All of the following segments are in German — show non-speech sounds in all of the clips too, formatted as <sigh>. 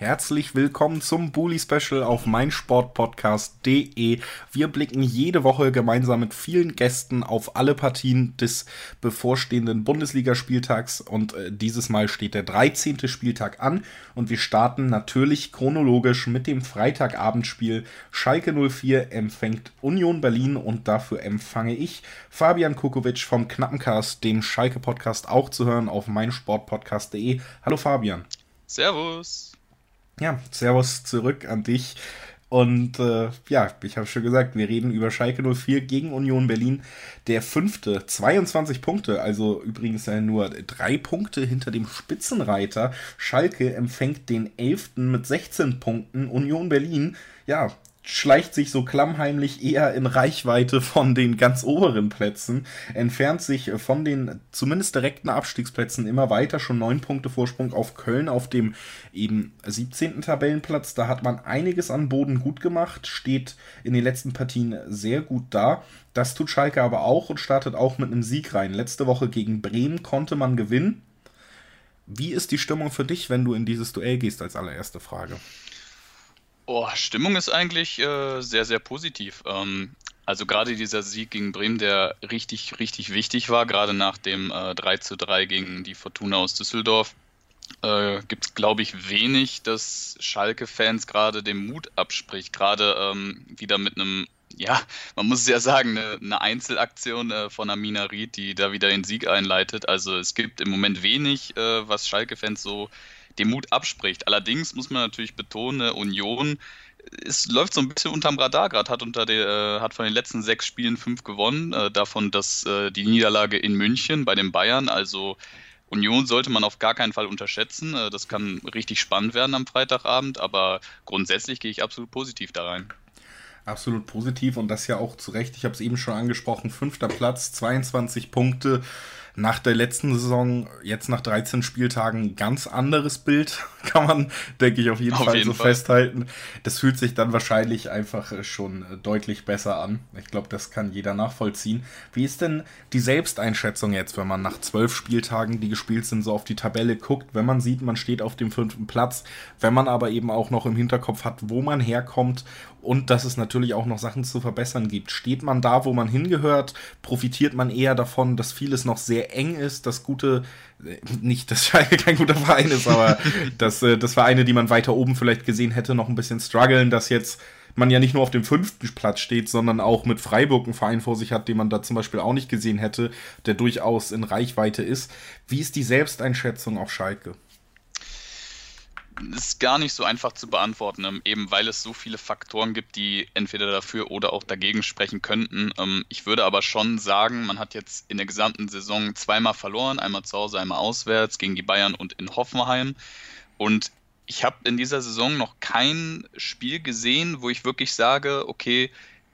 Herzlich willkommen zum Bully Special auf meinsportpodcast.de. Wir blicken jede Woche gemeinsam mit vielen Gästen auf alle Partien des bevorstehenden Bundesligaspieltags und äh, dieses Mal steht der 13. Spieltag an und wir starten natürlich chronologisch mit dem Freitagabendspiel. Schalke 04 empfängt Union Berlin und dafür empfange ich Fabian Kukovic vom Knappencast, dem Schalke Podcast auch zu hören auf meinsportpodcast.de. Hallo Fabian. Servus. Ja, Servus zurück an dich. Und äh, ja, ich habe schon gesagt, wir reden über Schalke 04 gegen Union Berlin. Der fünfte, 22 Punkte, also übrigens ja nur drei Punkte hinter dem Spitzenreiter. Schalke empfängt den elften mit 16 Punkten. Union Berlin, ja, schleicht sich so klammheimlich eher in Reichweite von den ganz oberen Plätzen, entfernt sich von den zumindest direkten Abstiegsplätzen immer weiter, schon neun Punkte Vorsprung auf Köln auf dem eben 17. Tabellenplatz. Da hat man einiges an Boden gut gemacht, steht in den letzten Partien sehr gut da. Das tut Schalke aber auch und startet auch mit einem Sieg rein. Letzte Woche gegen Bremen konnte man gewinnen. Wie ist die Stimmung für dich, wenn du in dieses Duell gehst, als allererste Frage? Oh, Stimmung ist eigentlich äh, sehr, sehr positiv. Ähm, also gerade dieser Sieg gegen Bremen, der richtig, richtig wichtig war, gerade nach dem äh, 3 zu 3 gegen die Fortuna aus Düsseldorf, äh, gibt es, glaube ich, wenig, dass Schalke-Fans gerade dem Mut abspricht. Gerade ähm, wieder mit einem, ja, man muss es ja sagen, eine, eine Einzelaktion äh, von Amina Ried, die da wieder den Sieg einleitet. Also es gibt im Moment wenig, äh, was Schalke-Fans so dem Mut abspricht. Allerdings muss man natürlich betonen, Union es läuft so ein bisschen unterm Radar gerade, hat unter der, äh, hat von den letzten sechs Spielen fünf gewonnen, äh, davon das, äh, die Niederlage in München bei den Bayern. Also Union sollte man auf gar keinen Fall unterschätzen. Äh, das kann richtig spannend werden am Freitagabend, aber grundsätzlich gehe ich absolut positiv da rein. Absolut positiv und das ja auch zu Recht. Ich habe es eben schon angesprochen. Fünfter Platz, 22 Punkte nach der letzten Saison, jetzt nach 13 Spieltagen, ganz anderes Bild, <laughs> kann man, denke ich, auf jeden auf Fall jeden so Fall. festhalten. Das fühlt sich dann wahrscheinlich einfach äh, schon äh, deutlich besser an. Ich glaube, das kann jeder nachvollziehen. Wie ist denn die Selbsteinschätzung jetzt, wenn man nach zwölf Spieltagen, die gespielt sind, so auf die Tabelle guckt, wenn man sieht, man steht auf dem fünften Platz, wenn man aber eben auch noch im Hinterkopf hat, wo man herkommt und dass es natürlich auch noch Sachen zu verbessern gibt. Steht man da, wo man hingehört, profitiert man eher davon, dass vieles noch sehr eng ist, dass gute, äh, nicht, dass Schalke kein guter Verein ist, aber <laughs> dass, äh, dass Vereine, die man weiter oben vielleicht gesehen hätte, noch ein bisschen strugglen, dass jetzt man ja nicht nur auf dem fünften Platz steht, sondern auch mit Freiburg einen Verein vor sich hat, den man da zum Beispiel auch nicht gesehen hätte, der durchaus in Reichweite ist. Wie ist die Selbsteinschätzung auf Schalke? Ist gar nicht so einfach zu beantworten, ähm, eben weil es so viele Faktoren gibt, die entweder dafür oder auch dagegen sprechen könnten. Ähm, ich würde aber schon sagen, man hat jetzt in der gesamten Saison zweimal verloren, einmal zu Hause, einmal auswärts gegen die Bayern und in Hoffenheim. Und ich habe in dieser Saison noch kein Spiel gesehen, wo ich wirklich sage, okay,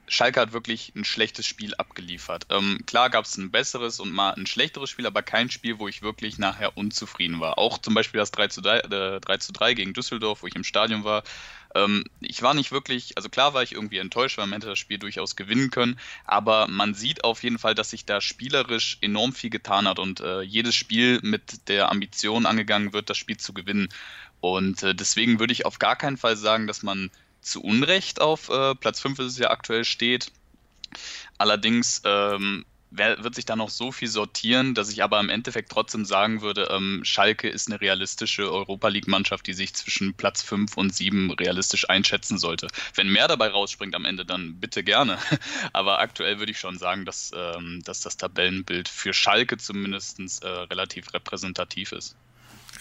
Schalke hat wirklich ein schlechtes Spiel abgeliefert. Ähm, klar gab es ein besseres und mal ein schlechteres Spiel, aber kein Spiel, wo ich wirklich nachher unzufrieden war. Auch zum Beispiel das 3 zu 3, äh, 3, zu 3 gegen Düsseldorf, wo ich im Stadion war. Ähm, ich war nicht wirklich, also klar war ich irgendwie enttäuscht, weil man hätte das Spiel durchaus gewinnen können, aber man sieht auf jeden Fall, dass sich da spielerisch enorm viel getan hat und äh, jedes Spiel mit der Ambition angegangen wird, das Spiel zu gewinnen. Und äh, deswegen würde ich auf gar keinen Fall sagen, dass man zu Unrecht auf äh, Platz 5 ist es ja aktuell steht. Allerdings ähm, wird sich da noch so viel sortieren, dass ich aber im Endeffekt trotzdem sagen würde, ähm, Schalke ist eine realistische Europa League-Mannschaft, die sich zwischen Platz 5 und 7 realistisch einschätzen sollte. Wenn mehr dabei rausspringt am Ende, dann bitte gerne. <laughs> Aber aktuell würde ich schon sagen, dass, ähm, dass das Tabellenbild für Schalke zumindest äh, relativ repräsentativ ist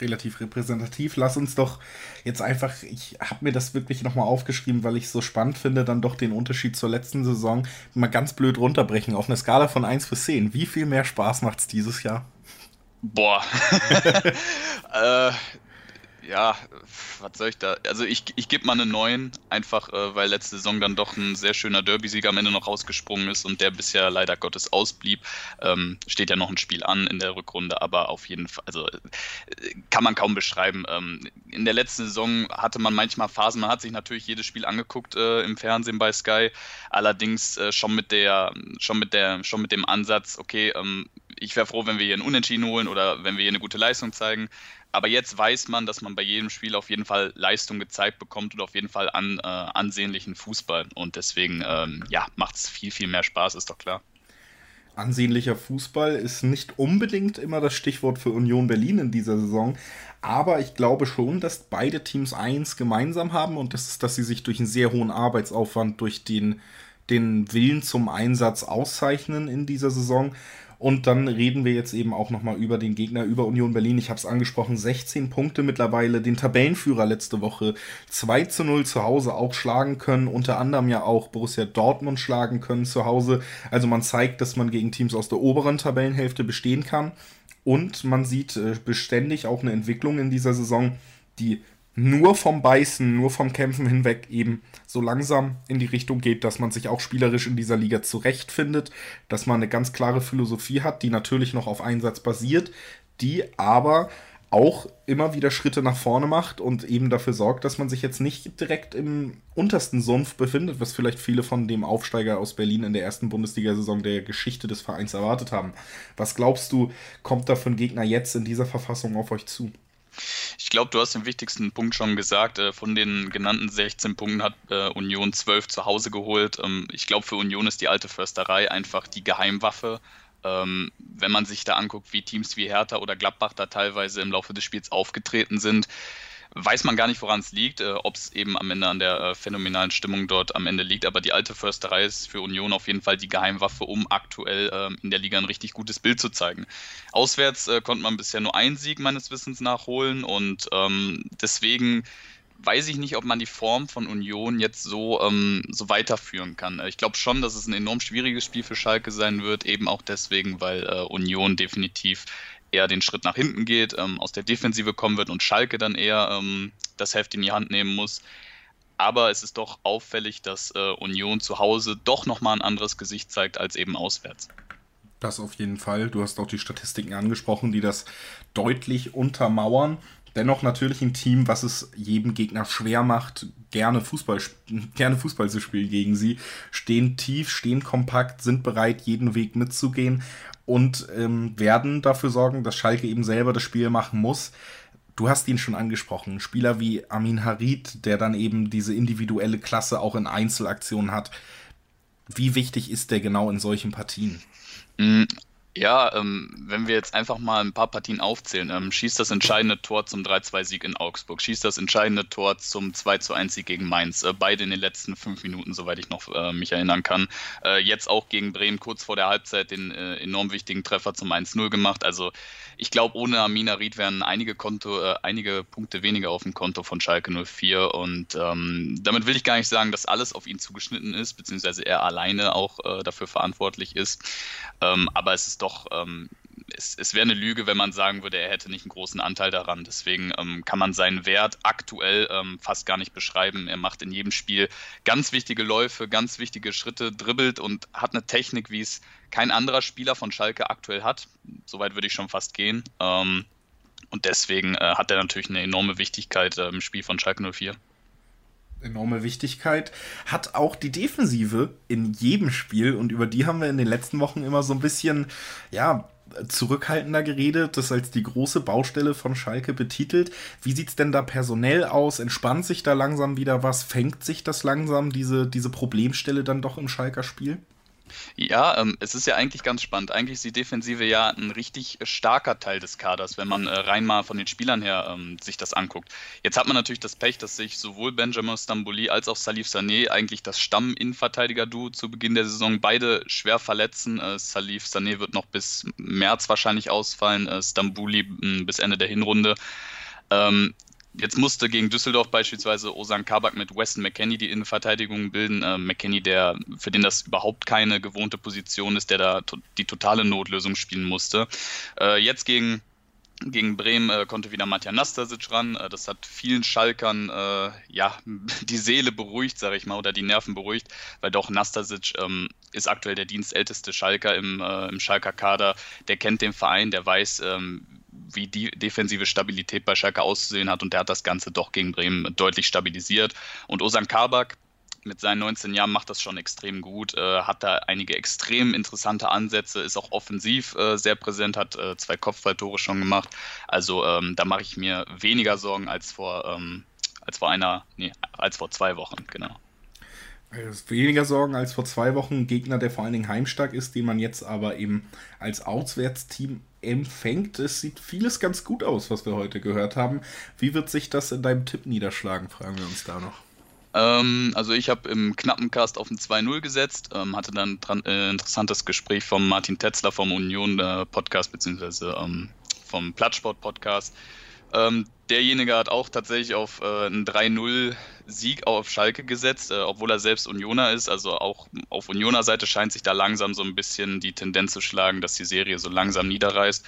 relativ repräsentativ. Lass uns doch jetzt einfach, ich habe mir das wirklich nochmal aufgeschrieben, weil ich es so spannend finde, dann doch den Unterschied zur letzten Saison mal ganz blöd runterbrechen. Auf eine Skala von 1 bis 10. Wie viel mehr Spaß macht es dieses Jahr? Boah. <laughs> äh, ja, was soll ich da? Also ich, ich gebe mal einen neuen, einfach äh, weil letzte Saison dann doch ein sehr schöner Derby-Sieger am Ende noch rausgesprungen ist und der bisher leider Gottes ausblieb. Ähm, steht ja noch ein Spiel an in der Rückrunde, aber auf jeden Fall, also äh, kann man kaum beschreiben. Ähm, in der letzten Saison hatte man manchmal Phasen, man hat sich natürlich jedes Spiel angeguckt äh, im Fernsehen bei Sky, allerdings äh, schon mit der, schon mit der, schon mit dem Ansatz, okay, ähm, ich wäre froh, wenn wir hier einen Unentschieden holen oder wenn wir hier eine gute Leistung zeigen. Aber jetzt weiß man, dass man bei jedem Spiel auf jeden Fall Leistung gezeigt bekommt und auf jeden Fall an, äh, ansehnlichen Fußball. Und deswegen, ähm, ja, macht es viel, viel mehr Spaß, ist doch klar. Ansehnlicher Fußball ist nicht unbedingt immer das Stichwort für Union Berlin in dieser Saison. Aber ich glaube schon, dass beide Teams eins gemeinsam haben und das ist, dass sie sich durch einen sehr hohen Arbeitsaufwand, durch den, den Willen zum Einsatz auszeichnen in dieser Saison. Und dann reden wir jetzt eben auch nochmal über den Gegner, über Union Berlin. Ich habe es angesprochen, 16 Punkte mittlerweile, den Tabellenführer letzte Woche 2 zu 0 zu Hause auch schlagen können, unter anderem ja auch Borussia Dortmund schlagen können zu Hause. Also man zeigt, dass man gegen Teams aus der oberen Tabellenhälfte bestehen kann. Und man sieht äh, beständig auch eine Entwicklung in dieser Saison, die nur vom Beißen, nur vom Kämpfen hinweg eben so langsam in die Richtung geht, dass man sich auch spielerisch in dieser Liga zurechtfindet, dass man eine ganz klare Philosophie hat, die natürlich noch auf Einsatz basiert, die aber auch immer wieder Schritte nach vorne macht und eben dafür sorgt, dass man sich jetzt nicht direkt im untersten Sumpf befindet, was vielleicht viele von dem Aufsteiger aus Berlin in der ersten Bundesliga-Saison der Geschichte des Vereins erwartet haben. Was glaubst du, kommt da für ein Gegner jetzt in dieser Verfassung auf euch zu? Ich glaube, du hast den wichtigsten Punkt schon gesagt. Äh, von den genannten 16 Punkten hat äh, Union 12 zu Hause geholt. Ähm, ich glaube, für Union ist die alte Försterei einfach die Geheimwaffe. Ähm, wenn man sich da anguckt, wie Teams wie Hertha oder Gladbach da teilweise im Laufe des Spiels aufgetreten sind, weiß man gar nicht, woran es liegt, äh, ob es eben am Ende an der äh, phänomenalen Stimmung dort am Ende liegt. Aber die alte Försterei ist für Union auf jeden Fall die Geheimwaffe, um aktuell äh, in der Liga ein richtig gutes Bild zu zeigen. Auswärts äh, konnte man bisher nur einen Sieg meines Wissens nachholen und ähm, deswegen weiß ich nicht, ob man die Form von Union jetzt so, ähm, so weiterführen kann. Ich glaube schon, dass es ein enorm schwieriges Spiel für Schalke sein wird, eben auch deswegen, weil äh, Union definitiv eher den Schritt nach hinten geht, ähm, aus der Defensive kommen wird und Schalke dann eher ähm, das Heft in die Hand nehmen muss. Aber es ist doch auffällig, dass äh, Union zu Hause doch nochmal ein anderes Gesicht zeigt als eben auswärts. Das auf jeden Fall. Du hast auch die Statistiken angesprochen, die das deutlich untermauern. Dennoch natürlich ein Team, was es jedem Gegner schwer macht, gerne Fußball, gerne Fußball zu spielen gegen sie. Stehen tief, stehen kompakt, sind bereit, jeden Weg mitzugehen und ähm, werden dafür sorgen, dass Schalke eben selber das Spiel machen muss. Du hast ihn schon angesprochen, Spieler wie Amin Harid, der dann eben diese individuelle Klasse auch in Einzelaktionen hat. Wie wichtig ist der genau in solchen Partien? Ja, ähm, wenn wir jetzt einfach mal ein paar Partien aufzählen, ähm, schießt das entscheidende Tor zum 3-2-Sieg in Augsburg, schießt das entscheidende Tor zum 2-1-Sieg gegen Mainz, äh, beide in den letzten fünf Minuten, soweit ich noch äh, mich erinnern kann. Äh, jetzt auch gegen Bremen kurz vor der Halbzeit den äh, enorm wichtigen Treffer zum 1-0 gemacht. Also ich glaube, ohne Amina Ried wären einige, Konto, äh, einige Punkte weniger auf dem Konto von Schalke 04 und ähm, damit will ich gar nicht sagen, dass alles auf ihn zugeschnitten ist, beziehungsweise er alleine auch äh, dafür verantwortlich ist. Ähm, aber es ist doch, ähm, es, es wäre eine Lüge, wenn man sagen würde, er hätte nicht einen großen Anteil daran. Deswegen ähm, kann man seinen Wert aktuell ähm, fast gar nicht beschreiben. Er macht in jedem Spiel ganz wichtige Läufe, ganz wichtige Schritte, dribbelt und hat eine Technik, wie es kein anderer Spieler von Schalke aktuell hat. Soweit würde ich schon fast gehen. Ähm, und deswegen äh, hat er natürlich eine enorme Wichtigkeit äh, im Spiel von Schalke 04 enorme Wichtigkeit. Hat auch die Defensive in jedem Spiel und über die haben wir in den letzten Wochen immer so ein bisschen, ja, zurückhaltender geredet, das als die große Baustelle von Schalke betitelt. Wie sieht es denn da personell aus? Entspannt sich da langsam wieder was? Fängt sich das langsam, diese, diese Problemstelle dann doch im Schalker Spiel? Ja, ähm, es ist ja eigentlich ganz spannend. Eigentlich ist die Defensive ja ein richtig starker Teil des Kaders, wenn man äh, rein mal von den Spielern her ähm, sich das anguckt. Jetzt hat man natürlich das Pech, dass sich sowohl Benjamin Stambouli als auch Salif Sané, eigentlich das Stamm-Innenverteidiger-Duo zu Beginn der Saison, beide schwer verletzen. Äh, Salif Sané wird noch bis März wahrscheinlich ausfallen, äh, Stambouli bis Ende der Hinrunde. Ähm, Jetzt musste gegen Düsseldorf beispielsweise Osan Kabak mit Weston McKenney die Innenverteidigung bilden. Äh, McKenney, der, für den das überhaupt keine gewohnte Position ist, der da to die totale Notlösung spielen musste. Äh, jetzt gegen Gegen Bremen äh, konnte wieder Matja Nastasic ran. Äh, das hat vielen Schalkern äh, ja, <laughs> die Seele beruhigt, sage ich mal, oder die Nerven beruhigt, weil doch Nastasic ähm, ist aktuell der dienstälteste Schalker im, äh, im Schalker Kader. Der kennt den Verein, der weiß, ähm, wie die defensive Stabilität bei Schalke auszusehen hat und der hat das Ganze doch gegen Bremen deutlich stabilisiert. Und Osan Kabak, mit seinen 19 Jahren macht das schon extrem gut, äh, hat da einige extrem interessante Ansätze, ist auch offensiv äh, sehr präsent, hat äh, zwei Kopfballtore schon gemacht. Also ähm, da mache ich mir weniger Sorgen als vor, ähm, als vor einer, nee, als vor zwei Wochen, genau. Weniger Sorgen als vor zwei Wochen. Gegner, der vor allen Dingen heimstark ist, den man jetzt aber eben als Auswärtsteam empfängt. Es sieht vieles ganz gut aus, was wir heute gehört haben. Wie wird sich das in deinem Tipp niederschlagen, fragen wir uns da noch. Ähm, also ich habe im knappen Cast auf ein 2-0 gesetzt, ähm, hatte dann ein äh, interessantes Gespräch vom Martin Tetzler vom Union äh, Podcast beziehungsweise ähm, vom Plattsport Podcast. Derjenige hat auch tatsächlich auf äh, einen 3-0-Sieg auf Schalke gesetzt, äh, obwohl er selbst Unioner ist. Also auch auf Unioner Seite scheint sich da langsam so ein bisschen die Tendenz zu schlagen, dass die Serie so langsam niederreißt.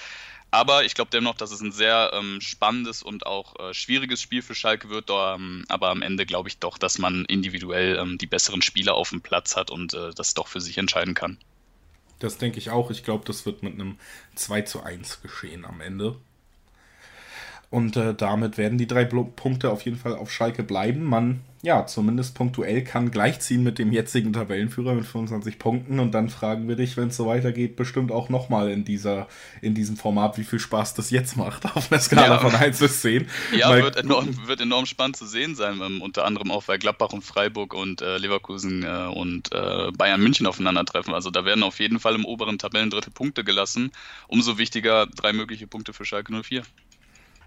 Aber ich glaube dennoch, dass es ein sehr ähm, spannendes und auch äh, schwieriges Spiel für Schalke wird. Ähm, aber am Ende glaube ich doch, dass man individuell ähm, die besseren Spieler auf dem Platz hat und äh, das doch für sich entscheiden kann. Das denke ich auch. Ich glaube, das wird mit einem 2 zu 1 geschehen am Ende. Und äh, damit werden die drei Punkte auf jeden Fall auf Schalke bleiben. Man, ja, zumindest punktuell kann gleichziehen mit dem jetzigen Tabellenführer mit 25 Punkten. Und dann fragen wir dich, wenn es so weitergeht, bestimmt auch nochmal in, in diesem Format, wie viel Spaß das jetzt macht, auf einer Skala ja. von 1 bis 10. Ja, weil, wird, enorm, wird enorm spannend zu sehen sein, ähm, unter anderem auch, weil Gladbach und Freiburg und äh, Leverkusen äh, und äh, Bayern München aufeinandertreffen. Also da werden auf jeden Fall im oberen Tabellendrittel Punkte gelassen. Umso wichtiger drei mögliche Punkte für Schalke 04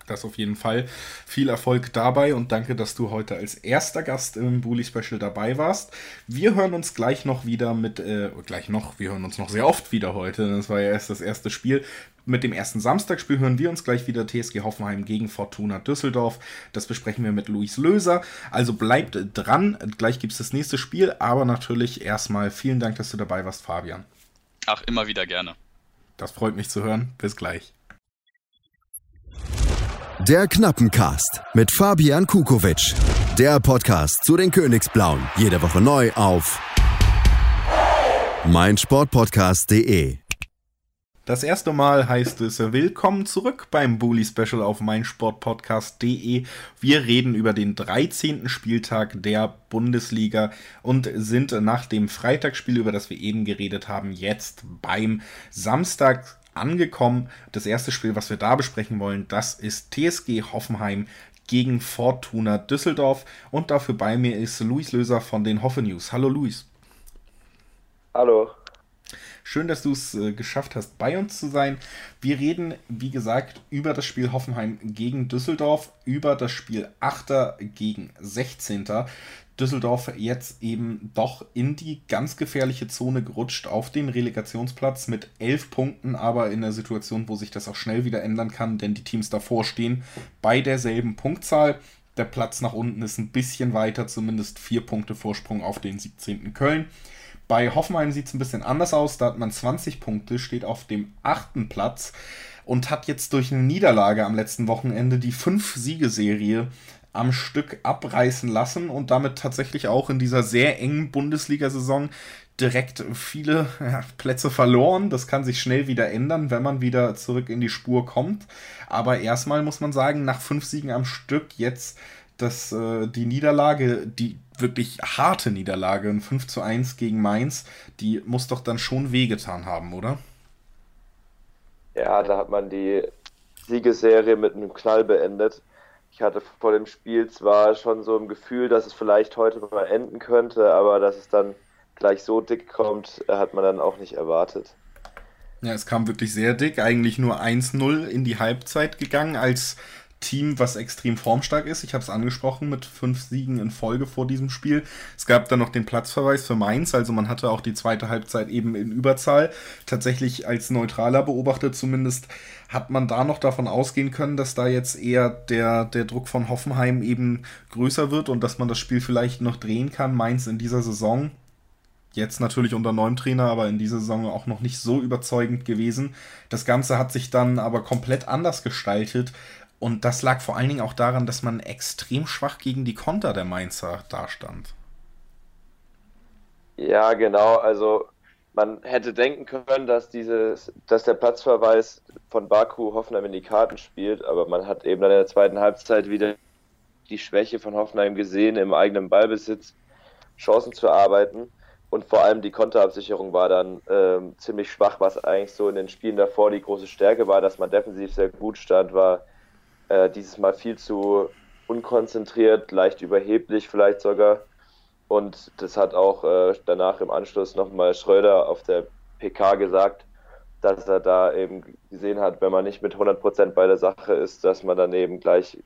das auf jeden Fall. Viel Erfolg dabei und danke, dass du heute als erster Gast im Bully Special dabei warst. Wir hören uns gleich noch wieder mit, äh, gleich noch, wir hören uns noch sehr oft wieder heute. Das war ja erst das erste Spiel. Mit dem ersten Samstagsspiel hören wir uns gleich wieder TSG Hoffenheim gegen Fortuna Düsseldorf. Das besprechen wir mit Luis Löser. Also bleibt dran. Gleich gibt es das nächste Spiel. Aber natürlich erstmal vielen Dank, dass du dabei warst, Fabian. Ach, immer wieder gerne. Das freut mich zu hören. Bis gleich. Der Knappencast mit Fabian Kukowitsch. Der Podcast zu den Königsblauen. Jede Woche neu auf meinsportpodcast.de. Das erste Mal heißt es Willkommen zurück beim Bully Special auf meinsportpodcast.de. Wir reden über den 13. Spieltag der Bundesliga und sind nach dem Freitagsspiel, über das wir eben geredet haben, jetzt beim Samstag angekommen. Das erste Spiel, was wir da besprechen wollen, das ist TSG Hoffenheim gegen Fortuna Düsseldorf. Und dafür bei mir ist Luis Löser von den Hoffe News. Hallo Luis. Hallo. Schön, dass du es äh, geschafft hast, bei uns zu sein. Wir reden, wie gesagt, über das Spiel Hoffenheim gegen Düsseldorf, über das Spiel 8. gegen 16. Düsseldorf jetzt eben doch in die ganz gefährliche Zone gerutscht auf den Relegationsplatz mit elf Punkten, aber in der Situation, wo sich das auch schnell wieder ändern kann, denn die Teams davor stehen bei derselben Punktzahl. Der Platz nach unten ist ein bisschen weiter, zumindest vier Punkte Vorsprung auf den 17. Köln. Bei Hoffenheim sieht es ein bisschen anders aus. Da hat man 20 Punkte, steht auf dem achten Platz und hat jetzt durch eine Niederlage am letzten Wochenende die fünf Siegeserie am Stück abreißen lassen und damit tatsächlich auch in dieser sehr engen Bundesliga-Saison direkt viele ja, Plätze verloren. Das kann sich schnell wieder ändern, wenn man wieder zurück in die Spur kommt. Aber erstmal muss man sagen, nach fünf Siegen am Stück jetzt dass äh, die Niederlage, die wirklich harte Niederlage, ein 5 zu 1 gegen Mainz, die muss doch dann schon wehgetan haben, oder? Ja, da hat man die Siegesserie mit einem Knall beendet. Ich hatte vor dem Spiel zwar schon so ein Gefühl, dass es vielleicht heute mal enden könnte, aber dass es dann gleich so dick kommt, hat man dann auch nicht erwartet. Ja, es kam wirklich sehr dick, eigentlich nur 1-0 in die Halbzeit gegangen, als Team, was extrem formstark ist. Ich habe es angesprochen mit fünf Siegen in Folge vor diesem Spiel. Es gab dann noch den Platzverweis für Mainz, also man hatte auch die zweite Halbzeit eben in Überzahl. Tatsächlich als neutraler Beobachter zumindest hat man da noch davon ausgehen können, dass da jetzt eher der, der Druck von Hoffenheim eben größer wird und dass man das Spiel vielleicht noch drehen kann. Mainz in dieser Saison Jetzt natürlich unter neuem Trainer, aber in dieser Saison auch noch nicht so überzeugend gewesen. Das Ganze hat sich dann aber komplett anders gestaltet. Und das lag vor allen Dingen auch daran, dass man extrem schwach gegen die Konter der Mainzer dastand. Ja, genau. Also man hätte denken können, dass dieses, dass der Platzverweis von Baku Hoffenheim in die Karten spielt, aber man hat eben dann in der zweiten Halbzeit wieder die Schwäche von Hoffenheim gesehen, im eigenen Ballbesitz Chancen zu arbeiten. Und vor allem die Konterabsicherung war dann ähm, ziemlich schwach, was eigentlich so in den Spielen davor die große Stärke war, dass man defensiv sehr gut stand, war äh, dieses Mal viel zu unkonzentriert, leicht überheblich vielleicht sogar. Und das hat auch äh, danach im Anschluss nochmal Schröder auf der PK gesagt, dass er da eben gesehen hat, wenn man nicht mit 100% bei der Sache ist, dass man dann eben gleich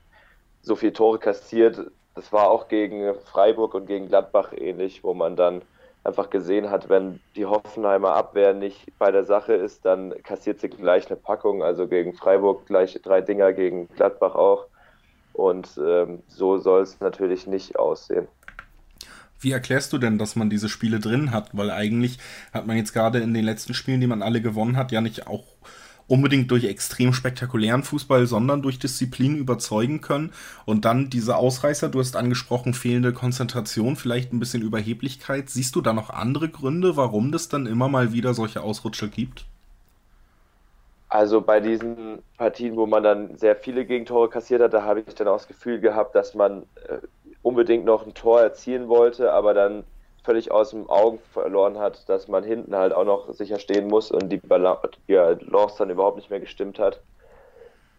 so viele Tore kassiert. Das war auch gegen Freiburg und gegen Gladbach ähnlich, wo man dann einfach gesehen hat, wenn die Hoffenheimer Abwehr nicht bei der Sache ist, dann kassiert sie gleich eine Packung. Also gegen Freiburg gleich drei Dinger, gegen Gladbach auch. Und ähm, so soll es natürlich nicht aussehen. Wie erklärst du denn, dass man diese Spiele drin hat? Weil eigentlich hat man jetzt gerade in den letzten Spielen, die man alle gewonnen hat, ja nicht auch unbedingt durch extrem spektakulären Fußball, sondern durch Disziplin überzeugen können. Und dann diese Ausreißer, du hast angesprochen, fehlende Konzentration, vielleicht ein bisschen Überheblichkeit. Siehst du da noch andere Gründe, warum das dann immer mal wieder solche Ausrutscher gibt? Also bei diesen Partien, wo man dann sehr viele Gegentore kassiert hat, da habe ich dann auch das Gefühl gehabt, dass man äh, unbedingt noch ein Tor erzielen wollte, aber dann völlig aus dem Augen verloren hat, dass man hinten halt auch noch sicher stehen muss und die Balance dann überhaupt nicht mehr gestimmt hat.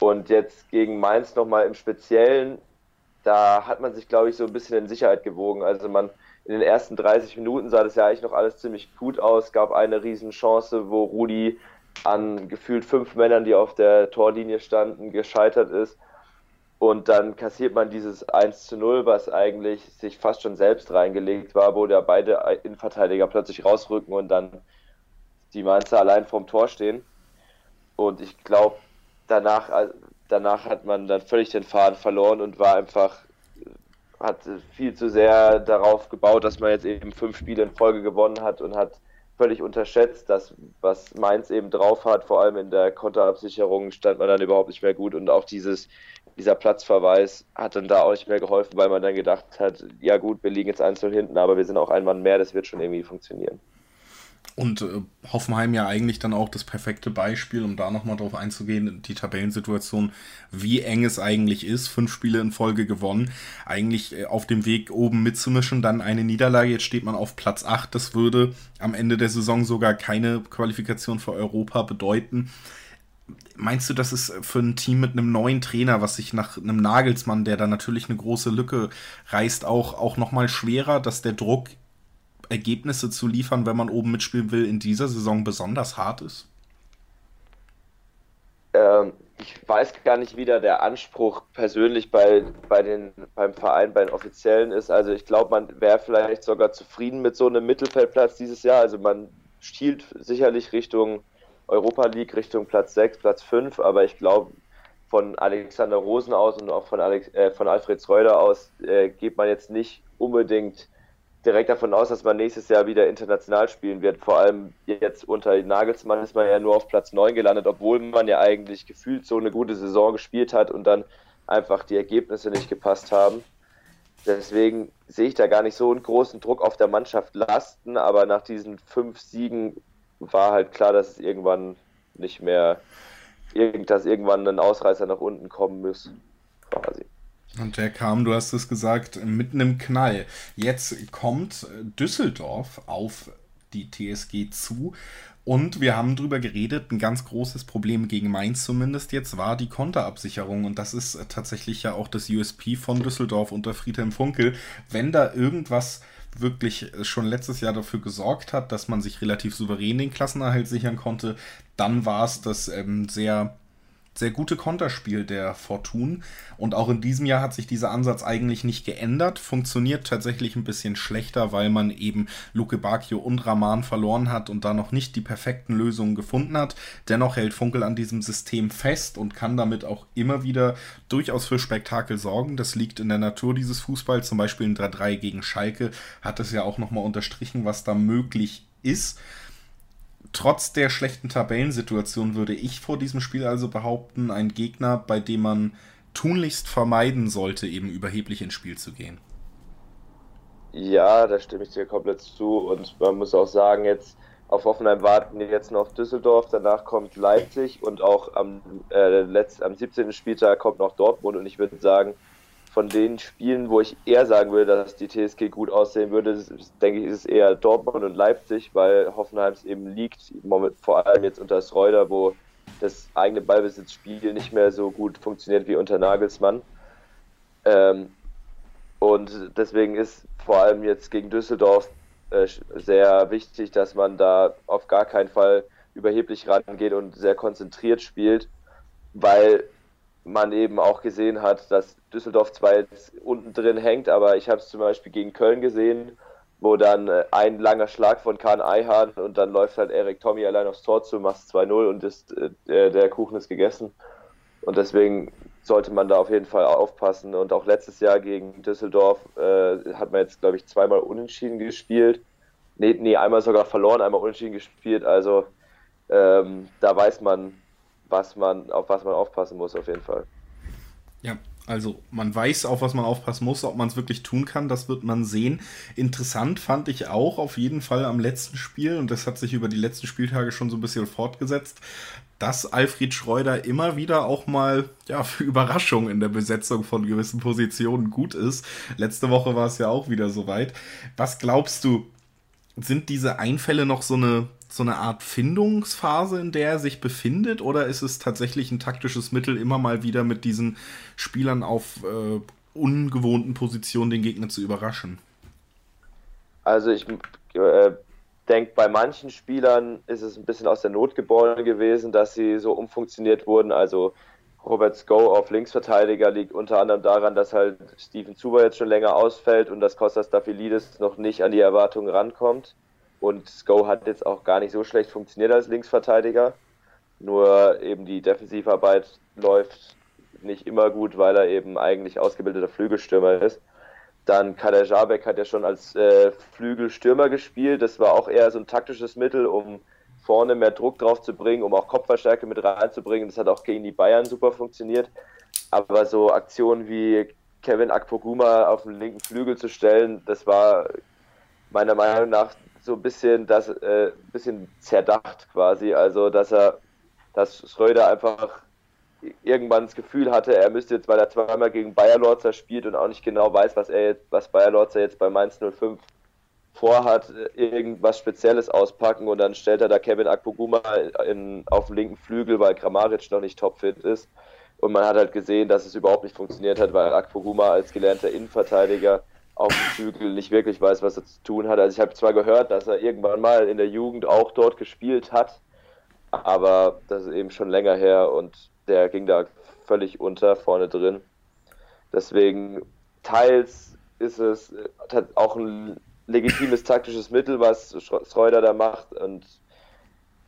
Und jetzt gegen Mainz nochmal im Speziellen, da hat man sich, glaube ich, so ein bisschen in Sicherheit gewogen. Also man in den ersten 30 Minuten sah das ja eigentlich noch alles ziemlich gut aus, gab eine Riesenchance, wo Rudi an gefühlt fünf Männern, die auf der Torlinie standen, gescheitert ist. Und dann kassiert man dieses 1 zu 0, was eigentlich sich fast schon selbst reingelegt war, wo da beide Innenverteidiger plötzlich rausrücken und dann die Mainzer allein vorm Tor stehen. Und ich glaube, danach, danach hat man dann völlig den Faden verloren und war einfach, hat viel zu sehr darauf gebaut, dass man jetzt eben fünf Spiele in Folge gewonnen hat und hat völlig unterschätzt, dass was Mainz eben drauf hat, vor allem in der Konterabsicherung stand man dann überhaupt nicht mehr gut und auch dieses dieser Platzverweis hat dann da auch nicht mehr geholfen, weil man dann gedacht hat, ja gut, wir liegen jetzt einzeln hinten, aber wir sind auch ein Mann mehr, das wird schon irgendwie funktionieren. Und äh, Hoffenheim ja eigentlich dann auch das perfekte Beispiel, um da nochmal drauf einzugehen, die Tabellensituation, wie eng es eigentlich ist. Fünf Spiele in Folge gewonnen, eigentlich äh, auf dem Weg oben mitzumischen, dann eine Niederlage, jetzt steht man auf Platz 8. Das würde am Ende der Saison sogar keine Qualifikation für Europa bedeuten. Meinst du, dass es für ein Team mit einem neuen Trainer, was sich nach einem Nagelsmann, der da natürlich eine große Lücke reißt, auch, auch nochmal schwerer, dass der Druck, Ergebnisse zu liefern, wenn man oben mitspielen will, in dieser Saison besonders hart ist? Ähm, ich weiß gar nicht, wie da der Anspruch persönlich bei, bei den, beim Verein, bei den Offiziellen ist. Also ich glaube, man wäre vielleicht sogar zufrieden mit so einem Mittelfeldplatz dieses Jahr. Also man stiehlt sicherlich Richtung Europa League Richtung Platz 6, Platz 5, aber ich glaube, von Alexander Rosen aus und auch von, Alex, äh, von Alfred Schreuder aus äh, geht man jetzt nicht unbedingt direkt davon aus, dass man nächstes Jahr wieder international spielen wird. Vor allem jetzt unter Nagelsmann ist man ja nur auf Platz 9 gelandet, obwohl man ja eigentlich gefühlt so eine gute Saison gespielt hat und dann einfach die Ergebnisse nicht gepasst haben. Deswegen sehe ich da gar nicht so einen großen Druck auf der Mannschaft lasten, aber nach diesen fünf Siegen war halt klar, dass es irgendwann nicht mehr, dass irgendwann ein Ausreißer nach unten kommen muss, quasi. Und der kam, du hast es gesagt, mitten im Knall. Jetzt kommt Düsseldorf auf die TSG zu. Und wir haben drüber geredet, ein ganz großes Problem gegen Mainz zumindest jetzt war die Konterabsicherung. Und das ist tatsächlich ja auch das USP von Düsseldorf unter Friedhelm Funkel. Wenn da irgendwas wirklich schon letztes Jahr dafür gesorgt hat, dass man sich relativ souverän den Klassenerhalt sichern konnte, dann war es das ähm, sehr sehr gute Konterspiel der Fortun. Und auch in diesem Jahr hat sich dieser Ansatz eigentlich nicht geändert. Funktioniert tatsächlich ein bisschen schlechter, weil man eben Luke Bacchio und Rahman verloren hat und da noch nicht die perfekten Lösungen gefunden hat. Dennoch hält Funkel an diesem System fest und kann damit auch immer wieder durchaus für Spektakel sorgen. Das liegt in der Natur dieses Fußballs. Zum Beispiel in 3-3 gegen Schalke hat es ja auch nochmal unterstrichen, was da möglich ist trotz der schlechten Tabellensituation würde ich vor diesem Spiel also behaupten, ein Gegner, bei dem man tunlichst vermeiden sollte, eben überheblich ins Spiel zu gehen. Ja, da stimme ich dir komplett zu. Und man muss auch sagen, jetzt auf Hoffenheim warten jetzt noch Düsseldorf, danach kommt Leipzig und auch am, äh, letzt, am 17. Spieltag kommt noch Dortmund. Und ich würde sagen, von den Spielen, wo ich eher sagen würde, dass die TSG gut aussehen würde, denke ich, ist es eher Dortmund und Leipzig, weil Hoffenheim eben liegt, vor allem jetzt unter Schreuder, wo das eigene Ballbesitzspiel nicht mehr so gut funktioniert wie unter Nagelsmann. Ähm, und deswegen ist vor allem jetzt gegen Düsseldorf äh, sehr wichtig, dass man da auf gar keinen Fall überheblich rangeht und sehr konzentriert spielt, weil man eben auch gesehen hat, dass Düsseldorf zwar jetzt unten drin hängt, aber ich habe es zum Beispiel gegen Köln gesehen, wo dann äh, ein langer Schlag von Kahn Eihahn und dann läuft halt Erik Tommy allein aufs Tor zu, macht 2-0 und ist, äh, der Kuchen ist gegessen. Und deswegen sollte man da auf jeden Fall aufpassen. Und auch letztes Jahr gegen Düsseldorf äh, hat man jetzt, glaube ich, zweimal unentschieden gespielt. Nee, nee, einmal sogar verloren, einmal unentschieden gespielt. Also ähm, da weiß man, was man, auf was man aufpassen muss, auf jeden Fall. Ja, also man weiß, auf was man aufpassen muss, ob man es wirklich tun kann, das wird man sehen. Interessant fand ich auch auf jeden Fall am letzten Spiel, und das hat sich über die letzten Spieltage schon so ein bisschen fortgesetzt, dass Alfred Schreuder immer wieder auch mal ja, für Überraschung in der Besetzung von gewissen Positionen gut ist. Letzte Woche war es ja auch wieder soweit. Was glaubst du, sind diese Einfälle noch so eine so eine Art Findungsphase, in der er sich befindet? Oder ist es tatsächlich ein taktisches Mittel, immer mal wieder mit diesen Spielern auf äh, ungewohnten Positionen den Gegner zu überraschen? Also ich äh, denke, bei manchen Spielern ist es ein bisschen aus der Not geboren gewesen, dass sie so umfunktioniert wurden. Also Robert Sko auf Linksverteidiger liegt unter anderem daran, dass halt Steven Zuber jetzt schon länger ausfällt und dass Kostas Staphylides noch nicht an die Erwartungen rankommt. Und Sko hat jetzt auch gar nicht so schlecht funktioniert als Linksverteidiger. Nur eben die Defensivarbeit läuft nicht immer gut, weil er eben eigentlich ausgebildeter Flügelstürmer ist. Dann Kader Jabek hat ja schon als äh, Flügelstürmer gespielt. Das war auch eher so ein taktisches Mittel, um vorne mehr Druck drauf zu bringen, um auch Kopfverstärke mit reinzubringen. Das hat auch gegen die Bayern super funktioniert. Aber so Aktionen wie Kevin Akpoguma auf den linken Flügel zu stellen, das war meiner Meinung nach so ein bisschen das äh, bisschen zerdacht quasi. Also dass er, dass Schröder einfach irgendwann das Gefühl hatte, er müsste jetzt, weil er zweimal gegen Bayer Lorzer spielt und auch nicht genau weiß, was er jetzt, was Bayer Lorzer jetzt bei Mainz 05 vorhat, irgendwas Spezielles auspacken und dann stellt er da Kevin Akpoguma in, auf dem linken Flügel, weil Kramaric noch nicht topfit ist. Und man hat halt gesehen, dass es überhaupt nicht funktioniert hat, weil Akpoguma als gelernter Innenverteidiger auf dem Flügel nicht wirklich weiß, was er zu tun hat. Also ich habe zwar gehört, dass er irgendwann mal in der Jugend auch dort gespielt hat, aber das ist eben schon länger her und der ging da völlig unter vorne drin. Deswegen teils ist es äh, auch ein legitimes taktisches Mittel, was Schreuder da macht und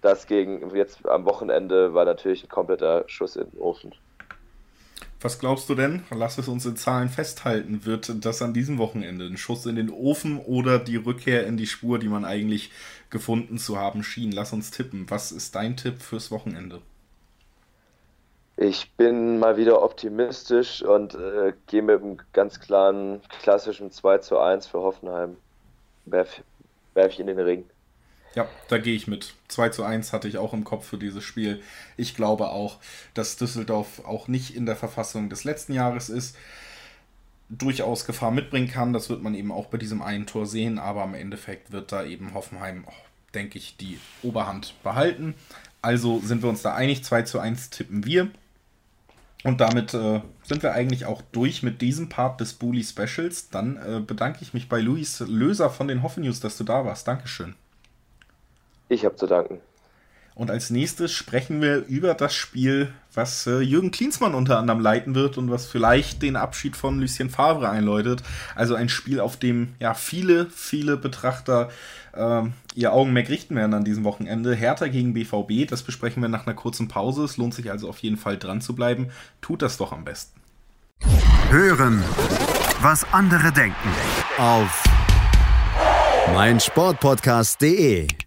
das gegen jetzt am Wochenende war natürlich ein kompletter Schuss in den Ofen. Was glaubst du denn? Lass es uns in Zahlen festhalten. Wird das an diesem Wochenende ein Schuss in den Ofen oder die Rückkehr in die Spur, die man eigentlich gefunden zu haben schien? Lass uns tippen. Was ist dein Tipp fürs Wochenende? Ich bin mal wieder optimistisch und äh, gehe mit einem ganz klaren klassischen 2 zu 1 für Hoffenheim. Werf, werf ich in den Ring. Ja, da gehe ich mit. 2 zu 1 hatte ich auch im Kopf für dieses Spiel. Ich glaube auch, dass Düsseldorf auch nicht in der Verfassung des letzten Jahres ist. Durchaus Gefahr mitbringen kann. Das wird man eben auch bei diesem einen Tor sehen. Aber im Endeffekt wird da eben Hoffenheim, oh, denke ich, die Oberhand behalten. Also sind wir uns da einig. 2 zu 1 tippen wir. Und damit äh, sind wir eigentlich auch durch mit diesem Part des Bully Specials. Dann äh, bedanke ich mich bei Luis Löser von den Hoffen News, dass du da warst. Dankeschön. Ich habe zu danken. Und als nächstes sprechen wir über das Spiel, was äh, Jürgen Klinsmann unter anderem leiten wird und was vielleicht den Abschied von Lucien Favre einläutet. Also ein Spiel, auf dem ja viele, viele Betrachter äh, ihr Augenmerk richten werden an diesem Wochenende. Hertha gegen BVB, das besprechen wir nach einer kurzen Pause. Es lohnt sich also auf jeden Fall dran zu bleiben. Tut das doch am besten. Hören, was andere denken. Auf meinsportpodcast.de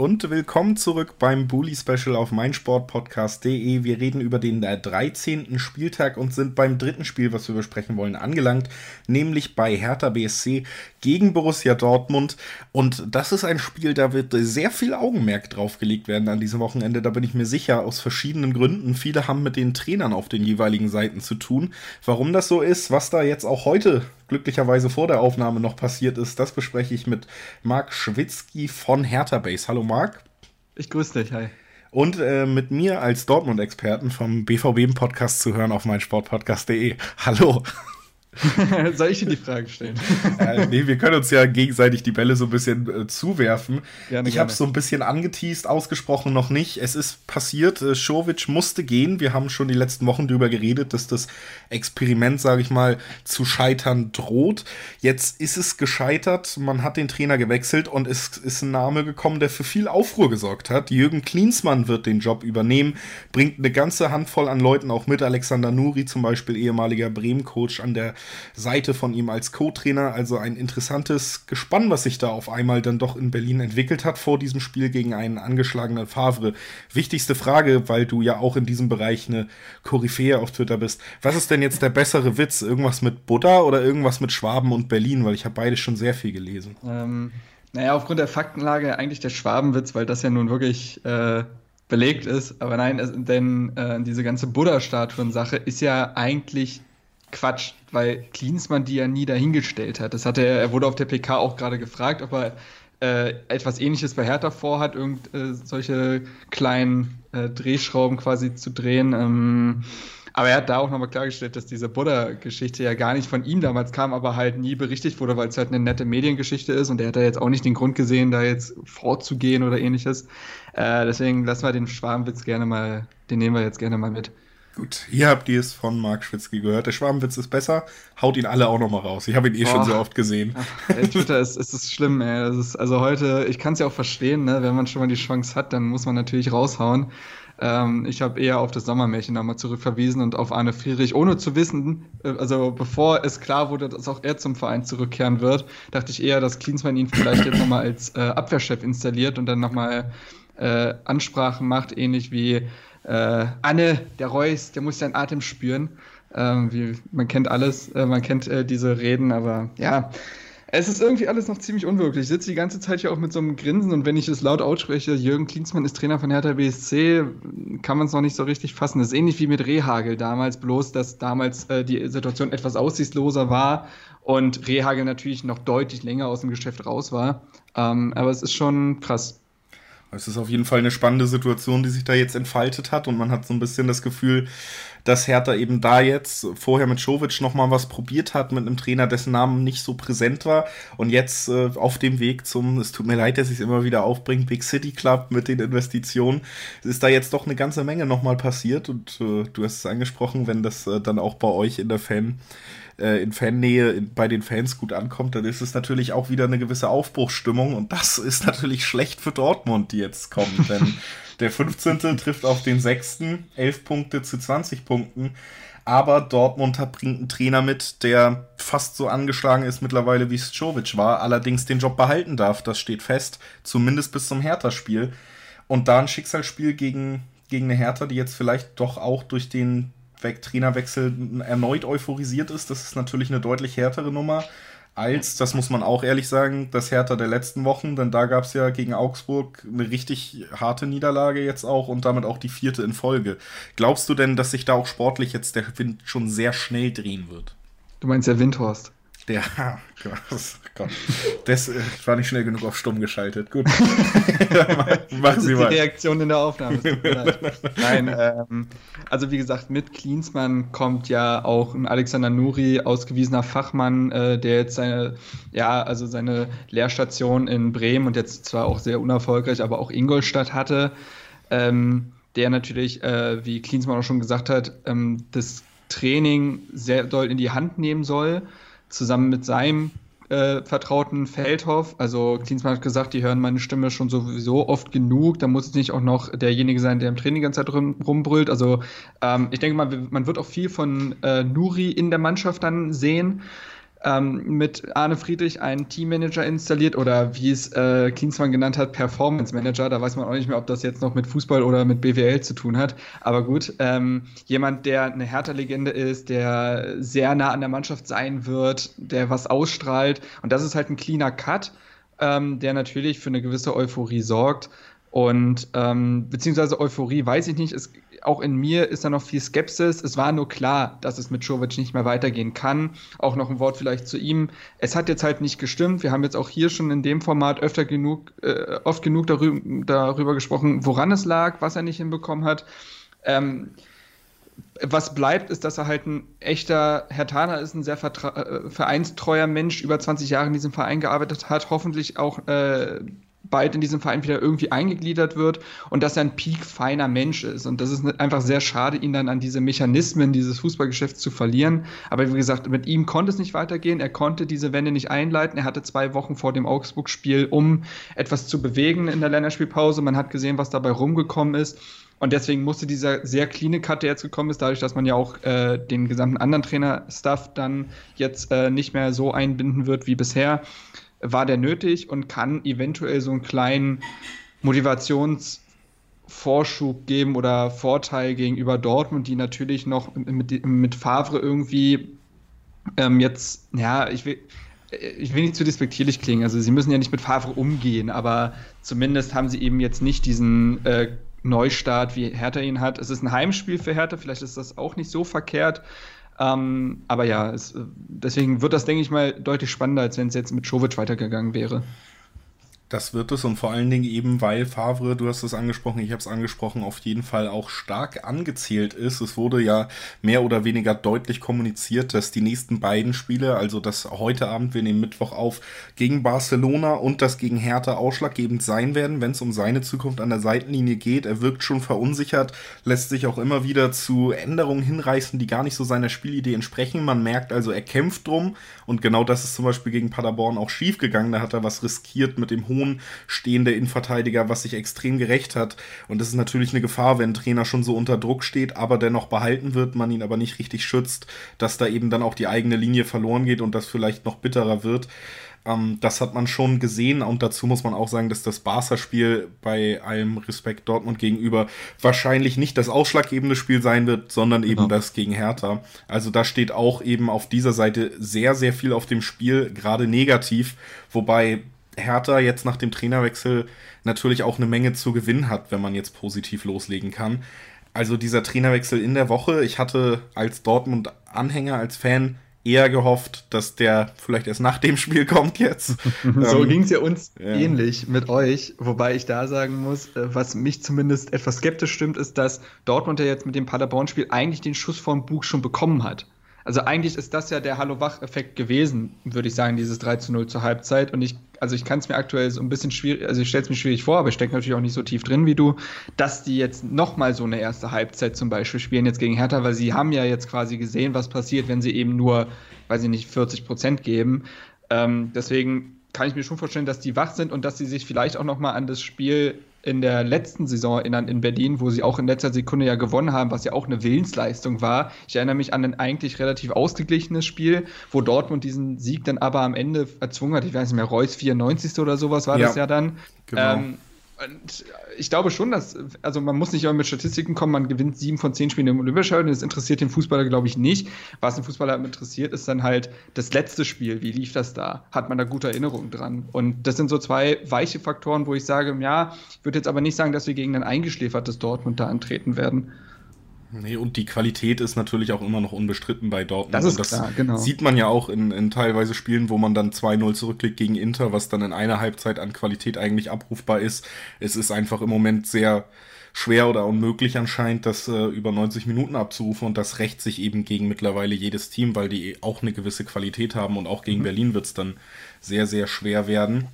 und willkommen zurück beim Bully Special auf meinsportpodcast.de. Wir reden über den 13. Spieltag und sind beim dritten Spiel, was wir besprechen wollen, angelangt, nämlich bei Hertha BSC gegen Borussia Dortmund. Und das ist ein Spiel, da wird sehr viel Augenmerk drauf gelegt werden an diesem Wochenende. Da bin ich mir sicher, aus verschiedenen Gründen. Viele haben mit den Trainern auf den jeweiligen Seiten zu tun. Warum das so ist, was da jetzt auch heute glücklicherweise vor der Aufnahme noch passiert ist, das bespreche ich mit Marc Schwitzky von Hertha Base. Hallo Marc. Ich grüße dich, hi. Und äh, mit mir als Dortmund-Experten vom BVB-Podcast zu hören auf meinsportpodcast.de. Hallo. <laughs> Soll ich dir die Frage stellen? <laughs> äh, nee, wir können uns ja gegenseitig die Bälle so ein bisschen äh, zuwerfen. Gerne, ich habe es so ein bisschen angeteased, ausgesprochen noch nicht. Es ist passiert, äh, Schovic musste gehen. Wir haben schon die letzten Wochen darüber geredet, dass das Experiment, sage ich mal, zu scheitern droht. Jetzt ist es gescheitert, man hat den Trainer gewechselt und es ist ein Name gekommen, der für viel Aufruhr gesorgt hat. Jürgen Klinsmann wird den Job übernehmen, bringt eine ganze Handvoll an Leuten auch mit. Alexander Nuri zum Beispiel, ehemaliger Bremen-Coach an der Seite von ihm als Co-Trainer. Also ein interessantes Gespann, was sich da auf einmal dann doch in Berlin entwickelt hat vor diesem Spiel gegen einen angeschlagenen Favre. Wichtigste Frage, weil du ja auch in diesem Bereich eine Koryphäe auf Twitter bist. Was ist denn jetzt der bessere Witz? Irgendwas mit Buddha oder irgendwas mit Schwaben und Berlin? Weil ich habe beide schon sehr viel gelesen. Ähm, naja, aufgrund der Faktenlage eigentlich der Schwabenwitz, weil das ja nun wirklich äh, belegt ist. Aber nein, es, denn äh, diese ganze Buddha-Statuen-Sache ist ja eigentlich Quatsch, weil Klinsmann die ja nie dahingestellt hat. Das hatte er, er wurde auf der PK auch gerade gefragt, ob er äh, etwas ähnliches bei Hertha vorhat, irgend äh, solche kleinen äh, Drehschrauben quasi zu drehen. Ähm, aber er hat da auch nochmal klargestellt, dass diese Buddha-Geschichte ja gar nicht von ihm damals kam, aber halt nie berichtet wurde, weil es halt eine nette Mediengeschichte ist und er hat da jetzt auch nicht den Grund gesehen, da jetzt vorzugehen oder ähnliches. Äh, deswegen lassen wir den Schwarmwitz gerne mal, den nehmen wir jetzt gerne mal mit. Gut, hier habt ihr es von Marc Schwitzky gehört. Der Schwarmwitz ist besser. Haut ihn alle auch nochmal raus. Ich habe ihn eh Boah. schon so oft gesehen. Ach, ey, Twitter ist, ist, ist schlimm, ey. Das ist, also heute, ich kann es ja auch verstehen, ne? wenn man schon mal die Chance hat, dann muss man natürlich raushauen. Ähm, ich habe eher auf das Sommermärchen nochmal zurückverwiesen und auf Arne Friedrich, ohne zu wissen, äh, also bevor es klar wurde, dass auch er zum Verein zurückkehren wird, dachte ich eher, dass Klinsmann ihn vielleicht jetzt nochmal als äh, Abwehrchef installiert und dann nochmal äh, Ansprachen macht, ähnlich wie äh, Anne, der Reus, der muss seinen Atem spüren. Ähm, wie, man kennt alles, äh, man kennt äh, diese Reden, aber ja, es ist irgendwie alles noch ziemlich unwirklich. Ich sitze die ganze Zeit hier auch mit so einem Grinsen und wenn ich es laut ausspreche, Jürgen Klinsmann ist Trainer von Hertha BSC, kann man es noch nicht so richtig fassen. Das ist ähnlich wie mit Rehagel damals, bloß dass damals äh, die Situation etwas aussichtsloser war und Rehagel natürlich noch deutlich länger aus dem Geschäft raus war. Ähm, aber es ist schon krass. Es ist auf jeden Fall eine spannende Situation, die sich da jetzt entfaltet hat und man hat so ein bisschen das Gefühl, dass Hertha eben da jetzt vorher mit Jovic nochmal was probiert hat mit einem Trainer, dessen Namen nicht so präsent war und jetzt äh, auf dem Weg zum, es tut mir leid, dass ich es immer wieder aufbringe, Big City Club mit den Investitionen, ist da jetzt doch eine ganze Menge nochmal passiert und äh, du hast es angesprochen, wenn das äh, dann auch bei euch in der Fan äh, in Fannähe in, bei den Fans gut ankommt, dann ist es natürlich auch wieder eine gewisse Aufbruchsstimmung und das <laughs> ist natürlich schlecht für Dortmund, die jetzt kommen, <laughs> denn der 15. trifft auf den 6. 11 Punkte zu 20 Punkten. Aber Dortmund hat, bringt einen Trainer mit, der fast so angeschlagen ist mittlerweile wie Stovic war, allerdings den Job behalten darf. Das steht fest, zumindest bis zum Hertha-Spiel. Und da ein Schicksalsspiel gegen, gegen eine Hertha, die jetzt vielleicht doch auch durch den Trainerwechsel erneut euphorisiert ist. Das ist natürlich eine deutlich härtere Nummer als, das muss man auch ehrlich sagen, das Hertha der letzten Wochen, denn da gab es ja gegen Augsburg eine richtig harte Niederlage jetzt auch und damit auch die vierte in Folge. Glaubst du denn, dass sich da auch sportlich jetzt der Wind schon sehr schnell drehen wird? Du meinst der Windhorst? Der, <laughs> Gott, das äh, war nicht schnell genug auf stumm geschaltet. Gut. <laughs> Machen Sie mal. die Reaktion in der Aufnahme. <laughs> Nein, ähm, also wie gesagt, mit Klinsmann kommt ja auch ein Alexander Nuri, ausgewiesener Fachmann, äh, der jetzt seine, ja, also seine Lehrstation in Bremen und jetzt zwar auch sehr unerfolgreich, aber auch Ingolstadt hatte. Ähm, der natürlich, äh, wie Klinsmann auch schon gesagt hat, ähm, das Training sehr doll in die Hand nehmen soll zusammen mit seinem äh, vertrauten Feldhoff. Also Klinsmann hat gesagt, die hören meine Stimme schon sowieso oft genug. Da muss es nicht auch noch derjenige sein, der im Training die ganze Zeit rum, rumbrüllt. Also ähm, ich denke mal, man wird auch viel von äh, Nuri in der Mannschaft dann sehen ähm, mit Arne Friedrich einen Teammanager installiert oder wie es äh, Klinsmann genannt hat, Performance Manager. Da weiß man auch nicht mehr, ob das jetzt noch mit Fußball oder mit BWL zu tun hat. Aber gut, ähm, jemand, der eine Hertha-Legende ist, der sehr nah an der Mannschaft sein wird, der was ausstrahlt. Und das ist halt ein cleaner Cut, ähm, der natürlich für eine gewisse Euphorie sorgt. Und ähm, beziehungsweise Euphorie weiß ich nicht. Es auch in mir ist da noch viel Skepsis. Es war nur klar, dass es mit Jovic nicht mehr weitergehen kann. Auch noch ein Wort vielleicht zu ihm. Es hat jetzt halt nicht gestimmt. Wir haben jetzt auch hier schon in dem Format öfter genug, äh, oft genug darüber, darüber gesprochen, woran es lag, was er nicht hinbekommen hat. Ähm, was bleibt, ist, dass er halt ein echter Herr Tana ist, ein sehr äh, vereinstreuer Mensch, über 20 Jahre in diesem Verein gearbeitet hat, hoffentlich auch äh, bald in diesem Verein wieder irgendwie eingegliedert wird und dass er ein peak-feiner Mensch ist. Und das ist einfach sehr schade, ihn dann an diese Mechanismen dieses Fußballgeschäfts zu verlieren. Aber wie gesagt, mit ihm konnte es nicht weitergehen. Er konnte diese Wende nicht einleiten. Er hatte zwei Wochen vor dem Augsburg-Spiel, um etwas zu bewegen in der Länderspielpause. Man hat gesehen, was dabei rumgekommen ist. Und deswegen musste dieser sehr clean Cut, der jetzt gekommen ist, dadurch, dass man ja auch äh, den gesamten anderen Trainer-Stuff dann jetzt äh, nicht mehr so einbinden wird wie bisher, war der nötig und kann eventuell so einen kleinen Motivationsvorschub geben oder Vorteil gegenüber Dortmund, die natürlich noch mit, mit Favre irgendwie ähm, jetzt, ja, ich will, ich will nicht zu despektierlich klingen, also sie müssen ja nicht mit Favre umgehen, aber zumindest haben sie eben jetzt nicht diesen äh, Neustart, wie Hertha ihn hat. Es ist ein Heimspiel für Hertha, vielleicht ist das auch nicht so verkehrt. Ähm, aber ja, es, deswegen wird das, denke ich mal, deutlich spannender, als wenn es jetzt mit Jovic weitergegangen wäre. Das wird es und vor allen Dingen eben, weil Favre, du hast es angesprochen, ich habe es angesprochen, auf jeden Fall auch stark angezählt ist. Es wurde ja mehr oder weniger deutlich kommuniziert, dass die nächsten beiden Spiele, also das heute Abend, wir nehmen Mittwoch auf, gegen Barcelona und das gegen Hertha ausschlaggebend sein werden, wenn es um seine Zukunft an der Seitenlinie geht. Er wirkt schon verunsichert, lässt sich auch immer wieder zu Änderungen hinreißen, die gar nicht so seiner Spielidee entsprechen. Man merkt also, er kämpft drum und genau das ist zum Beispiel gegen Paderborn auch schief gegangen. Da hat er was riskiert mit dem hohen Position stehende Innenverteidiger, was sich extrem gerecht hat. Und das ist natürlich eine Gefahr, wenn ein Trainer schon so unter Druck steht, aber dennoch behalten wird, man ihn aber nicht richtig schützt, dass da eben dann auch die eigene Linie verloren geht und das vielleicht noch bitterer wird. Ähm, das hat man schon gesehen und dazu muss man auch sagen, dass das Barca-Spiel bei allem Respekt Dortmund gegenüber wahrscheinlich nicht das ausschlaggebende Spiel sein wird, sondern eben genau. das gegen Hertha. Also da steht auch eben auf dieser Seite sehr, sehr viel auf dem Spiel, gerade negativ, wobei Hertha jetzt nach dem Trainerwechsel natürlich auch eine Menge zu gewinnen hat, wenn man jetzt positiv loslegen kann. Also dieser Trainerwechsel in der Woche, ich hatte als Dortmund-Anhänger, als Fan eher gehofft, dass der vielleicht erst nach dem Spiel kommt jetzt. <laughs> so ähm, ging es ja uns ja. ähnlich mit euch, wobei ich da sagen muss, äh, was mich zumindest etwas skeptisch stimmt, ist, dass Dortmund ja jetzt mit dem Paderborn-Spiel eigentlich den Schuss vom Bug schon bekommen hat. Also eigentlich ist das ja der Hallo-Wach-Effekt gewesen, würde ich sagen, dieses 3 zu 0 zur Halbzeit. Und ich, also ich kann es mir aktuell so ein bisschen schwierig, also ich stelle es mir schwierig vor, aber ich stecke natürlich auch nicht so tief drin wie du, dass die jetzt nochmal so eine erste Halbzeit zum Beispiel spielen jetzt gegen Hertha, weil sie haben ja jetzt quasi gesehen, was passiert, wenn sie eben nur, weiß ich nicht, 40 Prozent geben. Ähm, deswegen kann ich mir schon vorstellen, dass die wach sind und dass sie sich vielleicht auch nochmal an das Spiel in der letzten Saison erinnern in Berlin, wo sie auch in letzter Sekunde ja gewonnen haben, was ja auch eine Willensleistung war. Ich erinnere mich an ein eigentlich relativ ausgeglichenes Spiel, wo Dortmund diesen Sieg dann aber am Ende erzwungen hat. Ich weiß nicht mehr, Reus 94. oder sowas war ja, das ja dann. Genau. Ähm, und ich glaube schon, dass, also man muss nicht immer mit Statistiken kommen, man gewinnt sieben von zehn Spielen im Olympiastadion, das interessiert den Fußballer, glaube ich, nicht. Was den Fußballer interessiert, ist dann halt das letzte Spiel. Wie lief das da? Hat man da gute Erinnerungen dran? Und das sind so zwei weiche Faktoren, wo ich sage, ja, ich würde jetzt aber nicht sagen, dass wir gegen ein eingeschläfertes Dortmund da antreten werden. Nee, und die Qualität ist natürlich auch immer noch unbestritten bei Dortmund. Das ist das klar, genau. sieht man ja auch in, in teilweise Spielen, wo man dann 2-0 zurückliegt gegen Inter, was dann in einer Halbzeit an Qualität eigentlich abrufbar ist. Es ist einfach im Moment sehr schwer oder unmöglich anscheinend, das äh, über 90 Minuten abzurufen und das rächt sich eben gegen mittlerweile jedes Team, weil die auch eine gewisse Qualität haben und auch gegen mhm. Berlin wird es dann sehr, sehr schwer werden.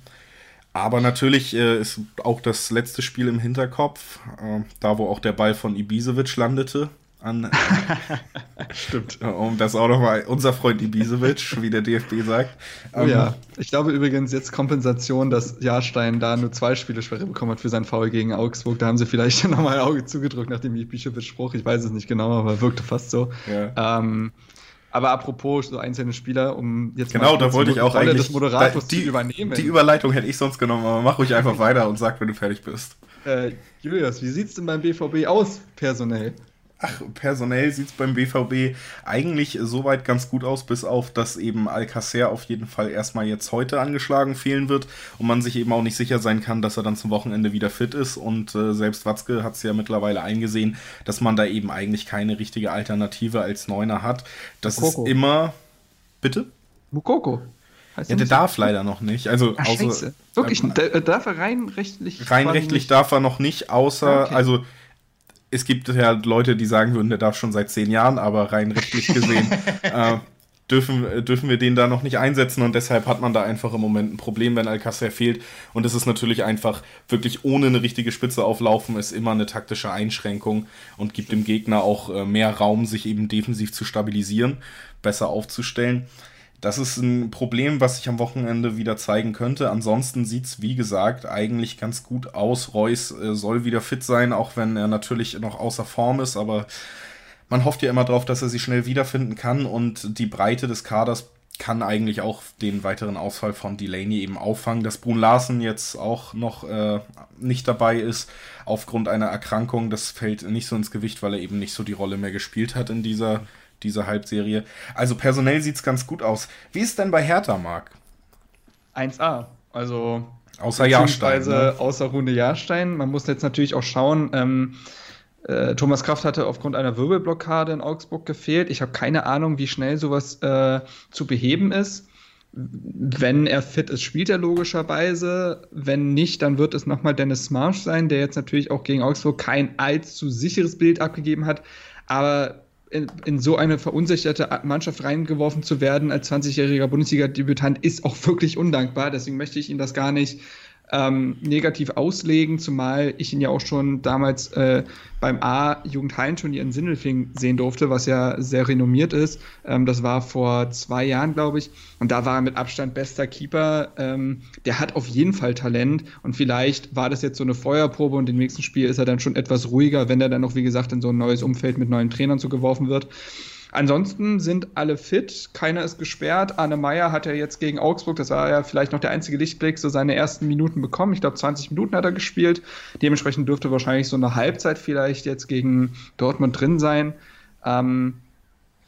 Aber natürlich äh, ist auch das letzte Spiel im Hinterkopf, äh, da wo auch der Ball von Ibisevic landete. An, äh, <laughs> Stimmt. Um das auch nochmal, unser Freund Ibisevic, wie der DFB sagt. Oh ähm, ja, ich glaube übrigens jetzt Kompensation, dass Jahrstein da nur zwei Spiele Sperre bekommen hat für sein Foul gegen Augsburg. Da haben sie vielleicht <laughs> nochmal ein Auge zugedrückt nach dem Ibisevic-Spruch. Ich weiß es nicht genau, aber wirkte fast so. Ja. Ähm, aber apropos so einzelne Spieler, um jetzt genau, da wollte ich auch Rolle eigentlich des Moderators die, zu übernehmen. Die Überleitung hätte ich sonst genommen, aber mach ruhig einfach <laughs> weiter und sag, wenn du fertig bist. Äh, Julius, wie sieht's denn beim BVB aus, personell? Ach, personell sieht es beim BVB eigentlich soweit ganz gut aus, bis auf, dass eben Alcacer auf jeden Fall erstmal jetzt heute angeschlagen fehlen wird und man sich eben auch nicht sicher sein kann, dass er dann zum Wochenende wieder fit ist. Und äh, selbst Watzke hat es ja mittlerweile eingesehen, dass man da eben eigentlich keine richtige Alternative als Neuner hat. Das Mukoko. ist immer. Bitte? Mukoko. ja, der darf so? leider noch nicht. Also, Ach, außer, Wirklich, äh, darf er rein rechtlich? Rein rechtlich darf er noch nicht, außer, okay. also es gibt ja Leute, die sagen würden, der darf schon seit zehn Jahren, aber rein rechtlich gesehen <laughs> äh, dürfen, dürfen wir den da noch nicht einsetzen und deshalb hat man da einfach im Moment ein Problem, wenn Alcacer fehlt. Und es ist natürlich einfach wirklich ohne eine richtige Spitze auflaufen, ist immer eine taktische Einschränkung und gibt dem Gegner auch äh, mehr Raum, sich eben defensiv zu stabilisieren, besser aufzustellen. Das ist ein Problem, was sich am Wochenende wieder zeigen könnte. Ansonsten sieht es, wie gesagt, eigentlich ganz gut aus. Reus äh, soll wieder fit sein, auch wenn er natürlich noch außer Form ist, aber man hofft ja immer darauf, dass er sich schnell wiederfinden kann und die Breite des Kaders kann eigentlich auch den weiteren Ausfall von Delaney eben auffangen. Dass Brun Larsen jetzt auch noch äh, nicht dabei ist aufgrund einer Erkrankung, das fällt nicht so ins Gewicht, weil er eben nicht so die Rolle mehr gespielt hat in dieser diese Halbserie. Also personell sieht es ganz gut aus. Wie ist denn bei Hertha, Marc? 1A. Also außer Jahrstein. Ne? Außer Runde Jahrstein. Man muss jetzt natürlich auch schauen. Ähm, äh, Thomas Kraft hatte aufgrund einer Wirbelblockade in Augsburg gefehlt. Ich habe keine Ahnung, wie schnell sowas äh, zu beheben ist. Wenn er fit ist, spielt er logischerweise. Wenn nicht, dann wird es nochmal Dennis Marsch sein, der jetzt natürlich auch gegen Augsburg kein allzu sicheres Bild abgegeben hat. Aber in, in, so eine verunsicherte Mannschaft reingeworfen zu werden als 20-jähriger Bundesliga-Debütant ist auch wirklich undankbar. Deswegen möchte ich ihn das gar nicht ähm, negativ auslegen, zumal ich ihn ja auch schon damals äh, beim A-Jugendhallenturnier in Sindelfing sehen durfte, was ja sehr renommiert ist. Ähm, das war vor zwei Jahren, glaube ich. Und da war er mit Abstand bester Keeper. Ähm, der hat auf jeden Fall Talent und vielleicht war das jetzt so eine Feuerprobe und im nächsten Spiel ist er dann schon etwas ruhiger, wenn er dann noch, wie gesagt, in so ein neues Umfeld mit neuen Trainern zugeworfen wird. Ansonsten sind alle fit, keiner ist gesperrt. Arne Meyer hat ja jetzt gegen Augsburg, das war ja vielleicht noch der einzige Lichtblick, so seine ersten Minuten bekommen. Ich glaube, 20 Minuten hat er gespielt. Dementsprechend dürfte wahrscheinlich so eine Halbzeit vielleicht jetzt gegen Dortmund drin sein. Ähm,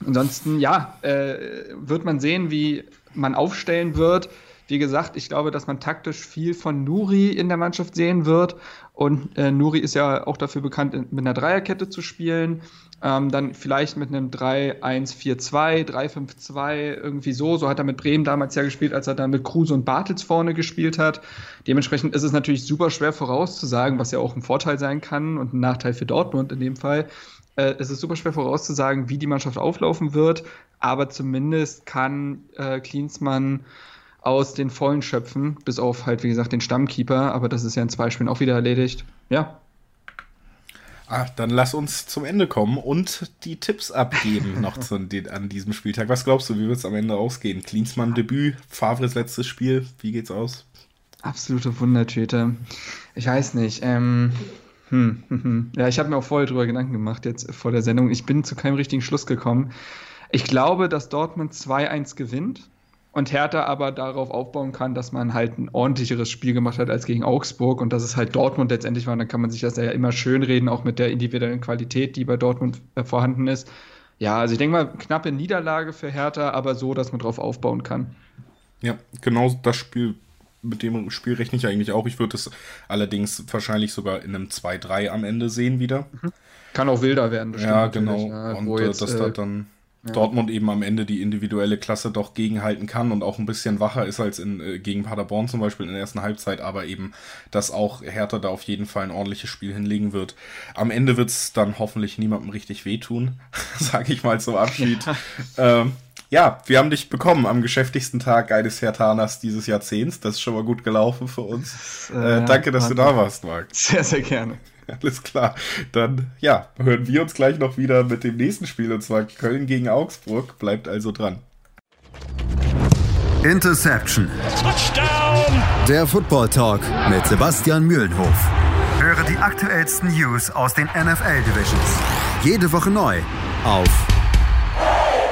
ansonsten, ja, äh, wird man sehen, wie man aufstellen wird. Wie gesagt, ich glaube, dass man taktisch viel von Nuri in der Mannschaft sehen wird. Und äh, Nuri ist ja auch dafür bekannt, mit einer Dreierkette zu spielen. Ähm, dann vielleicht mit einem 3-1-4-2, 3-5-2, irgendwie so. So hat er mit Bremen damals ja gespielt, als er dann mit Kruse und Bartels vorne gespielt hat. Dementsprechend ist es natürlich super schwer vorauszusagen, was ja auch ein Vorteil sein kann und ein Nachteil für Dortmund in dem Fall. Äh, es ist super schwer vorauszusagen, wie die Mannschaft auflaufen wird, aber zumindest kann äh, Klinsmann aus den Vollen schöpfen, bis auf halt, wie gesagt, den Stammkeeper, aber das ist ja in zwei Spielen auch wieder erledigt. Ja. Ah, dann lass uns zum Ende kommen und die Tipps abgeben noch zu, <laughs> an diesem Spieltag. Was glaubst du, wie wird es am Ende ausgehen? Klinsmann Debüt, Favres letztes Spiel, wie geht's aus? Absolute Wundertüte. Ich weiß nicht. Ähm, hm, hm, hm. Ja, ich habe mir auch vorher drüber Gedanken gemacht, jetzt vor der Sendung. Ich bin zu keinem richtigen Schluss gekommen. Ich glaube, dass Dortmund 2-1 gewinnt und Hertha aber darauf aufbauen kann, dass man halt ein ordentlicheres Spiel gemacht hat als gegen Augsburg und dass es halt Dortmund letztendlich war. Und dann kann man sich das ja immer schön reden, auch mit der individuellen Qualität, die bei Dortmund äh, vorhanden ist. Ja, also ich denke mal, knappe Niederlage für Hertha, aber so, dass man darauf aufbauen kann. Ja, genau das Spiel mit dem Spiel rechne ich eigentlich auch. Ich würde es allerdings wahrscheinlich sogar in einem 2-3 am Ende sehen wieder. Mhm. Kann auch wilder werden, Ja, genau. Ja, und äh, jetzt, dass äh, da dann ja. Dortmund eben am Ende die individuelle Klasse doch gegenhalten kann und auch ein bisschen wacher ist als in, äh, gegen Paderborn zum Beispiel in der ersten Halbzeit, aber eben, dass auch Hertha da auf jeden Fall ein ordentliches Spiel hinlegen wird. Am Ende wird es dann hoffentlich niemandem richtig wehtun, <laughs> sage ich mal zum Abschied. Ja. Ähm, ja, wir haben dich bekommen am geschäftigsten Tag eines Hertaners dieses Jahrzehnts. Das ist schon mal gut gelaufen für uns. Äh, danke, dass du da warst, Marc. Sehr, sehr gerne. <laughs> Alles klar. Dann, ja, hören wir uns gleich noch wieder mit dem nächsten Spiel, und zwar Köln gegen Augsburg. Bleibt also dran. Interception. Touchdown. Der Football Talk mit Sebastian Mühlenhof. Höre die aktuellsten News aus den NFL Divisions. Jede Woche neu auf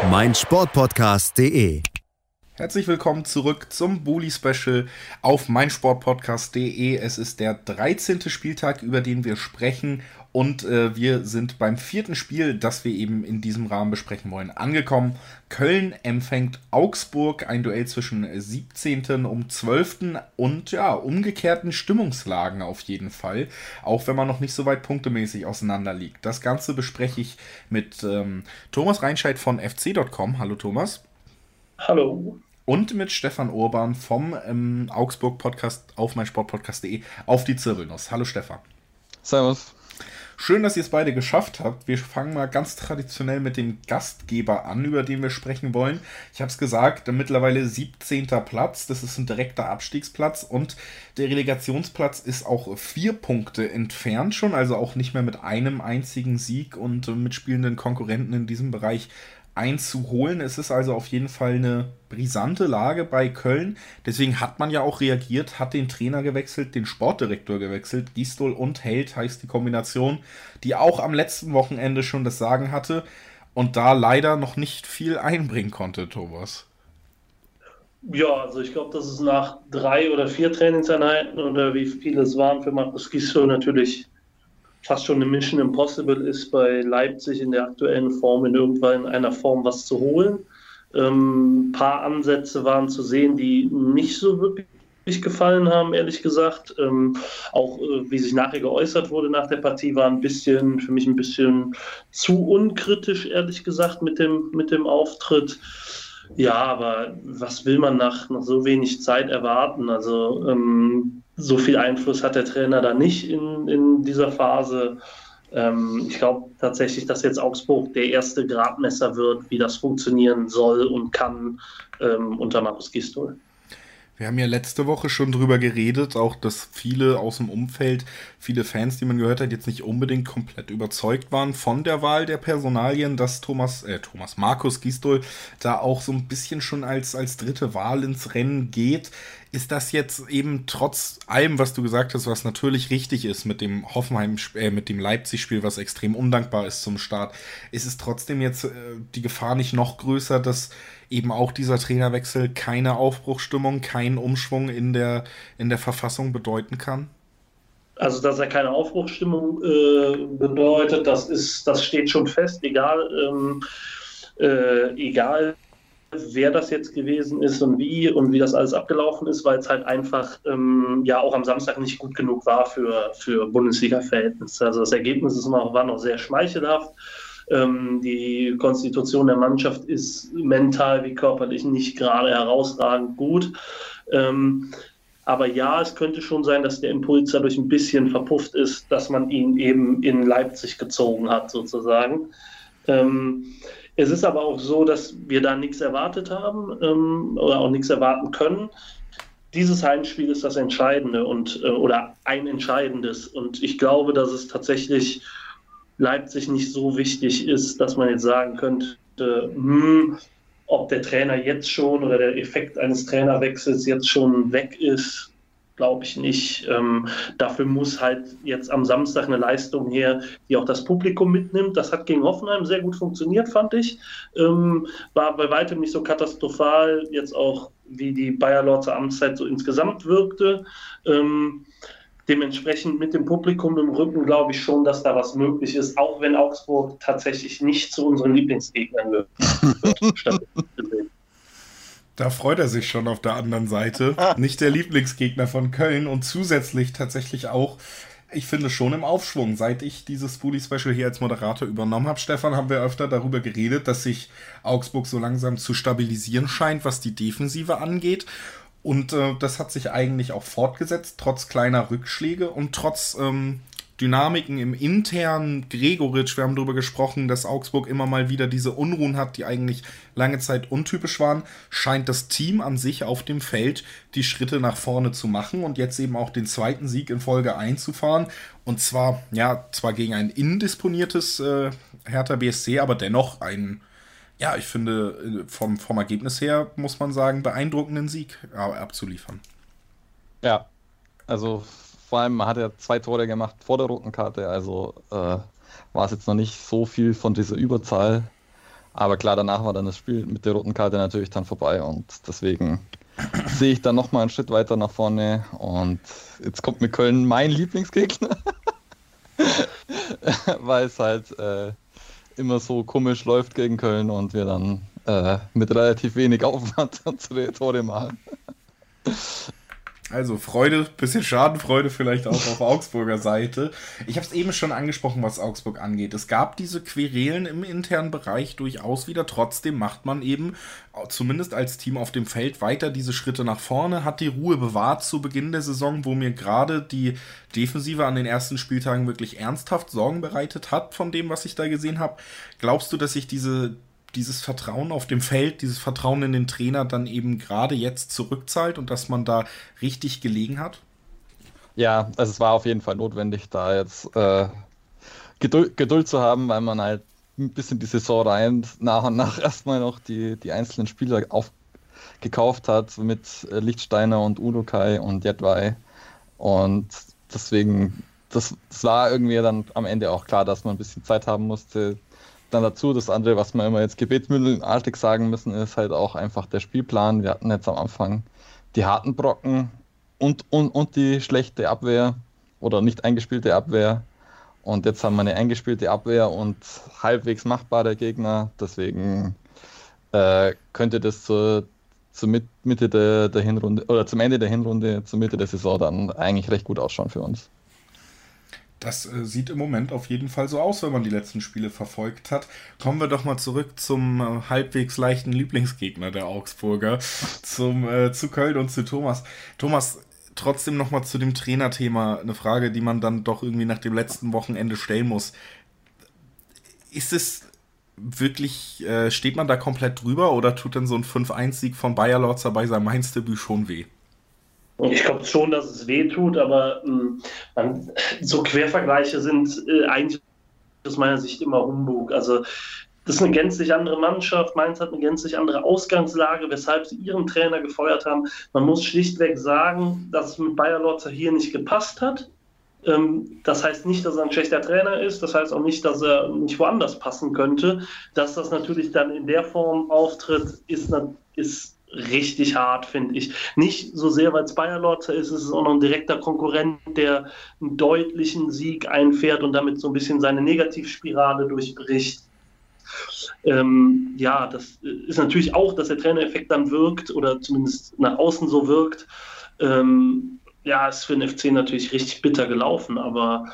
meinsportpodcast.de. Herzlich willkommen zurück zum Bully Special auf meinsportpodcast.de. Es ist der 13. Spieltag, über den wir sprechen und äh, wir sind beim vierten Spiel, das wir eben in diesem Rahmen besprechen wollen, angekommen. Köln empfängt Augsburg, ein Duell zwischen 17. um 12. und ja, umgekehrten Stimmungslagen auf jeden Fall, auch wenn man noch nicht so weit punktemäßig auseinander liegt. Das Ganze bespreche ich mit ähm, Thomas Reinscheid von fc.com. Hallo Thomas. Hallo und mit Stefan Urban vom ähm, Augsburg-Podcast auf meinsportpodcast.de auf die Zirbelnuss. Hallo Stefan. Servus. Schön, dass ihr es beide geschafft habt. Wir fangen mal ganz traditionell mit dem Gastgeber an, über den wir sprechen wollen. Ich habe es gesagt, mittlerweile 17. Platz. Das ist ein direkter Abstiegsplatz und der Relegationsplatz ist auch vier Punkte entfernt schon, also auch nicht mehr mit einem einzigen Sieg und mitspielenden Konkurrenten in diesem Bereich einzuholen. Es ist also auf jeden Fall eine brisante Lage bei Köln. Deswegen hat man ja auch reagiert, hat den Trainer gewechselt, den Sportdirektor gewechselt. Gistol und Held heißt die Kombination, die auch am letzten Wochenende schon das Sagen hatte und da leider noch nicht viel einbringen konnte, Thomas. Ja, also ich glaube, dass es nach drei oder vier Trainingseinheiten oder wie viele es waren für Markus Gisdol natürlich fast schon eine Mission Impossible ist, bei Leipzig in der aktuellen Form in irgendwann einer Form was zu holen. Ähm, ein paar Ansätze waren zu sehen, die nicht so wirklich gefallen haben, ehrlich gesagt. Ähm, auch äh, wie sich nachher geäußert wurde nach der Partie, war ein bisschen, für mich ein bisschen zu unkritisch, ehrlich gesagt, mit dem, mit dem Auftritt. Ja, aber was will man nach, nach so wenig Zeit erwarten? Also ähm, so viel Einfluss hat der Trainer da nicht in, in dieser Phase. Ähm, ich glaube tatsächlich, dass jetzt Augsburg der erste Gradmesser wird, wie das funktionieren soll und kann ähm, unter Markus Gistol. Wir haben ja letzte Woche schon drüber geredet, auch dass viele aus dem Umfeld, viele Fans, die man gehört hat, jetzt nicht unbedingt komplett überzeugt waren von der Wahl der Personalien, dass Thomas, äh, Thomas Markus Gistol da auch so ein bisschen schon als, als dritte Wahl ins Rennen geht. Ist das jetzt eben trotz allem, was du gesagt hast, was natürlich richtig ist mit dem Hoffenheim, äh, mit dem Leipzig-Spiel, was extrem undankbar ist zum Start, ist es trotzdem jetzt äh, die Gefahr nicht noch größer, dass eben auch dieser Trainerwechsel keine Aufbruchstimmung, keinen Umschwung in der, in der Verfassung bedeuten kann? Also, dass er keine Aufbruchstimmung äh, bedeutet, das ist, das steht schon fest, egal, ähm, äh, egal wer das jetzt gewesen ist und wie und wie das alles abgelaufen ist, weil es halt einfach ähm, ja auch am Samstag nicht gut genug war für, für Bundesliga-Verhältnisse. Also das Ergebnis ist noch, war noch sehr schmeichelhaft. Ähm, die Konstitution der Mannschaft ist mental wie körperlich nicht gerade herausragend gut. Ähm, aber ja, es könnte schon sein, dass der Impuls dadurch ein bisschen verpufft ist, dass man ihn eben in Leipzig gezogen hat, sozusagen. Ähm, es ist aber auch so, dass wir da nichts erwartet haben ähm, oder auch nichts erwarten können. Dieses Heimspiel ist das Entscheidende und äh, oder ein entscheidendes. Und ich glaube, dass es tatsächlich Leipzig nicht so wichtig ist, dass man jetzt sagen könnte, hm, ob der Trainer jetzt schon oder der Effekt eines Trainerwechsels jetzt schon weg ist, glaube ich nicht. Ähm, dafür muss halt jetzt am Samstag eine Leistung her, die auch das Publikum mitnimmt. Das hat gegen Hoffenheim sehr gut funktioniert, fand ich. Ähm, war bei weitem nicht so katastrophal, jetzt auch wie die Bayer Lords Amtszeit so insgesamt wirkte. Ähm, dementsprechend mit dem Publikum im Rücken glaube ich schon, dass da was möglich ist, auch wenn Augsburg tatsächlich nicht zu unseren Lieblingsgegnern gehört. <laughs> Da freut er sich schon auf der anderen Seite. Nicht der Lieblingsgegner von Köln und zusätzlich tatsächlich auch, ich finde schon im Aufschwung. Seit ich dieses Spoolie Special hier als Moderator übernommen habe, Stefan, haben wir öfter darüber geredet, dass sich Augsburg so langsam zu stabilisieren scheint, was die Defensive angeht. Und äh, das hat sich eigentlich auch fortgesetzt, trotz kleiner Rückschläge und trotz ähm, Dynamiken im internen Gregoritsch. Wir haben darüber gesprochen, dass Augsburg immer mal wieder diese Unruhen hat, die eigentlich lange Zeit untypisch waren. Scheint das Team an sich auf dem Feld die Schritte nach vorne zu machen und jetzt eben auch den zweiten Sieg in Folge einzufahren. Und zwar, ja, zwar gegen ein indisponiertes äh, Hertha BSC, aber dennoch ein, ja, ich finde, äh, vom, vom Ergebnis her muss man sagen, beeindruckenden Sieg äh, abzuliefern. Ja, also vor allem hat er zwei Tore gemacht vor der roten Karte, also äh, war es jetzt noch nicht so viel von dieser Überzahl. Aber klar, danach war dann das Spiel mit der roten Karte natürlich dann vorbei und deswegen <clears throat> sehe ich dann nochmal einen Schritt weiter nach vorne und jetzt kommt mit Köln mein Lieblingsgegner, <laughs> weil es halt äh, immer so komisch läuft gegen Köln und wir dann äh, mit relativ wenig Aufwand <laughs> unsere Tore machen. Also Freude, bisschen Schadenfreude vielleicht auch auf Augsburger Seite. Ich habe es eben schon angesprochen, was Augsburg angeht. Es gab diese Querelen im internen Bereich durchaus wieder. Trotzdem macht man eben, zumindest als Team auf dem Feld, weiter diese Schritte nach vorne, hat die Ruhe bewahrt zu Beginn der Saison, wo mir gerade die Defensive an den ersten Spieltagen wirklich ernsthaft Sorgen bereitet hat von dem, was ich da gesehen habe. Glaubst du, dass sich diese dieses Vertrauen auf dem Feld, dieses Vertrauen in den Trainer dann eben gerade jetzt zurückzahlt und dass man da richtig gelegen hat? Ja, also es war auf jeden Fall notwendig, da jetzt äh, Geduld, Geduld, zu haben, weil man halt ein bisschen die Saison rein nach und nach <laughs> erstmal noch die, die einzelnen Spieler aufgekauft hat mit äh, Lichtsteiner und Udokai und Jedwai. Und deswegen, das, das war irgendwie dann am Ende auch klar, dass man ein bisschen Zeit haben musste, dann dazu, das andere, was wir immer jetzt gebetsmühlenartig sagen müssen, ist halt auch einfach der Spielplan. Wir hatten jetzt am Anfang die harten Brocken und, und, und die schlechte Abwehr oder nicht eingespielte Abwehr. Und jetzt haben wir eine eingespielte Abwehr und halbwegs machbare Gegner. Deswegen äh, könnte das zur, zur Mitte der, der Hinrunde oder zum Ende der Hinrunde, zur Mitte der Saison dann eigentlich recht gut ausschauen für uns. Das äh, sieht im Moment auf jeden Fall so aus, wenn man die letzten Spiele verfolgt hat. Kommen wir doch mal zurück zum äh, halbwegs leichten Lieblingsgegner der Augsburger, zum, äh, zu Köln und zu Thomas. Thomas, trotzdem noch mal zu dem Trainerthema eine Frage, die man dann doch irgendwie nach dem letzten Wochenende stellen muss. Ist es wirklich, äh, steht man da komplett drüber oder tut denn so ein 5-1-Sieg von Bayer Lorzer bei seinem Mainz-Debüt schon weh? Ich glaube schon, dass es weh tut, aber ähm, man, so Quervergleiche sind äh, eigentlich aus meiner Sicht immer Humbug. Also das ist eine gänzlich andere Mannschaft. Mainz hat eine gänzlich andere Ausgangslage, weshalb sie ihren Trainer gefeuert haben. Man muss schlichtweg sagen, dass es mit Bayer Lotzer hier nicht gepasst hat. Ähm, das heißt nicht, dass er ein schlechter Trainer ist. Das heißt auch nicht, dass er nicht woanders passen könnte. Dass das natürlich dann in der Form auftritt, ist, ist richtig hart, finde ich. Nicht so sehr, weil es Bayer Lorzer ist, es ist auch noch ein direkter Konkurrent, der einen deutlichen Sieg einfährt und damit so ein bisschen seine Negativspirale durchbricht. Ähm, ja, das ist natürlich auch, dass der Trainereffekt dann wirkt oder zumindest nach außen so wirkt. Ähm, ja, ist für den FC natürlich richtig bitter gelaufen, aber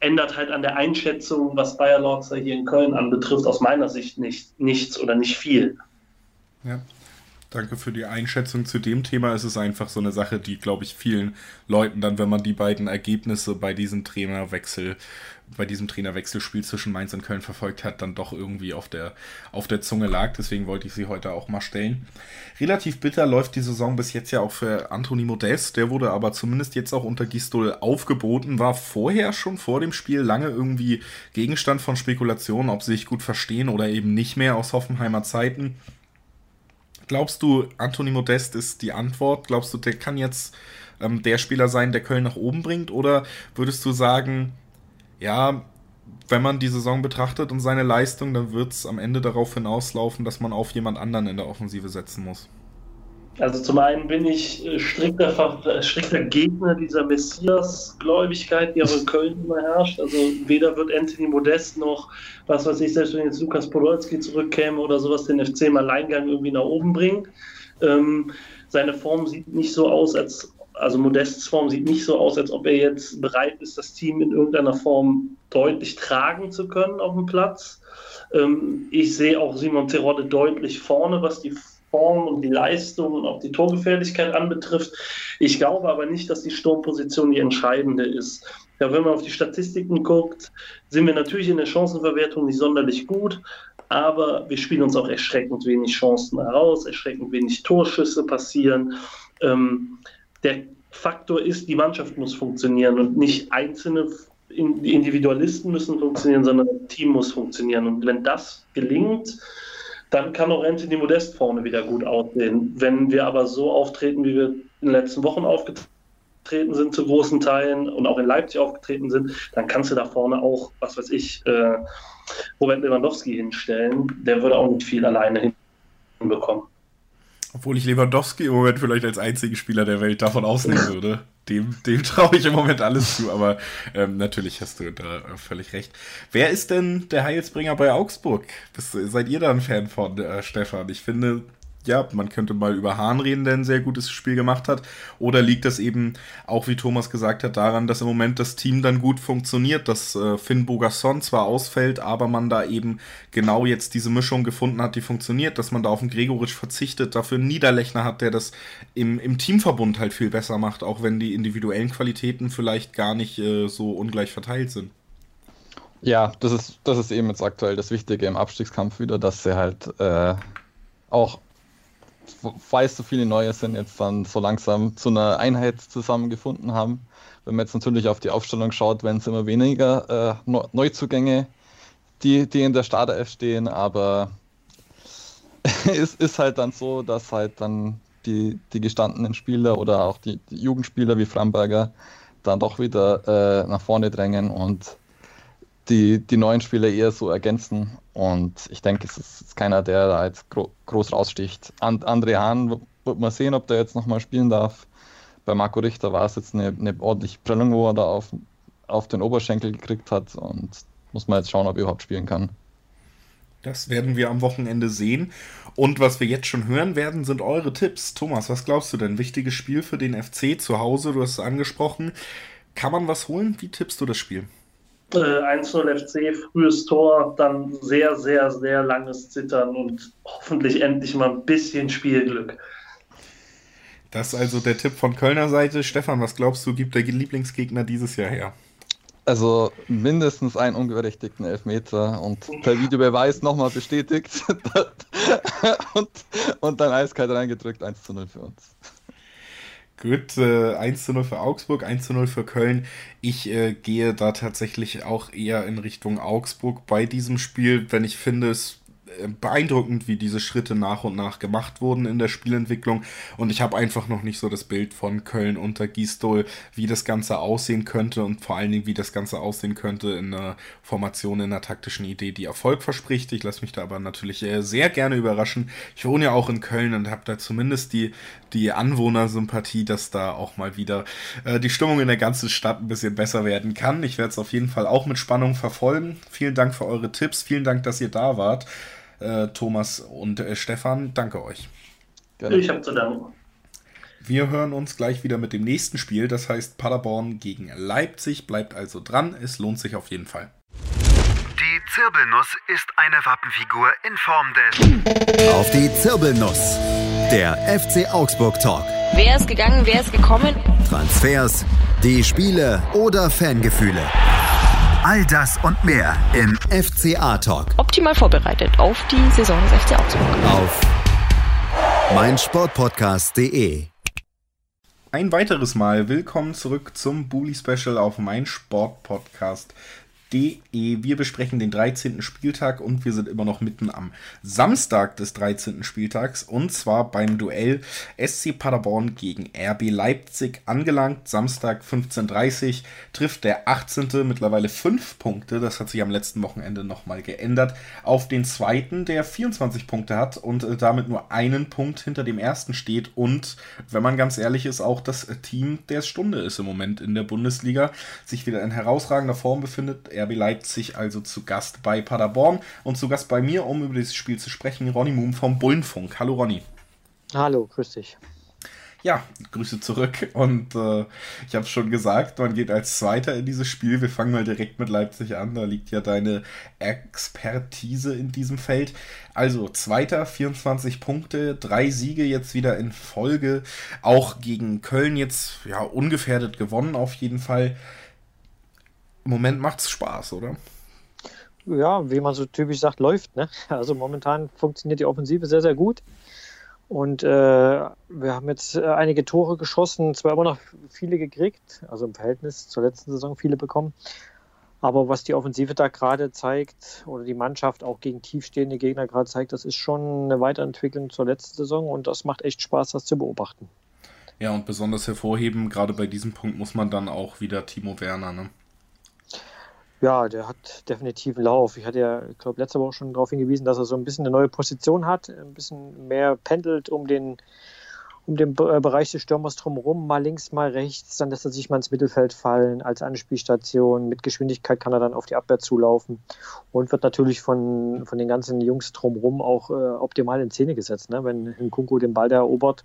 ändert halt an der Einschätzung, was Bayer Lorzer hier in Köln anbetrifft, aus meiner Sicht nicht, nichts oder nicht viel. Ja, Danke für die Einschätzung zu dem Thema. Es ist einfach so eine Sache, die, glaube ich, vielen Leuten dann, wenn man die beiden Ergebnisse bei diesem Trainerwechsel, bei diesem Trainerwechselspiel zwischen Mainz und Köln verfolgt hat, dann doch irgendwie auf der, auf der Zunge lag. Deswegen wollte ich sie heute auch mal stellen. Relativ bitter läuft die Saison bis jetzt ja auch für Anthony Modest. Der wurde aber zumindest jetzt auch unter Gistol aufgeboten, war vorher schon vor dem Spiel lange irgendwie Gegenstand von Spekulationen, ob sie sich gut verstehen oder eben nicht mehr aus Hoffenheimer Zeiten. Glaubst du, Anthony Modest ist die Antwort? Glaubst du, der kann jetzt ähm, der Spieler sein, der Köln nach oben bringt? Oder würdest du sagen, ja, wenn man die Saison betrachtet und seine Leistung, dann wird es am Ende darauf hinauslaufen, dass man auf jemand anderen in der Offensive setzen muss? Also zum einen bin ich äh, strikter, äh, strikter Gegner dieser Messias-Gläubigkeit, die auch in Köln immer herrscht. Also weder wird Anthony Modest noch, was weiß ich, selbst wenn jetzt Lukas Podolski zurückkäme oder sowas, den FC im Alleingang irgendwie nach oben bringen. Ähm, seine Form sieht nicht so aus, als also Modests Form sieht nicht so aus, als ob er jetzt bereit ist, das Team in irgendeiner Form deutlich tragen zu können auf dem Platz. Ähm, ich sehe auch Simon Terodde deutlich vorne, was die Form und die Leistung und auch die Torgefährlichkeit anbetrifft. Ich glaube aber nicht, dass die Sturmposition die entscheidende ist. Ja, wenn man auf die Statistiken guckt, sind wir natürlich in der Chancenverwertung nicht sonderlich gut, aber wir spielen uns auch erschreckend wenig Chancen heraus, erschreckend wenig Torschüsse passieren. Ähm, der Faktor ist, die Mannschaft muss funktionieren und nicht einzelne Individualisten müssen funktionieren, sondern das Team muss funktionieren. Und wenn das gelingt, dann kann auch Anthony Modest vorne wieder gut aussehen. Wenn wir aber so auftreten, wie wir in den letzten Wochen aufgetreten sind zu großen Teilen und auch in Leipzig aufgetreten sind, dann kannst du da vorne auch, was weiß ich, äh, Robert Lewandowski hinstellen. Der würde auch nicht viel alleine hinbekommen. Obwohl ich Lewandowski im Moment vielleicht als einzigen Spieler der Welt davon ausnehmen würde. Dem, dem <laughs> traue ich im Moment alles zu, aber ähm, natürlich hast du da völlig recht. Wer ist denn der Heilsbringer bei Augsburg? Bist, seid ihr da ein Fan von, äh, Stefan? Ich finde, ja, man könnte mal über Hahn reden, der ein sehr gutes Spiel gemacht hat. Oder liegt das eben auch, wie Thomas gesagt hat, daran, dass im Moment das Team dann gut funktioniert, dass äh, Finn Bogasson zwar ausfällt, aber man da eben genau jetzt diese Mischung gefunden hat, die funktioniert, dass man da auf den Gregorisch verzichtet, dafür einen Niederlechner hat, der das im, im Teamverbund halt viel besser macht, auch wenn die individuellen Qualitäten vielleicht gar nicht äh, so ungleich verteilt sind. Ja, das ist, das ist eben jetzt aktuell das Wichtige im Abstiegskampf wieder, dass sie halt äh, auch weil so viele neue sind, jetzt dann so langsam zu einer Einheit zusammengefunden haben. Wenn man jetzt natürlich auf die Aufstellung schaut, werden es immer weniger äh, Neuzugänge, die, die in der Startelf stehen, aber <laughs> es ist halt dann so, dass halt dann die, die gestandenen Spieler oder auch die, die Jugendspieler wie Framberger dann doch wieder äh, nach vorne drängen und die, die neuen Spieler eher so ergänzen. Und ich denke, es ist keiner, der da jetzt gro groß raussticht. And, André Hahn wird man sehen, ob der jetzt nochmal spielen darf. Bei Marco Richter war es jetzt eine, eine ordentliche Prellung, wo er da auf, auf den Oberschenkel gekriegt hat. Und muss man jetzt schauen, ob er überhaupt spielen kann. Das werden wir am Wochenende sehen. Und was wir jetzt schon hören werden, sind eure Tipps. Thomas, was glaubst du denn? Wichtiges Spiel für den FC zu Hause, du hast es angesprochen. Kann man was holen? Wie tippst du das Spiel? Äh, 1-0 FC, frühes Tor, dann sehr, sehr, sehr langes Zittern und hoffentlich endlich mal ein bisschen Spielglück. Das ist also der Tipp von Kölner Seite. Stefan, was glaubst du, gibt der Lieblingsgegner dieses Jahr her? Also mindestens einen unberechtigten Elfmeter und per Videobeweis nochmal bestätigt <laughs> und, und dann eiskalt reingedrückt 1 zu 0 für uns. Gut, äh, 1 zu 0 für Augsburg, 1 zu 0 für Köln. Ich äh, gehe da tatsächlich auch eher in Richtung Augsburg bei diesem Spiel, wenn ich finde, es beeindruckend, wie diese Schritte nach und nach gemacht wurden in der Spielentwicklung. Und ich habe einfach noch nicht so das Bild von Köln unter Gisdol, wie das Ganze aussehen könnte und vor allen Dingen, wie das Ganze aussehen könnte in einer Formation, in einer taktischen Idee, die Erfolg verspricht. Ich lasse mich da aber natürlich äh, sehr gerne überraschen. Ich wohne ja auch in Köln und habe da zumindest die, die Anwohnersympathie, dass da auch mal wieder äh, die Stimmung in der ganzen Stadt ein bisschen besser werden kann. Ich werde es auf jeden Fall auch mit Spannung verfolgen. Vielen Dank für eure Tipps. Vielen Dank, dass ihr da wart äh, Thomas und äh, Stefan. Danke euch. Gerne. Ich habe zu danken. Wir hören uns gleich wieder mit dem nächsten Spiel, das heißt Paderborn gegen Leipzig. Bleibt also dran, es lohnt sich auf jeden Fall. Die Zirbelnuss ist eine Wappenfigur in Form des. Auf die Zirbelnuss. Der FC Augsburg Talk. Wer ist gegangen, wer ist gekommen? Transfers, die Spiele oder Fangefühle. All das und mehr im FCA Talk. Optimal vorbereitet auf die Saison des FC Augsburg. Auf meinsportpodcast.de. Ein weiteres Mal willkommen zurück zum Bully Special auf meinsportpodcast.de De. Wir besprechen den 13. Spieltag und wir sind immer noch mitten am Samstag des 13. Spieltags und zwar beim Duell SC Paderborn gegen RB Leipzig angelangt. Samstag 15.30 Uhr trifft der 18. mittlerweile 5 Punkte, das hat sich am letzten Wochenende nochmal geändert, auf den zweiten, der 24 Punkte hat und äh, damit nur einen Punkt hinter dem ersten steht und, wenn man ganz ehrlich ist, auch das Team der Stunde ist im Moment in der Bundesliga, sich wieder in herausragender Form befindet RB Leipzig also zu Gast bei Paderborn und zu Gast bei mir, um über dieses Spiel zu sprechen, Ronny Moom vom Bullenfunk. Hallo Ronny. Hallo, grüß dich. Ja, Grüße zurück. Und äh, ich habe es schon gesagt, man geht als Zweiter in dieses Spiel. Wir fangen mal direkt mit Leipzig an. Da liegt ja deine Expertise in diesem Feld. Also, Zweiter, 24 Punkte, drei Siege jetzt wieder in Folge. Auch gegen Köln jetzt ja ungefährdet gewonnen, auf jeden Fall. Im Moment macht es Spaß, oder? Ja, wie man so typisch sagt, läuft. Ne? <laughs> Also momentan funktioniert die Offensive sehr, sehr gut. Und äh, wir haben jetzt äh, einige Tore geschossen, zwar immer noch viele gekriegt, also im Verhältnis zur letzten Saison viele bekommen. Aber was die Offensive da gerade zeigt, oder die Mannschaft auch gegen tiefstehende Gegner gerade zeigt, das ist schon eine Weiterentwicklung zur letzten Saison und das macht echt Spaß, das zu beobachten. Ja, und besonders hervorheben, gerade bei diesem Punkt muss man dann auch wieder Timo Werner, ne? Ja, der hat definitiv einen Lauf. Ich hatte ja, ich glaube, letzte Woche schon darauf hingewiesen, dass er so ein bisschen eine neue Position hat, ein bisschen mehr pendelt um den, um den äh, Bereich des Stürmers drumherum, mal links, mal rechts, dann lässt er sich mal ins Mittelfeld fallen als Anspielstation. Mit Geschwindigkeit kann er dann auf die Abwehr zulaufen und wird natürlich von, von den ganzen Jungs drumherum auch äh, optimal in Szene gesetzt. Ne? Wenn Nkunku den Ball da erobert,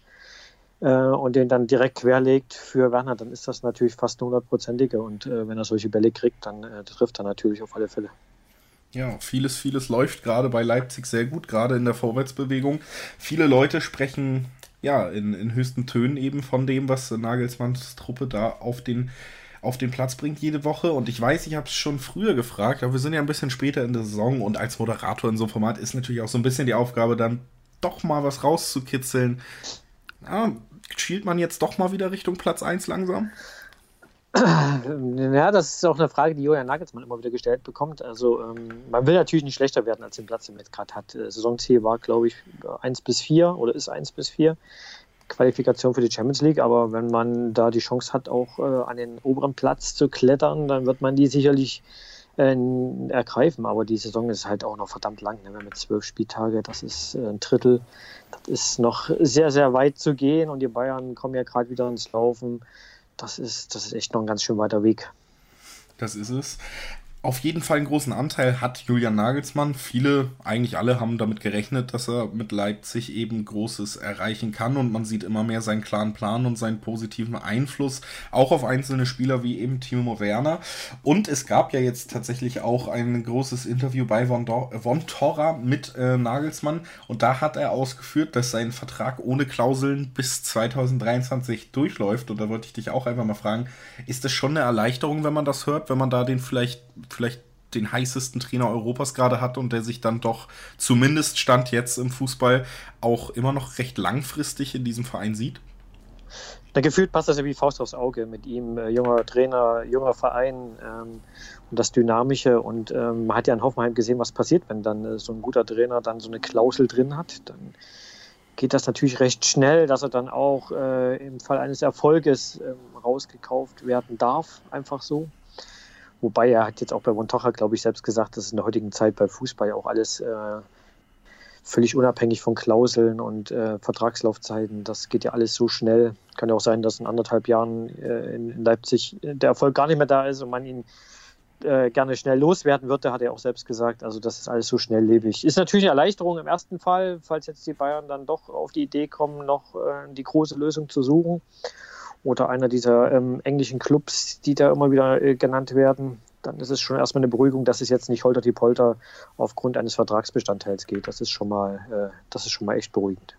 und den dann direkt querlegt für Werner, dann ist das natürlich fast eine hundertprozentige. Und äh, wenn er solche Bälle kriegt, dann äh, trifft er natürlich auf alle Fälle. Ja, vieles, vieles läuft gerade bei Leipzig sehr gut, gerade in der Vorwärtsbewegung. Viele Leute sprechen ja in, in höchsten Tönen eben von dem, was Nagelsmanns Truppe da auf den auf den Platz bringt jede Woche. Und ich weiß, ich habe es schon früher gefragt, aber wir sind ja ein bisschen später in der Saison und als Moderator in so einem Format ist natürlich auch so ein bisschen die Aufgabe, dann doch mal was rauszukitzeln. Ja, schielt man jetzt doch mal wieder Richtung Platz 1 langsam? Ja, das ist auch eine Frage, die Julian Nagelsmann immer wieder gestellt bekommt. Also ähm, man will natürlich nicht schlechter werden als den Platz, den man jetzt gerade hat. Äh, Saisonziel war, glaube ich, 1 bis 4 oder ist 1 bis 4. Qualifikation für die Champions League, aber wenn man da die Chance hat, auch äh, an den oberen Platz zu klettern, dann wird man die sicherlich äh, ergreifen. Aber die Saison ist halt auch noch verdammt lang. Ne? Jetzt zwölf Spieltage, das ist äh, ein Drittel. Das ist noch sehr, sehr weit zu gehen und die Bayern kommen ja gerade wieder ins Laufen. Das ist, das ist echt noch ein ganz schön weiter Weg. Das ist es auf jeden Fall einen großen Anteil hat Julian Nagelsmann. Viele, eigentlich alle haben damit gerechnet, dass er mit Leipzig eben Großes erreichen kann und man sieht immer mehr seinen klaren Plan und seinen positiven Einfluss auch auf einzelne Spieler wie eben Timo Werner. Und es gab ja jetzt tatsächlich auch ein großes Interview bei Von, Do Von Torra mit äh, Nagelsmann und da hat er ausgeführt, dass sein Vertrag ohne Klauseln bis 2023 durchläuft und da wollte ich dich auch einfach mal fragen, ist das schon eine Erleichterung, wenn man das hört, wenn man da den vielleicht vielleicht den heißesten Trainer Europas gerade hat und der sich dann doch zumindest Stand jetzt im Fußball auch immer noch recht langfristig in diesem Verein sieht? Na, gefühlt passt das ja wie Faust aufs Auge mit ihm, äh, junger Trainer, junger Verein ähm, und das Dynamische. Und ähm, man hat ja in Hoffenheim gesehen, was passiert, wenn dann äh, so ein guter Trainer dann so eine Klausel drin hat. Dann geht das natürlich recht schnell, dass er dann auch äh, im Fall eines Erfolges ähm, rausgekauft werden darf, einfach so. Wobei er hat jetzt auch bei Montocha, glaube ich, selbst gesagt, dass in der heutigen Zeit bei Fußball auch alles äh, völlig unabhängig von Klauseln und äh, Vertragslaufzeiten, das geht ja alles so schnell. Kann ja auch sein, dass in anderthalb Jahren äh, in, in, Leipzig der Erfolg gar nicht mehr da ist und man ihn äh, gerne schnell loswerden würde, hat er auch selbst gesagt. Also das ist alles so schnelllebig. Ist natürlich eine Erleichterung im ersten Fall, falls jetzt die Bayern dann doch auf die Idee kommen, noch äh, die große Lösung zu suchen oder einer dieser ähm, englischen Clubs, die da immer wieder äh, genannt werden, dann ist es schon erstmal eine Beruhigung, dass es jetzt nicht holter die Polter aufgrund eines Vertragsbestandteils geht. Das ist schon mal, äh, das ist schon mal echt beruhigend.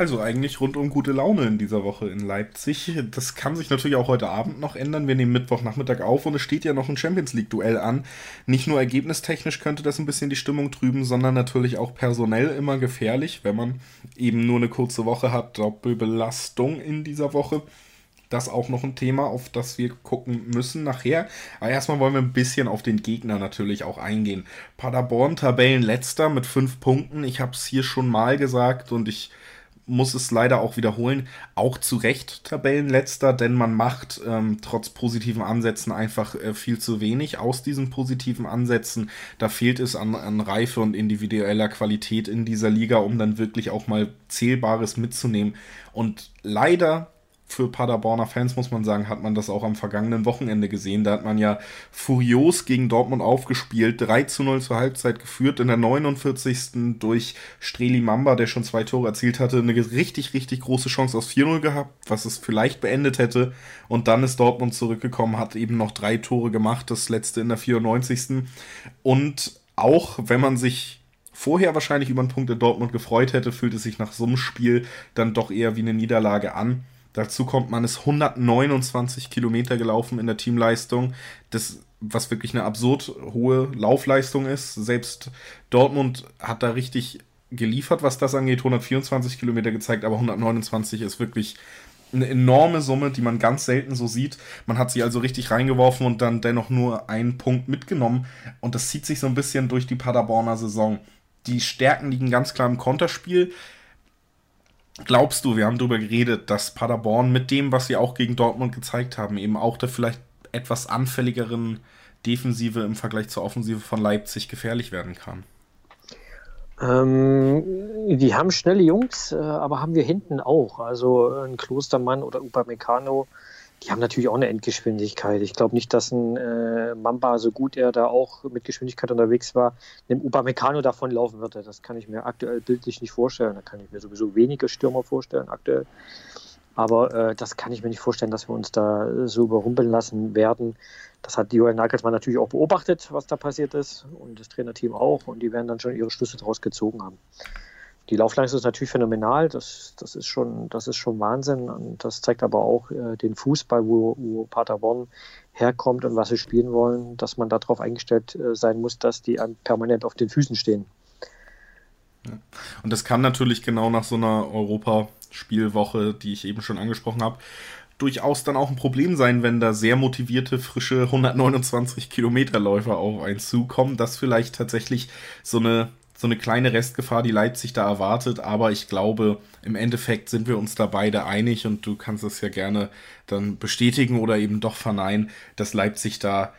Also eigentlich rundum gute Laune in dieser Woche in Leipzig. Das kann sich natürlich auch heute Abend noch ändern. Wir nehmen Mittwochnachmittag auf und es steht ja noch ein Champions League-Duell an. Nicht nur ergebnistechnisch könnte das ein bisschen die Stimmung trüben, sondern natürlich auch personell immer gefährlich, wenn man eben nur eine kurze Woche hat. Doppelbelastung in dieser Woche. Das auch noch ein Thema, auf das wir gucken müssen nachher. Aber erstmal wollen wir ein bisschen auf den Gegner natürlich auch eingehen. Paderborn, Tabellenletzter mit fünf Punkten. Ich habe es hier schon mal gesagt und ich muss es leider auch wiederholen, auch zu Recht Tabellenletzter, denn man macht ähm, trotz positiven Ansätzen einfach äh, viel zu wenig aus diesen positiven Ansätzen. Da fehlt es an, an Reife und individueller Qualität in dieser Liga, um dann wirklich auch mal Zählbares mitzunehmen. Und leider für Paderborner Fans, muss man sagen, hat man das auch am vergangenen Wochenende gesehen. Da hat man ja furios gegen Dortmund aufgespielt, 3 zu 0 zur Halbzeit geführt, in der 49. durch Streli Mamba, der schon zwei Tore erzielt hatte, eine richtig, richtig große Chance aus 4-0 gehabt, was es vielleicht beendet hätte. Und dann ist Dortmund zurückgekommen, hat eben noch drei Tore gemacht, das letzte in der 94. Und auch wenn man sich vorher wahrscheinlich über einen Punkt in Dortmund gefreut hätte, fühlt es sich nach so einem Spiel dann doch eher wie eine Niederlage an. Dazu kommt, man ist 129 Kilometer gelaufen in der Teamleistung, das, was wirklich eine absurd hohe Laufleistung ist. Selbst Dortmund hat da richtig geliefert, was das angeht. 124 Kilometer gezeigt, aber 129 ist wirklich eine enorme Summe, die man ganz selten so sieht. Man hat sie also richtig reingeworfen und dann dennoch nur einen Punkt mitgenommen. Und das zieht sich so ein bisschen durch die Paderborner Saison. Die Stärken liegen ganz klar im Konterspiel. Glaubst du, wir haben darüber geredet, dass Paderborn mit dem, was sie auch gegen Dortmund gezeigt haben, eben auch der vielleicht etwas anfälligeren Defensive im Vergleich zur Offensive von Leipzig gefährlich werden kann? Ähm, die haben schnelle Jungs, äh, aber haben wir hinten auch. Also ein Klostermann oder Upamecano, die haben natürlich auch eine Endgeschwindigkeit. Ich glaube nicht, dass ein äh, Mamba, so gut er da auch mit Geschwindigkeit unterwegs war, einem Upamecano davon laufen würde. Das kann ich mir aktuell bildlich nicht vorstellen. Da kann ich mir sowieso wenige Stürmer vorstellen aktuell. Aber äh, das kann ich mir nicht vorstellen, dass wir uns da so überrumpeln lassen werden. Das hat Joel Nagelsmann natürlich auch beobachtet, was da passiert ist und das Trainerteam auch und die werden dann schon ihre Schlüsse daraus gezogen haben. Die Laufleistung ist natürlich phänomenal, das, das, ist, schon, das ist schon Wahnsinn und das zeigt aber auch äh, den Fußball, wo, wo Paderborn herkommt und was sie spielen wollen, dass man darauf eingestellt äh, sein muss, dass die permanent auf den Füßen stehen. Und das kann natürlich genau nach so einer Europaspielwoche, die ich eben schon angesprochen habe, durchaus dann auch ein Problem sein, wenn da sehr motivierte, frische 129 Kilometerläufer auf einen zukommen. Das vielleicht tatsächlich so eine, so eine kleine Restgefahr, die Leipzig da erwartet. Aber ich glaube, im Endeffekt sind wir uns da beide einig und du kannst es ja gerne dann bestätigen oder eben doch verneinen, dass Leipzig da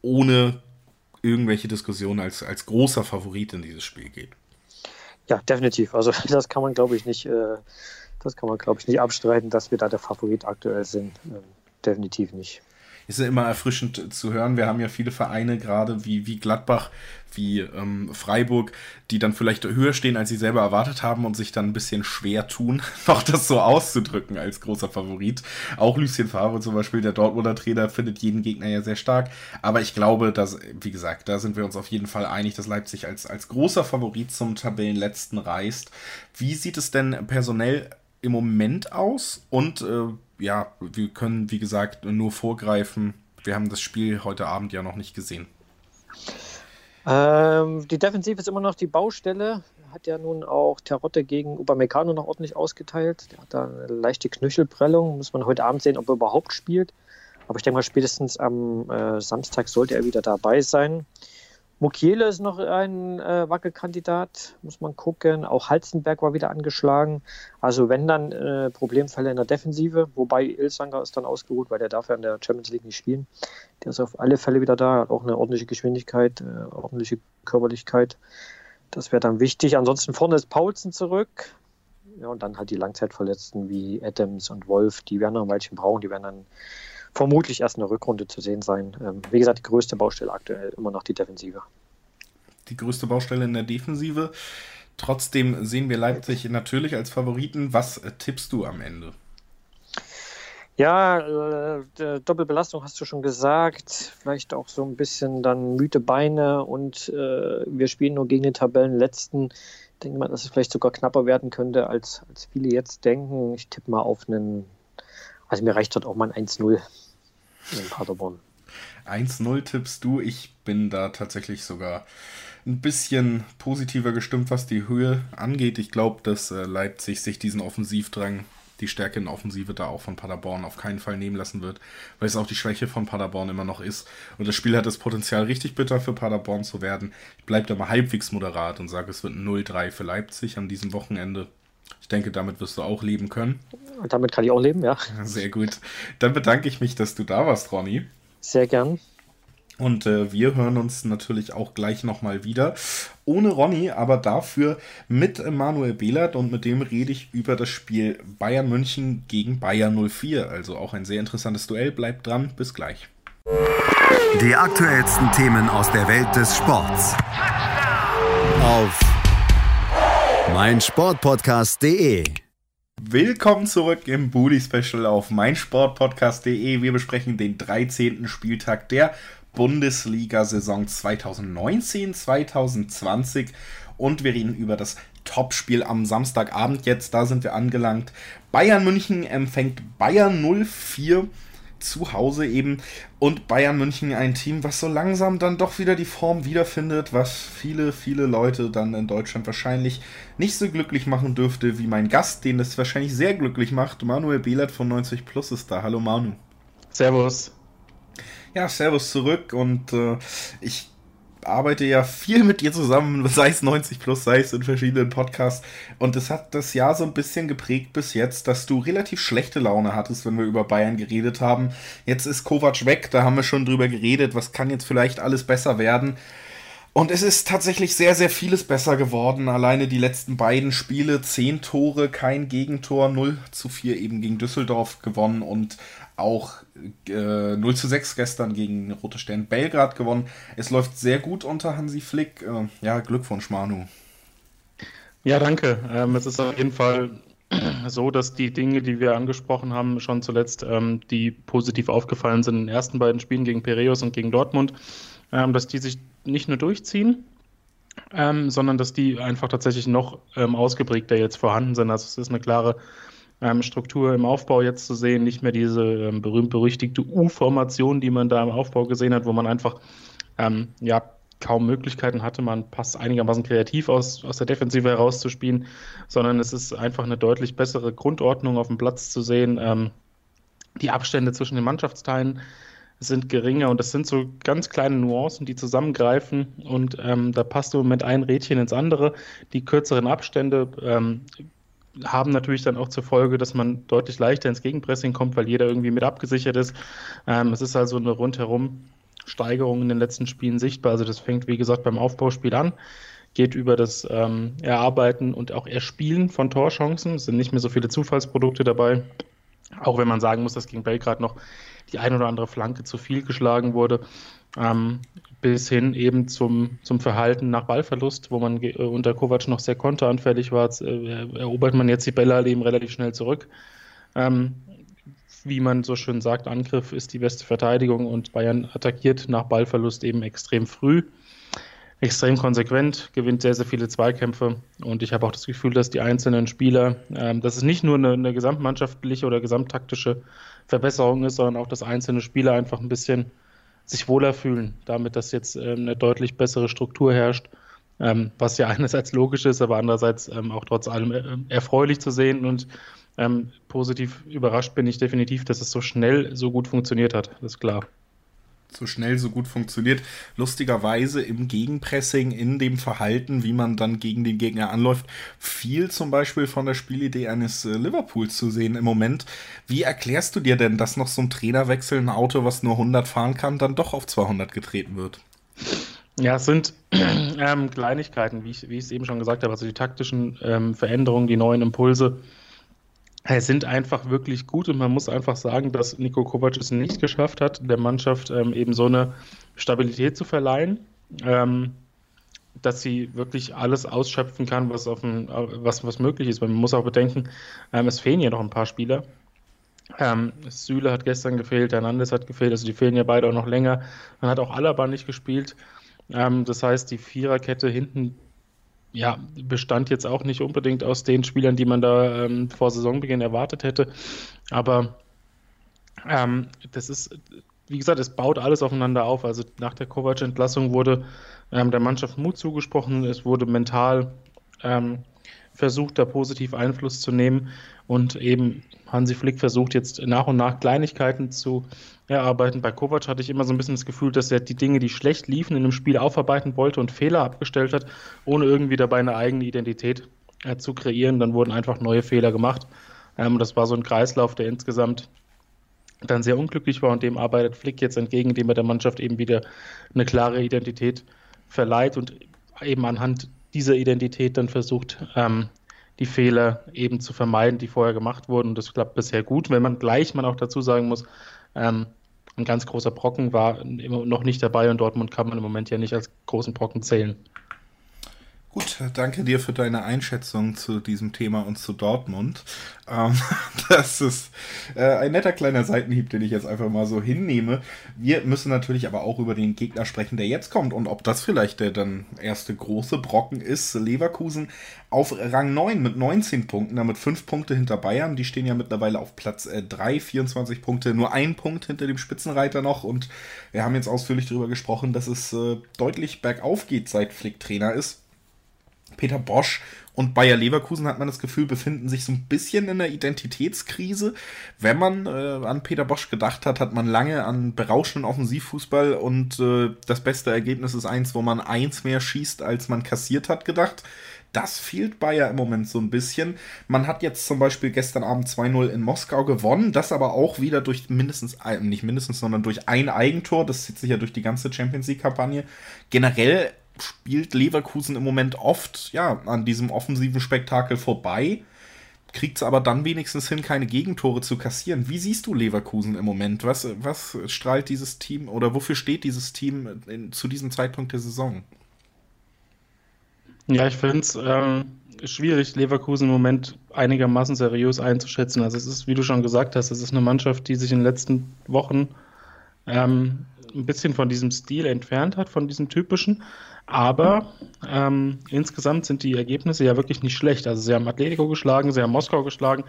ohne irgendwelche Diskussionen als, als großer Favorit in dieses Spiel geht. Ja, definitiv. Also <laughs> das kann man, glaube ich, nicht, äh, das kann man, glaube ich, nicht abstreiten, dass wir da der Favorit aktuell sind. Ähm, definitiv nicht. Ist ja immer erfrischend zu hören. Wir haben ja viele Vereine, gerade wie, wie Gladbach, wie ähm, Freiburg, die dann vielleicht höher stehen, als sie selber erwartet haben und sich dann ein bisschen schwer tun, <laughs> noch das so auszudrücken als großer Favorit. Auch Lucien Favre zum Beispiel, der Dortmunder Trainer, findet jeden Gegner ja sehr stark. Aber ich glaube, dass, wie gesagt, da sind wir uns auf jeden Fall einig, dass Leipzig als, als großer Favorit zum Tabellenletzten reist. Wie sieht es denn personell im Moment aus. Und äh, ja, wir können, wie gesagt, nur vorgreifen. Wir haben das Spiel heute Abend ja noch nicht gesehen. Ähm, die Defensive ist immer noch die Baustelle. Hat ja nun auch Terotte gegen Upamecano noch ordentlich ausgeteilt. Der hat da eine leichte Knöchelprellung. Muss man heute Abend sehen, ob er überhaupt spielt. Aber ich denke mal, spätestens am äh, Samstag sollte er wieder dabei sein. Mukiele ist noch ein äh, Wackelkandidat, muss man gucken. Auch Halzenberg war wieder angeschlagen. Also wenn dann äh, Problemfälle in der Defensive, wobei Ilsanger ist dann ausgeruht, weil der darf ja in der Champions League nicht spielen. Der ist auf alle Fälle wieder da, hat auch eine ordentliche Geschwindigkeit, äh, ordentliche Körperlichkeit. Das wäre dann wichtig. Ansonsten vorne ist Paulsen zurück. Ja, und dann halt die Langzeitverletzten wie Adams und Wolf, die werden noch ein Weilchen brauchen, die werden dann vermutlich erst in der Rückrunde zu sehen sein. Ähm, wie gesagt, die größte Baustelle aktuell immer noch die Defensive. Die größte Baustelle in der Defensive. Trotzdem sehen wir Leipzig natürlich als Favoriten. Was äh, tippst du am Ende? Ja, äh, Doppelbelastung hast du schon gesagt. Vielleicht auch so ein bisschen dann müde Beine und äh, wir spielen nur gegen den Tabellenletzten. Ich denke mal, dass es vielleicht sogar knapper werden könnte, als, als viele jetzt denken. Ich tippe mal auf einen also mir reicht dort auch mal ein 1-0 in Paderborn. 1-0 tippst du. Ich bin da tatsächlich sogar ein bisschen positiver gestimmt, was die Höhe angeht. Ich glaube, dass äh, Leipzig sich diesen Offensivdrang, die Stärke in Offensive da auch von Paderborn auf keinen Fall nehmen lassen wird, weil es auch die Schwäche von Paderborn immer noch ist. Und das Spiel hat das Potenzial, richtig bitter für Paderborn zu werden. Ich bleibe da mal halbwegs moderat und sage, es wird ein 0-3 für Leipzig an diesem Wochenende. Ich denke, damit wirst du auch leben können. Und damit kann ich auch leben, ja. Sehr gut. Dann bedanke ich mich, dass du da warst, Ronny. Sehr gern. Und äh, wir hören uns natürlich auch gleich nochmal wieder. Ohne Ronny, aber dafür mit Manuel Behlert und mit dem rede ich über das Spiel Bayern München gegen Bayern 04. Also auch ein sehr interessantes Duell. Bleibt dran, bis gleich. Die aktuellsten Themen aus der Welt des Sports. Auf meinsportpodcast.de. Willkommen zurück im Booty Special auf meinsportpodcast.de. Wir besprechen den 13. Spieltag der Bundesliga-Saison 2019-2020 und wir reden über das Topspiel am Samstagabend jetzt. Da sind wir angelangt. Bayern München empfängt Bayern 04 zu Hause eben und Bayern München ein Team, was so langsam dann doch wieder die Form wiederfindet, was viele, viele Leute dann in Deutschland wahrscheinlich nicht so glücklich machen dürfte wie mein Gast, den es wahrscheinlich sehr glücklich macht. Manuel Behlert von 90 Plus ist da. Hallo Manu. Servus. Ja, Servus zurück und äh, ich arbeite ja viel mit dir zusammen, <laughs> sei es 90 plus, sei es in verschiedenen Podcasts. Und es hat das Jahr so ein bisschen geprägt bis jetzt, dass du relativ schlechte Laune hattest, wenn wir über Bayern geredet haben. Jetzt ist Kovac weg, da haben wir schon drüber geredet, was kann jetzt vielleicht alles besser werden. Und es ist tatsächlich sehr, sehr vieles besser geworden. Alleine die letzten beiden Spiele, 10 Tore, kein Gegentor, 0 zu 4 eben gegen Düsseldorf gewonnen und auch äh, 0 zu 6 gestern gegen Rote Stern Belgrad gewonnen. Es läuft sehr gut unter Hansi Flick. Äh, ja, Glückwunsch, Manu. Ja, danke. Ähm, es ist auf jeden Fall so, dass die Dinge, die wir angesprochen haben, schon zuletzt, ähm, die positiv aufgefallen sind in den ersten beiden Spielen gegen Piraeus und gegen Dortmund, ähm, dass die sich nicht nur durchziehen, ähm, sondern dass die einfach tatsächlich noch ähm, ausgeprägter jetzt vorhanden sind. Also es ist eine klare ähm, Struktur im Aufbau jetzt zu sehen, nicht mehr diese ähm, berühmt-berüchtigte U-Formation, die man da im Aufbau gesehen hat, wo man einfach ähm, ja, kaum Möglichkeiten hatte, man passt einigermaßen kreativ aus, aus der Defensive herauszuspielen, sondern es ist einfach eine deutlich bessere Grundordnung auf dem Platz zu sehen. Ähm, die Abstände zwischen den Mannschaftsteilen sind geringer und das sind so ganz kleine Nuancen, die zusammengreifen und ähm, da passt im Moment ein Rädchen ins andere. Die kürzeren Abstände ähm, haben natürlich dann auch zur Folge, dass man deutlich leichter ins Gegenpressing kommt, weil jeder irgendwie mit abgesichert ist. Ähm, es ist also eine rundherum Steigerung in den letzten Spielen sichtbar. Also das fängt, wie gesagt, beim Aufbauspiel an, geht über das ähm, Erarbeiten und auch Erspielen von Torchancen. Es sind nicht mehr so viele Zufallsprodukte dabei. Auch wenn man sagen muss, dass gegen Belgrad noch die ein oder andere Flanke zu viel geschlagen wurde. Ähm, bis hin eben zum, zum Verhalten nach Ballverlust, wo man äh, unter Kovac noch sehr konteranfällig war, äh, erobert man jetzt die Bälle halt eben relativ schnell zurück. Ähm, wie man so schön sagt, Angriff ist die beste Verteidigung und Bayern attackiert nach Ballverlust eben extrem früh, extrem konsequent, gewinnt sehr, sehr viele Zweikämpfe und ich habe auch das Gefühl, dass die einzelnen Spieler, ähm, dass es nicht nur eine, eine gesamtmannschaftliche oder gesamttaktische Verbesserung ist, sondern auch, dass einzelne Spieler einfach ein bisschen sich wohler fühlen, damit dass jetzt ähm, eine deutlich bessere Struktur herrscht, ähm, was ja einerseits logisch ist, aber andererseits ähm, auch trotz allem äh, erfreulich zu sehen. Und ähm, positiv überrascht bin ich definitiv, dass es so schnell so gut funktioniert hat, das ist klar so schnell so gut funktioniert. Lustigerweise im Gegenpressing, in dem Verhalten, wie man dann gegen den Gegner anläuft, viel zum Beispiel von der Spielidee eines äh, Liverpools zu sehen im Moment. Wie erklärst du dir denn, dass noch so ein Trainerwechsel, ein Auto, was nur 100 fahren kann, dann doch auf 200 getreten wird? Ja, es sind <clears throat> ähm, Kleinigkeiten, wie ich, es eben schon gesagt habe, also die taktischen ähm, Veränderungen, die neuen Impulse sind einfach wirklich gut und man muss einfach sagen, dass Nico Kovac es nicht geschafft hat, der Mannschaft ähm, eben so eine Stabilität zu verleihen, ähm, dass sie wirklich alles ausschöpfen kann, was, auf ein, was, was möglich ist. Man muss auch bedenken, ähm, es fehlen ja noch ein paar Spieler. Ähm, Süle hat gestern gefehlt, Hernandez hat gefehlt, also die fehlen ja beide auch noch länger. Man hat auch Alaba nicht gespielt. Ähm, das heißt, die Viererkette hinten ja, bestand jetzt auch nicht unbedingt aus den Spielern, die man da ähm, vor Saisonbeginn erwartet hätte. Aber ähm, das ist, wie gesagt, es baut alles aufeinander auf. Also nach der Kovac-Entlassung wurde ähm, der Mannschaft Mut zugesprochen, es wurde mental ähm, versucht, da positiv Einfluss zu nehmen und eben Hansi Flick versucht jetzt nach und nach Kleinigkeiten zu erarbeiten. Bei Kovac hatte ich immer so ein bisschen das Gefühl, dass er die Dinge, die schlecht liefen, in einem Spiel aufarbeiten wollte und Fehler abgestellt hat, ohne irgendwie dabei eine eigene Identität äh, zu kreieren. Dann wurden einfach neue Fehler gemacht. Ähm, das war so ein Kreislauf, der insgesamt dann sehr unglücklich war und dem arbeitet Flick jetzt entgegen, indem er der Mannschaft eben wieder eine klare Identität verleiht und eben anhand dieser Identität dann versucht, ähm, die Fehler eben zu vermeiden, die vorher gemacht wurden. Und das klappt bisher gut. Wenn man gleich man auch dazu sagen muss, ähm, ein ganz großer Brocken war immer noch nicht dabei und Dortmund kann man im Moment ja nicht als großen Brocken zählen. Gut, danke dir für deine Einschätzung zu diesem Thema und zu Dortmund. Ähm, <laughs> das ist äh, ein netter kleiner Seitenhieb, den ich jetzt einfach mal so hinnehme. Wir müssen natürlich aber auch über den Gegner sprechen, der jetzt kommt und ob das vielleicht der dann erste große Brocken ist. Leverkusen auf Rang 9 mit 19 Punkten, damit 5 Punkte hinter Bayern. Die stehen ja mittlerweile auf Platz äh, 3, 24 Punkte, nur ein Punkt hinter dem Spitzenreiter noch. Und wir haben jetzt ausführlich darüber gesprochen, dass es äh, deutlich bergauf geht, seit Flick Trainer ist. Peter Bosch und Bayer Leverkusen hat man das Gefühl, befinden sich so ein bisschen in der Identitätskrise. Wenn man äh, an Peter Bosch gedacht hat, hat man lange an berauschenden Offensivfußball und äh, das beste Ergebnis ist eins, wo man eins mehr schießt, als man kassiert hat, gedacht. Das fehlt Bayer im Moment so ein bisschen. Man hat jetzt zum Beispiel gestern Abend 2-0 in Moskau gewonnen, das aber auch wieder durch mindestens, nicht mindestens, sondern durch ein Eigentor. Das zieht sich ja durch die ganze Champions League-Kampagne. Generell spielt Leverkusen im Moment oft ja, an diesem offensiven Spektakel vorbei, kriegt es aber dann wenigstens hin, keine Gegentore zu kassieren. Wie siehst du Leverkusen im Moment? Was, was strahlt dieses Team oder wofür steht dieses Team in, zu diesem Zeitpunkt der Saison? Ja, ich finde es ähm, schwierig, Leverkusen im Moment einigermaßen seriös einzuschätzen. Also es ist, wie du schon gesagt hast, es ist eine Mannschaft, die sich in den letzten Wochen ähm, ein bisschen von diesem Stil entfernt hat, von diesem typischen. Aber ähm, insgesamt sind die Ergebnisse ja wirklich nicht schlecht. Also sie haben Atletico geschlagen, sie haben Moskau geschlagen,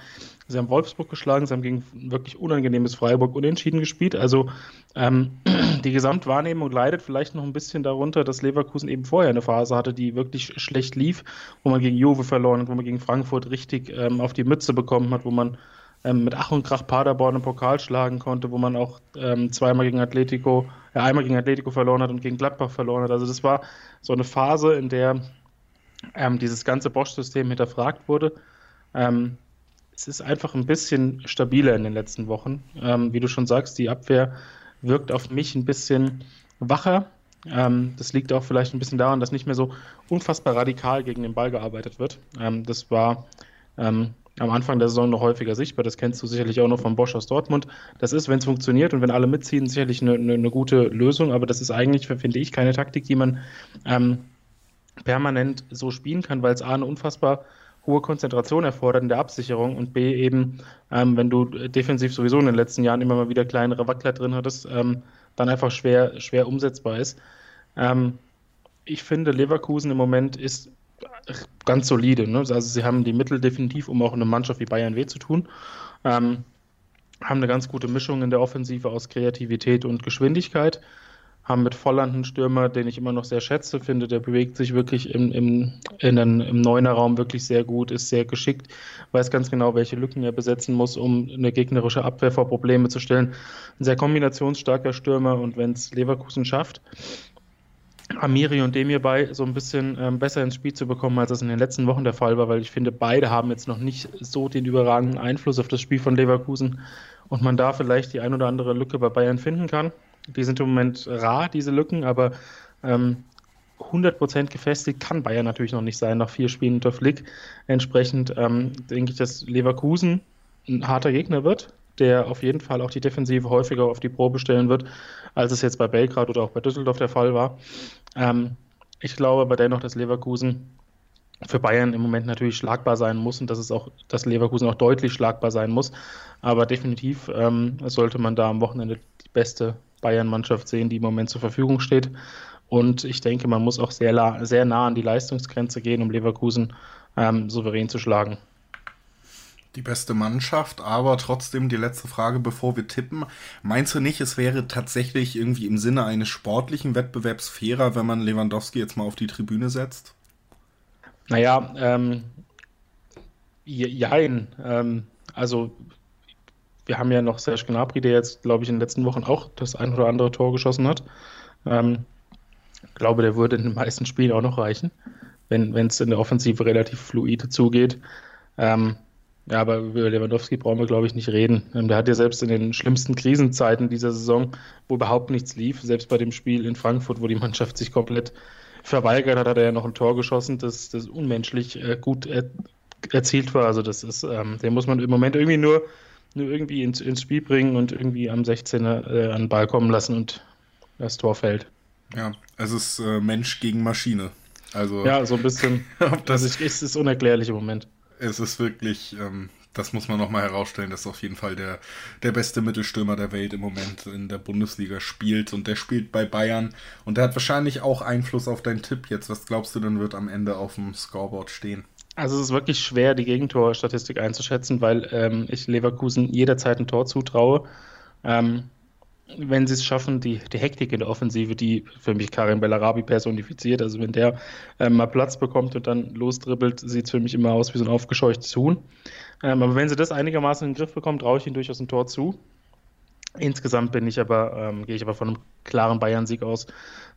sie haben Wolfsburg geschlagen, sie haben gegen wirklich unangenehmes Freiburg unentschieden gespielt. Also ähm, <clears throat> die Gesamtwahrnehmung leidet vielleicht noch ein bisschen darunter, dass Leverkusen eben vorher eine Phase hatte, die wirklich schlecht lief, wo man gegen Juve verloren hat, wo man gegen Frankfurt richtig ähm, auf die Mütze bekommen hat, wo man ähm, mit Ach und Krach Paderborn im Pokal schlagen konnte, wo man auch ähm, zweimal gegen Atletico, äh, einmal gegen Atletico verloren hat und gegen Gladbach verloren hat. Also das war so eine Phase, in der ähm, dieses ganze Bosch-System hinterfragt wurde. Ähm, es ist einfach ein bisschen stabiler in den letzten Wochen. Ähm, wie du schon sagst, die Abwehr wirkt auf mich ein bisschen wacher. Ähm, das liegt auch vielleicht ein bisschen daran, dass nicht mehr so unfassbar radikal gegen den Ball gearbeitet wird. das war am Anfang der Saison noch häufiger sichtbar. Das kennst du sicherlich auch noch von Bosch aus Dortmund. Das ist, wenn es funktioniert und wenn alle mitziehen, sicherlich eine, eine, eine, gute Lösung. Aber das ist eigentlich, finde ich, keine Taktik, die man ähm, permanent so spielen kann, weil es A, eine unfassbar hohe Konzentration erfordert in der Absicherung und B, eben, ähm, wenn du defensiv sowieso in den letzten Jahren immer mal wieder kleinere Wackler drin hattest, ähm, dann einfach schwer, schwer umsetzbar ist. Ähm, ich finde, Leverkusen im Moment ist ganz solide. Ne? Also sie haben die Mittel definitiv, um auch eine Mannschaft wie Bayern weh zu tun. Ähm, haben eine ganz gute Mischung in der Offensive aus Kreativität und Geschwindigkeit. Haben mit Volland einen Stürmer, den ich immer noch sehr schätze, finde, der bewegt sich wirklich im, im, in den, im Neuner-Raum wirklich sehr gut, ist sehr geschickt, weiß ganz genau, welche Lücken er besetzen muss, um eine gegnerische Abwehr vor Probleme zu stellen. Ein sehr kombinationsstarker Stürmer und wenn es Leverkusen schafft, Amiri und Demir bei so ein bisschen ähm, besser ins Spiel zu bekommen, als das in den letzten Wochen der Fall war, weil ich finde, beide haben jetzt noch nicht so den überragenden Einfluss auf das Spiel von Leverkusen und man da vielleicht die ein oder andere Lücke bei Bayern finden kann. Die sind im Moment rar, diese Lücken, aber ähm, 100% gefestigt kann Bayern natürlich noch nicht sein nach vier Spielen unter Flick. Entsprechend ähm, denke ich, dass Leverkusen ein harter Gegner wird, der auf jeden Fall auch die Defensive häufiger auf die Probe stellen wird, als es jetzt bei Belgrad oder auch bei Düsseldorf der Fall war. Ähm, ich glaube aber dennoch, dass Leverkusen für Bayern im Moment natürlich schlagbar sein muss und dass es auch, dass Leverkusen auch deutlich schlagbar sein muss. Aber definitiv ähm, sollte man da am Wochenende die beste Bayern-Mannschaft sehen, die im Moment zur Verfügung steht. Und ich denke, man muss auch sehr, sehr nah an die Leistungsgrenze gehen, um Leverkusen ähm, souverän zu schlagen die beste Mannschaft, aber trotzdem die letzte Frage, bevor wir tippen. Meinst du nicht, es wäre tatsächlich irgendwie im Sinne eines sportlichen Wettbewerbs fairer, wenn man Lewandowski jetzt mal auf die Tribüne setzt? Naja, ähm, jein. Ähm, also, wir haben ja noch Serge Gnabry, der jetzt, glaube ich, in den letzten Wochen auch das ein oder andere Tor geschossen hat. Ähm, glaube, der würde in den meisten Spielen auch noch reichen, wenn es in der Offensive relativ fluide zugeht. Ähm, Ja, aber über Lewandowski brauchen wir, glaube ich, nicht reden. Ähm, der hat ja selbst in den schlimmsten Krisenzeiten dieser Saison, wo überhaupt nichts lief, selbst bei dem Spiel in Frankfurt, wo die Mannschaft sich komplett verweigert hat, hat er ja noch ein Tor geschossen, das, das unmenschlich äh, gut er, erzielt war. Also das ist, ähm, den muss man im Moment irgendwie nur, nur irgendwie ins, ins Spiel bringen und irgendwie am 16er äh, an den Ball kommen lassen und das Tor fällt. Ja, es ist äh, Mensch gegen Maschine. Also, ja, so ein bisschen. <laughs> das ist, ist, ist unerklärlich im Moment. Es ist wirklich, ähm, das muss man nochmal herausstellen, dass auf jeden Fall der, der beste Mittelstürmer der Welt im Moment in der Bundesliga spielt und der spielt bei Bayern und der hat wahrscheinlich auch Einfluss auf deinen Tipp jetzt. Was glaubst du denn wird am Ende auf dem Scoreboard stehen? Also es ist wirklich schwer, die Gegentorstatistik einzuschätzen, weil ähm, ich Leverkusen jederzeit ein Tor zutraue. Ähm, wenn sie es schaffen, die, die Hektik in der Offensive, die für mich Karim Bellarabi personifiziert, also wenn der ähm, mal Platz bekommt und dann losdribbelt, sieht es für mich immer aus wie so ein aufgescheuchtes Huhn. Ähm, aber wenn sie das einigermaßen in den Griff bekommen, traue ich ihnen durchaus ein Tor zu. Insgesamt bin ich aber, ähm, gehe ich aber von einem klaren Bayern-Sieg aus,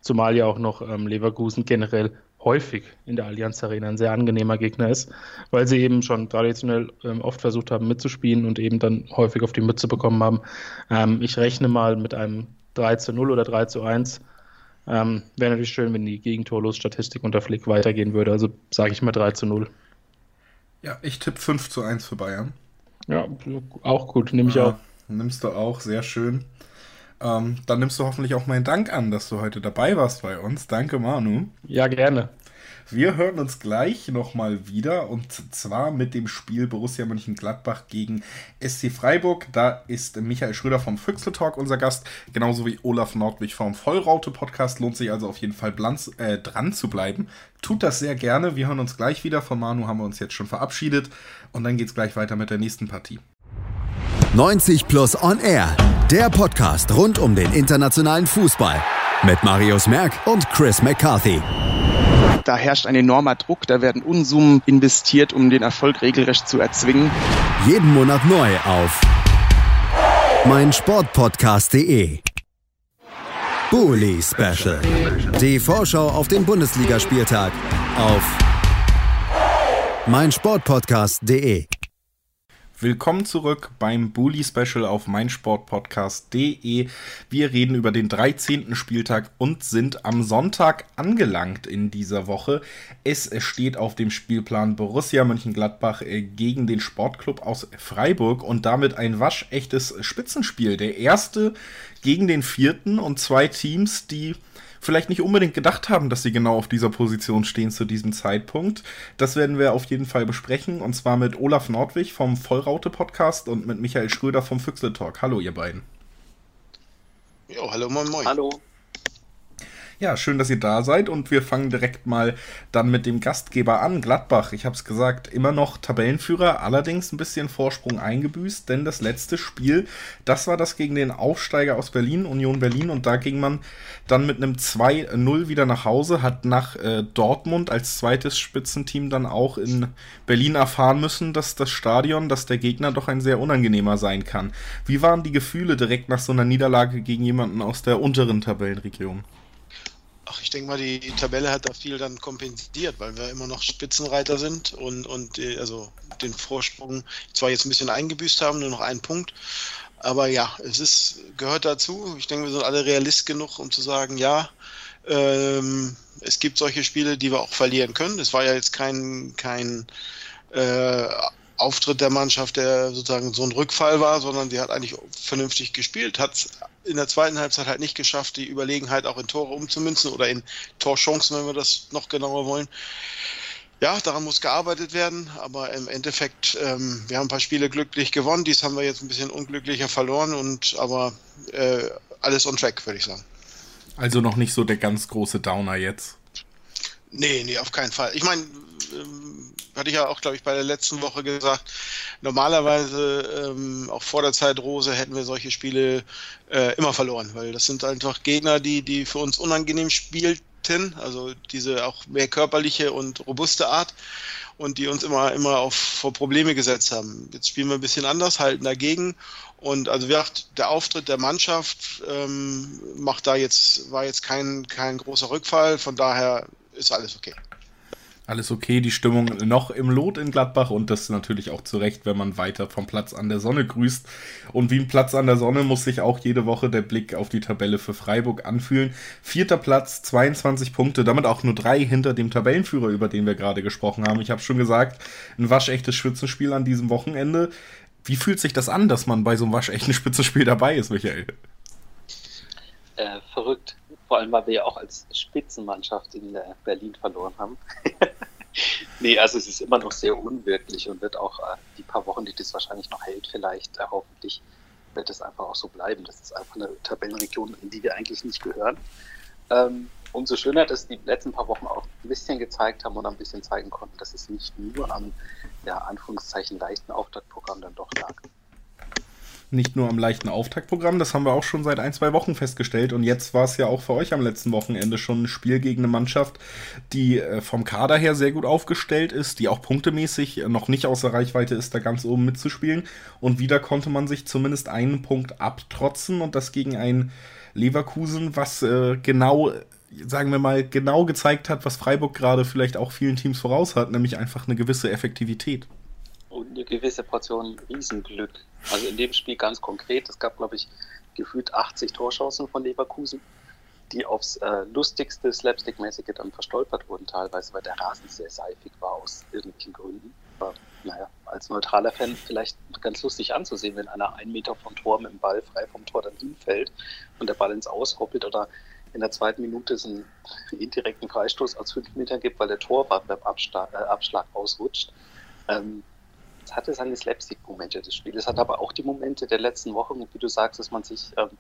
zumal ja auch noch ähm, Leverkusen generell häufig in der Allianz Arena ein sehr angenehmer Gegner ist, weil sie eben schon traditionell ähm, oft versucht haben mitzuspielen und eben dann häufig auf die Mütze bekommen haben. Ähm, ich rechne mal mit einem 3 zu 0 oder 3 zu 1. Ähm, Wäre natürlich schön, wenn die Gegentorlos-Statistik unter Flick weitergehen würde. Also sage ich mal 3 zu 0. Ja, ich tippe 5 zu 1 für Bayern. Ja, auch gut, nehme ich ja, auch. Nimmst du auch, sehr schön. Ähm, dann nimmst du hoffentlich auch meinen Dank an, dass du heute dabei warst bei uns. Danke, Manu. Ja, gerne. Wir hören uns gleich nochmal wieder und zwar mit dem Spiel Borussia Mönchengladbach gegen SC Freiburg. Da ist Michael Schröder vom Füchsel Talk unser Gast, genauso wie Olaf Nordwig vom Vollraute Podcast. Lohnt sich also auf jeden Fall blanz, äh, dran zu bleiben. Tut das sehr gerne. Wir hören uns gleich wieder. Von Manu haben wir uns jetzt schon verabschiedet und dann geht es gleich weiter mit der nächsten Partie. 90 Plus On Air, der Podcast rund um den internationalen Fußball mit Marius Merck und Chris McCarthy. Da herrscht ein enormer Druck, da werden Unsummen investiert, um den Erfolg regelrecht zu erzwingen. Jeden Monat neu auf meinsportpodcast.de. Bully Special. Die Vorschau auf den Bundesligaspieltag auf meinsportpodcast.de. Willkommen zurück beim Bully Special auf meinsportpodcast.de. Wir reden über den 13. Spieltag und sind am Sonntag angelangt in dieser Woche. Es steht auf dem Spielplan Borussia Mönchengladbach äh, gegen den Sportclub aus Freiburg und damit ein waschechtes Spitzenspiel. Der erste gegen den vierten und zwei Teams, die vielleicht nicht unbedingt gedacht haben, dass sie genau auf dieser Position stehen zu diesem Zeitpunkt. Das werden wir auf jeden Fall besprechen und zwar mit Olaf Nordwig vom Vollraute Podcast und mit Michael Schröder vom Füchsle Talk. Hallo ihr beiden. Jo, hallo moin moin. Hallo. Ja, schön, dass ihr da seid und wir fangen direkt mal dann mit dem Gastgeber an, Gladbach. Ich habe es gesagt, immer noch Tabellenführer, allerdings ein bisschen Vorsprung eingebüßt, denn das letzte Spiel, das war das gegen den Aufsteiger aus Berlin, Union Berlin, und da ging man dann mit einem 2-0 wieder nach Hause, hat nach äh, Dortmund als zweites Spitzenteam dann auch in Berlin erfahren müssen, dass das Stadion, dass der Gegner doch ein sehr unangenehmer sein kann. Wie waren die Gefühle direkt nach so einer Niederlage gegen jemanden aus der unteren Tabellenregion? Ach, ich denke mal, die, Tabelle hat da viel dann kompensiert, weil wir immer noch Spitzenreiter sind und, und die, also den Vorsprung zwar jetzt ein bisschen eingebüßt haben, nur noch einen Punkt. Aber ja, es ist, gehört dazu. Ich denke, wir sind alle realist genug, um zu sagen, ja, ähm, es gibt solche Spiele, die wir auch verlieren können. Es war ja jetzt kein, kein äh, Auftritt der Mannschaft, der sozusagen so ein Rückfall war, sondern die hat eigentlich vernünftig gespielt, hat in der zweiten Halbzeit halt nicht geschafft, die Überlegenheit auch in Tore umzumünzen oder in Torchancen, wenn wir das noch genauer wollen. Ja, daran muss gearbeitet werden, aber im Endeffekt, ähm, wir haben ein paar Spiele glücklich gewonnen, dies haben wir jetzt ein bisschen unglücklicher verloren und aber äh, alles on track, würde ich sagen. Also noch nicht so der ganz große Downer jetzt. Nee, nee, auf keinen Fall. Ich meine, ähm, hatte ich ja auch, glaube ich, bei der letzten Woche gesagt, normalerweise ähm, auch vor der Zeit Rose hätten wir solche Spiele äh, immer verloren, weil das sind einfach Gegner, die, die für uns unangenehm spielten, also diese auch mehr körperliche und robuste Art und die uns immer, immer auf, vor Probleme gesetzt haben. Jetzt spielen wir ein bisschen anders, halten dagegen und also wie gesagt, der Auftritt der Mannschaft ähm, macht da jetzt, war jetzt kein, kein großer Rückfall, von daher ist alles okay. Alles okay, die Stimmung noch im Lot in Gladbach und das natürlich auch zu Recht, wenn man weiter vom Platz an der Sonne grüßt. Und wie ein Platz an der Sonne muss sich auch jede Woche der Blick auf die Tabelle für Freiburg anfühlen. Vierter Platz, 22 Punkte, damit auch nur drei hinter dem Tabellenführer, über den wir gerade gesprochen haben. Ich habe schon gesagt, ein waschechtes Spitzenspiel an diesem Wochenende. Wie fühlt sich das an, dass man bei so einem waschechten Spitzenspiel dabei ist, Michael? Äh, verrückt. Vor allem, weil wir ja auch als Spitzenmannschaft in Berlin verloren haben. <laughs> nee, also es ist immer noch sehr unwirklich und wird auch äh, die paar Wochen, die das wahrscheinlich noch hält, vielleicht äh, hoffentlich wird es einfach auch so bleiben. Das ist einfach eine Tabellenregion, in die wir eigentlich nicht gehören. Ähm, umso schöner, dass die letzten paar Wochen auch ein bisschen gezeigt haben oder ein bisschen zeigen konnten, dass es nicht nur am, ja, Anführungszeichen, leichten Auftaktprogramm dann doch lag nicht nur am leichten Auftaktprogramm, das haben wir auch schon seit ein, zwei Wochen festgestellt. Und jetzt war es ja auch für euch am letzten Wochenende schon ein Spiel gegen eine Mannschaft, die äh, vom Kader her sehr gut aufgestellt ist, die auch punktemäßig noch nicht außer Reichweite ist, da ganz oben mitzuspielen. Und wieder konnte man sich zumindest einen Punkt abtrotzen und das gegen ein Leverkusen, was äh, genau sagen wir mal, genau gezeigt hat, was Freiburg gerade vielleicht auch vielen Teams voraus hat, nämlich einfach eine gewisse Effektivität und eine gewisse Portion Riesenglück. Also in dem Spiel ganz konkret, es gab, glaube ich, gefühlt 80 Torchancen von Leverkusen, die aufs äh, lustigste, slapstickmäßige dann verstolpert wurden, teilweise, weil der Rasen sehr seifig war aus irgendwelchen Gründen. Aber, naja, als neutraler Fan vielleicht ganz lustig anzusehen, wenn einer einen Meter vom Tor mit dem Ball frei vom Tor dann hinfällt und der Ball ins Aushoppelt oder in der zweiten Minute es einen <laughs> indirekten Freistoß aus fünf Metern gibt, weil der Torwart beim Abschlag, äh, Abschlag ausrutscht. Ähm, es hatte seine Slapstick-Momente, das Spiel. Es hat aber auch die Momente der letzten Wochen, wie du sagst, dass man sich ähm,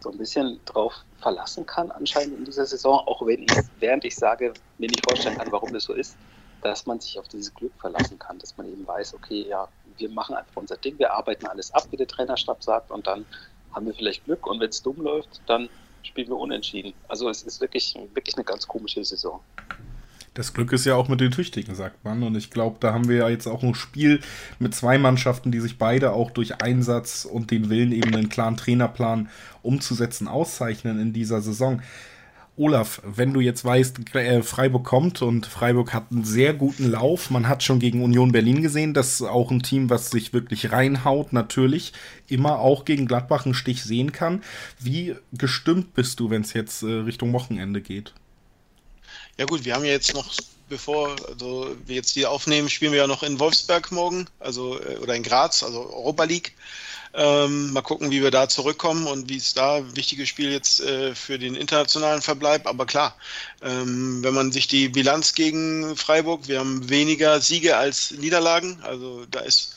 so ein bisschen drauf verlassen kann, anscheinend in dieser Saison, auch wenn ich, während ich sage, mir nicht vorstellen kann, warum das so ist, dass man sich auf dieses Glück verlassen kann, dass man eben weiß, okay, ja, wir machen einfach unser Ding, wir arbeiten alles ab, wie der Trainerstab sagt, und dann haben wir vielleicht Glück und wenn es dumm läuft, dann spielen wir unentschieden. Also es ist wirklich, wirklich eine ganz komische Saison. Das Glück ist ja auch mit den Tüchtigen, sagt man. Und ich glaube, da haben wir ja jetzt auch ein Spiel mit zwei Mannschaften, die sich beide auch durch Einsatz und den Willen, eben einen klaren Trainerplan umzusetzen, auszeichnen in dieser Saison. Olaf, wenn du jetzt weißt, äh, Freiburg kommt und Freiburg hat einen sehr guten Lauf, man hat schon gegen Union Berlin gesehen, das ist auch ein Team, was sich wirklich reinhaut, natürlich immer auch gegen Gladbach einen Stich sehen kann. Wie gestimmt bist du, wenn es jetzt äh, Richtung Wochenende geht? Ja gut, wir haben ja jetzt noch, bevor also wir jetzt hier aufnehmen, spielen wir ja noch in Wolfsberg morgen, also äh, oder in Graz, also Europa League. Ähm, mal gucken, wie wir da zurückkommen und wie es da wichtiges Spiel jetzt äh, für den internationalen Verbleib. Aber klar, ähm, wenn man sich die Bilanz gegen Freiburg, wir haben weniger Siege als Niederlagen. Also da ist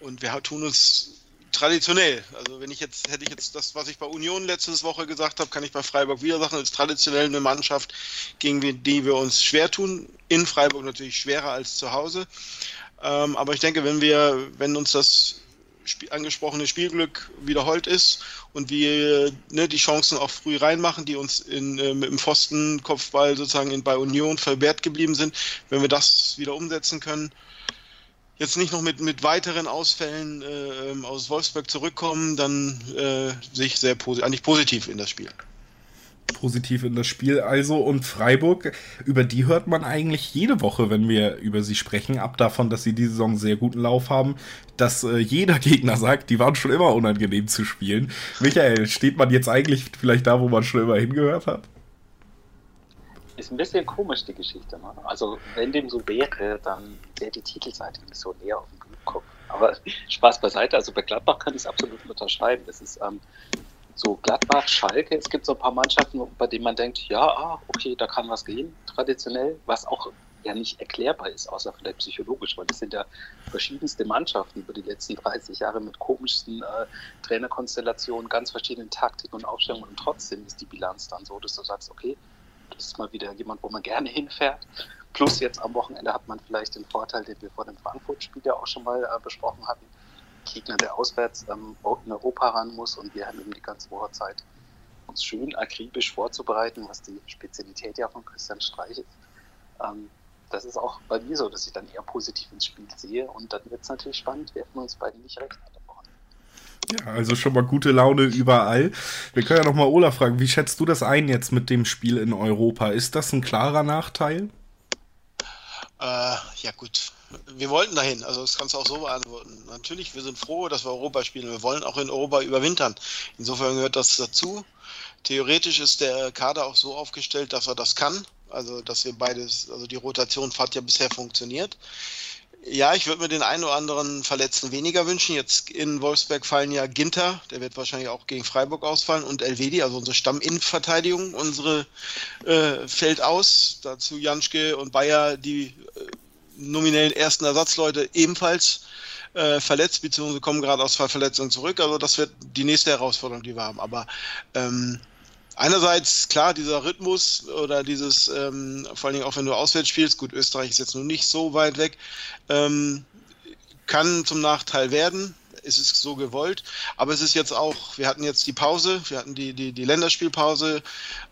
und wir tun uns traditionell. Also wenn ich jetzt, hätte ich jetzt das, was ich bei Union letzte Woche gesagt habe, kann ich bei Freiburg wieder sagen, ist traditionell eine Mannschaft, gegen die wir uns schwer tun. In Freiburg natürlich schwerer als zu Hause. Ähm, aber ich denke, wenn wir, wenn uns das angesprochene Spielglück wiederholt ist und wir ne, die Chancen auch früh reinmachen, die uns in, äh, mit dem Pfostenkopfball sozusagen in, bei Union verwehrt geblieben sind, wenn wir das wieder umsetzen können, jetzt nicht noch mit, mit weiteren Ausfällen äh, ähm, aus Wolfsburg zurückkommen, dann äh, sehe ich sehr posi eigentlich positiv in das Spiel. Positiv in das Spiel also und Freiburg, über die hört man eigentlich jede Woche, wenn wir über sie sprechen, ab davon, dass sie diese Saison sehr guten Lauf haben, dass äh, jeder Gegner sagt, die waren schon immer unangenehm zu spielen. Michael, steht man jetzt eigentlich vielleicht da, wo man schon immer hingehört hat? Ist ein bisschen komisch, die Geschichte. Ne? Also, wenn dem so wäre, dann wäre die Titelseite nicht so näher auf dem Kopf. Aber <laughs> Spaß beiseite. Also, bei Gladbach kann ich es absolut unterschreiben. Es ist ähm, so Gladbach, Schalke. Es gibt so ein paar Mannschaften, bei denen man denkt, ja, ah, okay, da kann was gehen, traditionell, was auch ja nicht erklärbar ist, außer vielleicht psychologisch, weil das sind ja verschiedenste Mannschaften über die letzten 30 Jahre mit komischsten äh, Trainerkonstellationen, ganz verschiedenen Taktiken und Aufstellungen und trotzdem ist die Bilanz dann so, dass du sagst, okay, das ist mal wieder jemand, wo man gerne hinfährt. Plus jetzt am Wochenende hat man vielleicht den Vorteil, den wir vor dem Frankfurt-Spiel ja auch schon mal äh, besprochen hatten. Gegner, der auswärts ähm, in Europa ran muss und wir haben eben die ganze Woche Zeit, uns schön akribisch vorzubereiten, was die Spezialität ja von Christian Streich ist. Ähm, das ist auch bei mir so, dass ich dann eher positiv ins Spiel sehe und dann wird es natürlich spannend, wer von uns beiden nicht recht. Ja, also schon mal gute Laune überall. Wir können ja noch mal Olaf fragen, wie schätzt du das ein jetzt mit dem Spiel in Europa? Ist das ein klarer Nachteil? Äh, ja gut, wir wollten dahin, also das kannst du auch so beantworten. Natürlich, wir sind froh, dass wir Europa spielen. Wir wollen auch in Europa überwintern. Insofern gehört das dazu. Theoretisch ist der Kader auch so aufgestellt, dass er das kann. Also, dass wir beides, also die Rotation hat ja bisher funktioniert. Ja, ich würde mir den einen oder anderen Verletzten weniger wünschen. Jetzt in Wolfsberg fallen ja Ginter, der wird wahrscheinlich auch gegen Freiburg ausfallen, und Elvedi, also unsere Stamminnenverteidigung, unsere äh, fällt aus. Dazu Janschke und Bayer, die äh, nominellen ersten Ersatzleute, ebenfalls äh, verletzt, beziehungsweise kommen gerade aus zwei Verletzungen zurück. Also das wird die nächste Herausforderung, die wir haben. Aber ähm, einerseits, klar, dieser Rhythmus oder dieses, ähm, vor allen Dingen auch wenn du auswärts spielst, gut, Österreich ist jetzt nur nicht so weit weg, ähm, kann zum Nachteil werden es ist so gewollt. Aber es ist jetzt auch, wir hatten jetzt die Pause, wir hatten die, die, die Länderspielpause,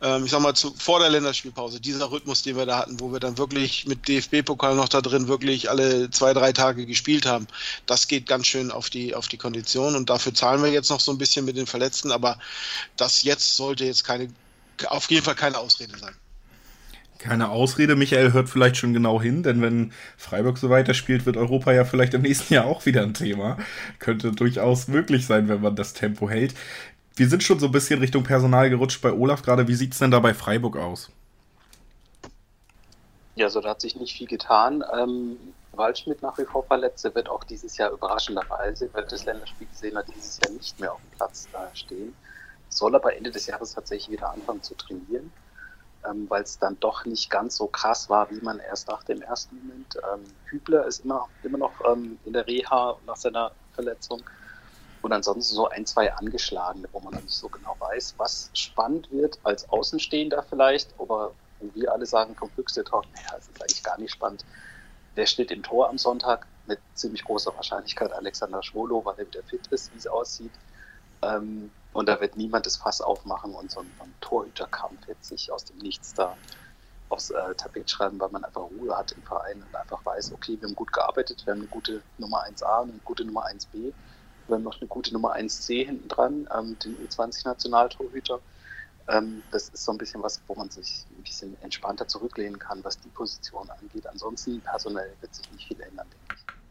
ähm, ich sag mal zu, vor der Länderspielpause, dieser Rhythmus, den wir da hatten, wo wir dann wirklich mit DFB-Pokal noch da drin wirklich alle zwei, drei Tage gespielt haben, das geht ganz schön auf die, auf die Kondition. Und dafür zahlen wir jetzt noch so ein bisschen mit den Verletzten, aber das jetzt sollte jetzt keine, auf jeden Fall keine Ausrede sein keine Ausrede. Michael hört vielleicht schon genau hin, denn wenn Freiburg so weiterspielt, wird Europa ja vielleicht im nächsten Jahr auch wieder ein Thema. Könnte durchaus möglich sein, wenn man das Tempo hält. Wir sind schon so ein bisschen Richtung Personal gerutscht bei Olaf gerade. Wie sieht es denn da bei Freiburg aus? Ja, so da hat sich nicht viel getan. Ähm, Waldschmidt nach wie vor verletzt. Er wird auch dieses Jahr überraschenderweise, weil das Länderspiel gesehen hat, dieses Jahr nicht mehr auf dem Platz äh, stehen. Soll aber Ende des Jahres tatsächlich wieder anfangen zu trainieren ähm, weil es dann doch nicht ganz so krass war, wie man erst dachte im ersten Moment. Ähm, Hübler ist immer, immer noch ähm, in der Reha nach seiner Verletzung. Und ansonsten so ein, zwei angeschlagene, wo man noch nicht so genau weiß, was spannend wird als Außenstehender vielleicht, aber wir alle sagen vom Tor, naja, es ist eigentlich gar nicht spannend. Der steht im Tor am Sonntag mit ziemlich großer Wahrscheinlichkeit Alexander Schwolo, weil er wieder fit ist, wie es aussieht. Ähm, und da wird niemand das Fass aufmachen und so ein, Torhüterkampf jetzt sich aus dem Nichts da aufs äh, Tapet schreiben, weil man einfach Ruhe hat im Verein und einfach weiß, okay, wir haben gut gearbeitet, wir haben eine gute Nummer 1a und eine gute Nummer 1b, wir haben noch eine gute Nummer 1c hinten dran, ähm, den U20-Nationaltorhüter. Ähm, das ist so ein bisschen was, wo man sich ein bisschen entspannter zurücklehnen kann, was die Position angeht. Ansonsten personell wird sich nicht viel ändern, denke ich.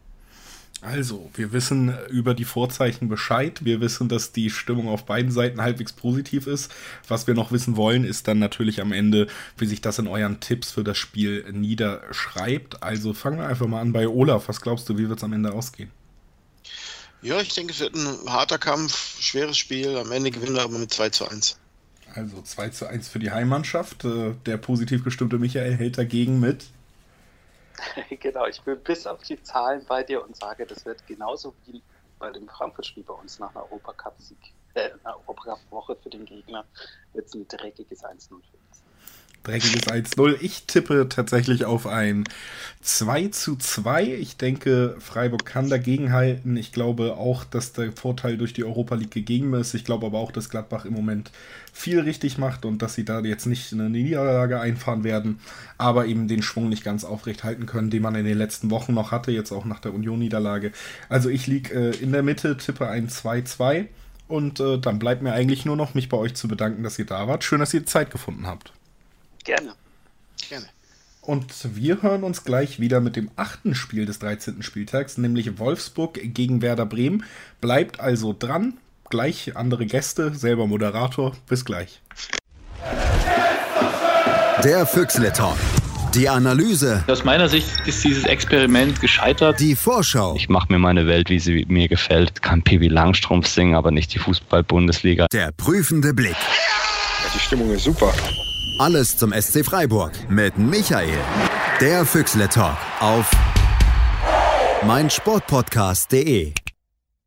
Also, wir wissen über die Vorzeichen Bescheid. Wir wissen, dass die Stimmung auf beiden Seiten halbwegs positiv ist. Was wir noch wissen wollen, ist dann natürlich am Ende, wie sich das in euren Tipps für das Spiel niederschreibt. Also fangen wir einfach mal an bei Olaf. Was glaubst du, wie wird es am Ende ausgehen? Ja, ich denke, es wird ein harter Kampf, schweres Spiel. Am Ende gewinnen wir aber mit 2 zu 1. Also 2 zu 1 für die Heimmannschaft. Äh, der positiv gestimmte Michael hält dagegen mit <laughs> genau, ich bin bis auf die Zahlen bei dir und sage, das wird genauso wie bei dem Frankfurt-Spiel bei uns nach einer äh, Europacup-Woche für den Gegner, wird es ein dreckiges 1-0 für dreckiges 1-0. Ich tippe tatsächlich auf ein 2 zu 2. Ich denke, Freiburg kann dagegenhalten. Ich glaube auch, dass der Vorteil durch die Europa League gegeben ist. Ich glaube aber auch, dass Gladbach im Moment viel richtig macht und dass sie da jetzt nicht eine Niederlage einfahren werden, aber eben den Schwung nicht ganz aufrecht halten können, den man in den letzten Wochen noch hatte, jetzt auch nach der Union-Niederlage. Also ich liege äh, in der Mitte, tippe ein 2-2. Und äh, dann bleibt mir eigentlich nur noch, mich bei euch zu bedanken, dass ihr da wart. Schön, dass ihr Zeit gefunden habt. Gerne. Gerne. Und wir hören uns gleich wieder mit dem achten Spiel des 13. Spieltags, nämlich Wolfsburg gegen Werder Bremen. Bleibt also dran. Gleich andere Gäste, selber Moderator. Bis gleich. Der Füchsle Talk. Die Analyse. Aus meiner Sicht ist dieses Experiment gescheitert. Die Vorschau. Ich mache mir meine Welt, wie sie mir gefällt. Kann Pibi Langstrumpf singen, aber nicht die Fußball-Bundesliga. Der prüfende Blick. Ja, die Stimmung ist super. Alles zum SC Freiburg mit Michael. Der Füchsle Talk auf meinsportpodcast.de.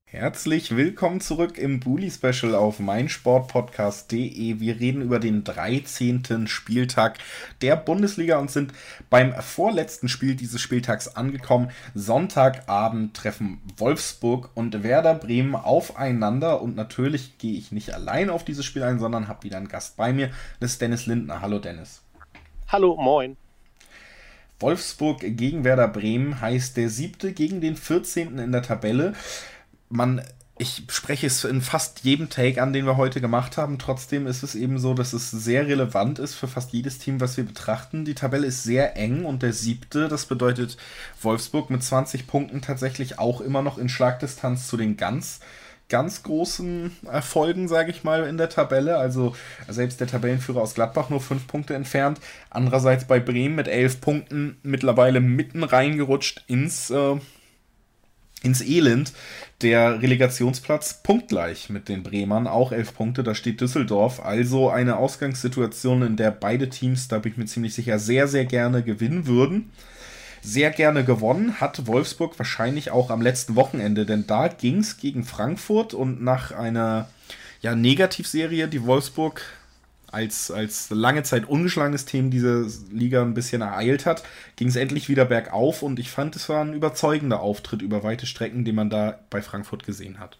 Herzlich willkommen zurück im Bully Special auf meinsportpodcast.de. Wir reden über den 13. Spieltag der Bundesliga und sind beim vorletzten Spiel dieses Spieltags angekommen. Sonntagabend treffen Wolfsburg und Werder Bremen aufeinander und natürlich gehe ich nicht allein auf dieses Spiel ein, sondern habe wieder einen Gast bei mir. Das ist Dennis Lindner. Hallo Dennis. Hallo, moin. Wolfsburg gegen Werder Bremen heißt der siebte gegen den 14. in der Tabelle man ich spreche es in fast jedem Take an, den wir heute gemacht haben. Trotzdem ist es eben so, dass es sehr relevant ist für fast jedes Team, was wir betrachten. Die Tabelle ist sehr eng und der siebte, das bedeutet Wolfsburg mit 20 Punkten tatsächlich auch immer noch in Schlagdistanz zu den ganz ganz großen Erfolgen, sage ich mal, in der Tabelle. Also selbst der Tabellenführer aus Gladbach nur fünf Punkte entfernt. Andererseits bei Bremen mit elf Punkten mittlerweile mitten reingerutscht ins, äh, ins Elend. Der Relegationsplatz punktgleich mit den Bremern, auch elf Punkte, da steht Düsseldorf. Also eine Ausgangssituation, in der beide Teams, da bin ich mir ziemlich sicher, sehr, sehr gerne gewinnen würden sehr gerne gewonnen hat Wolfsburg wahrscheinlich auch am letzten Wochenende, denn da ging es gegen Frankfurt und nach einer ja, Negativserie, die Wolfsburg als, als lange Zeit ungeschlagenes Team diese Liga ein bisschen ereilt hat, ging es endlich wieder bergauf und ich fand, es war ein überzeugender Auftritt über weite Strecken, den man da bei Frankfurt gesehen hat.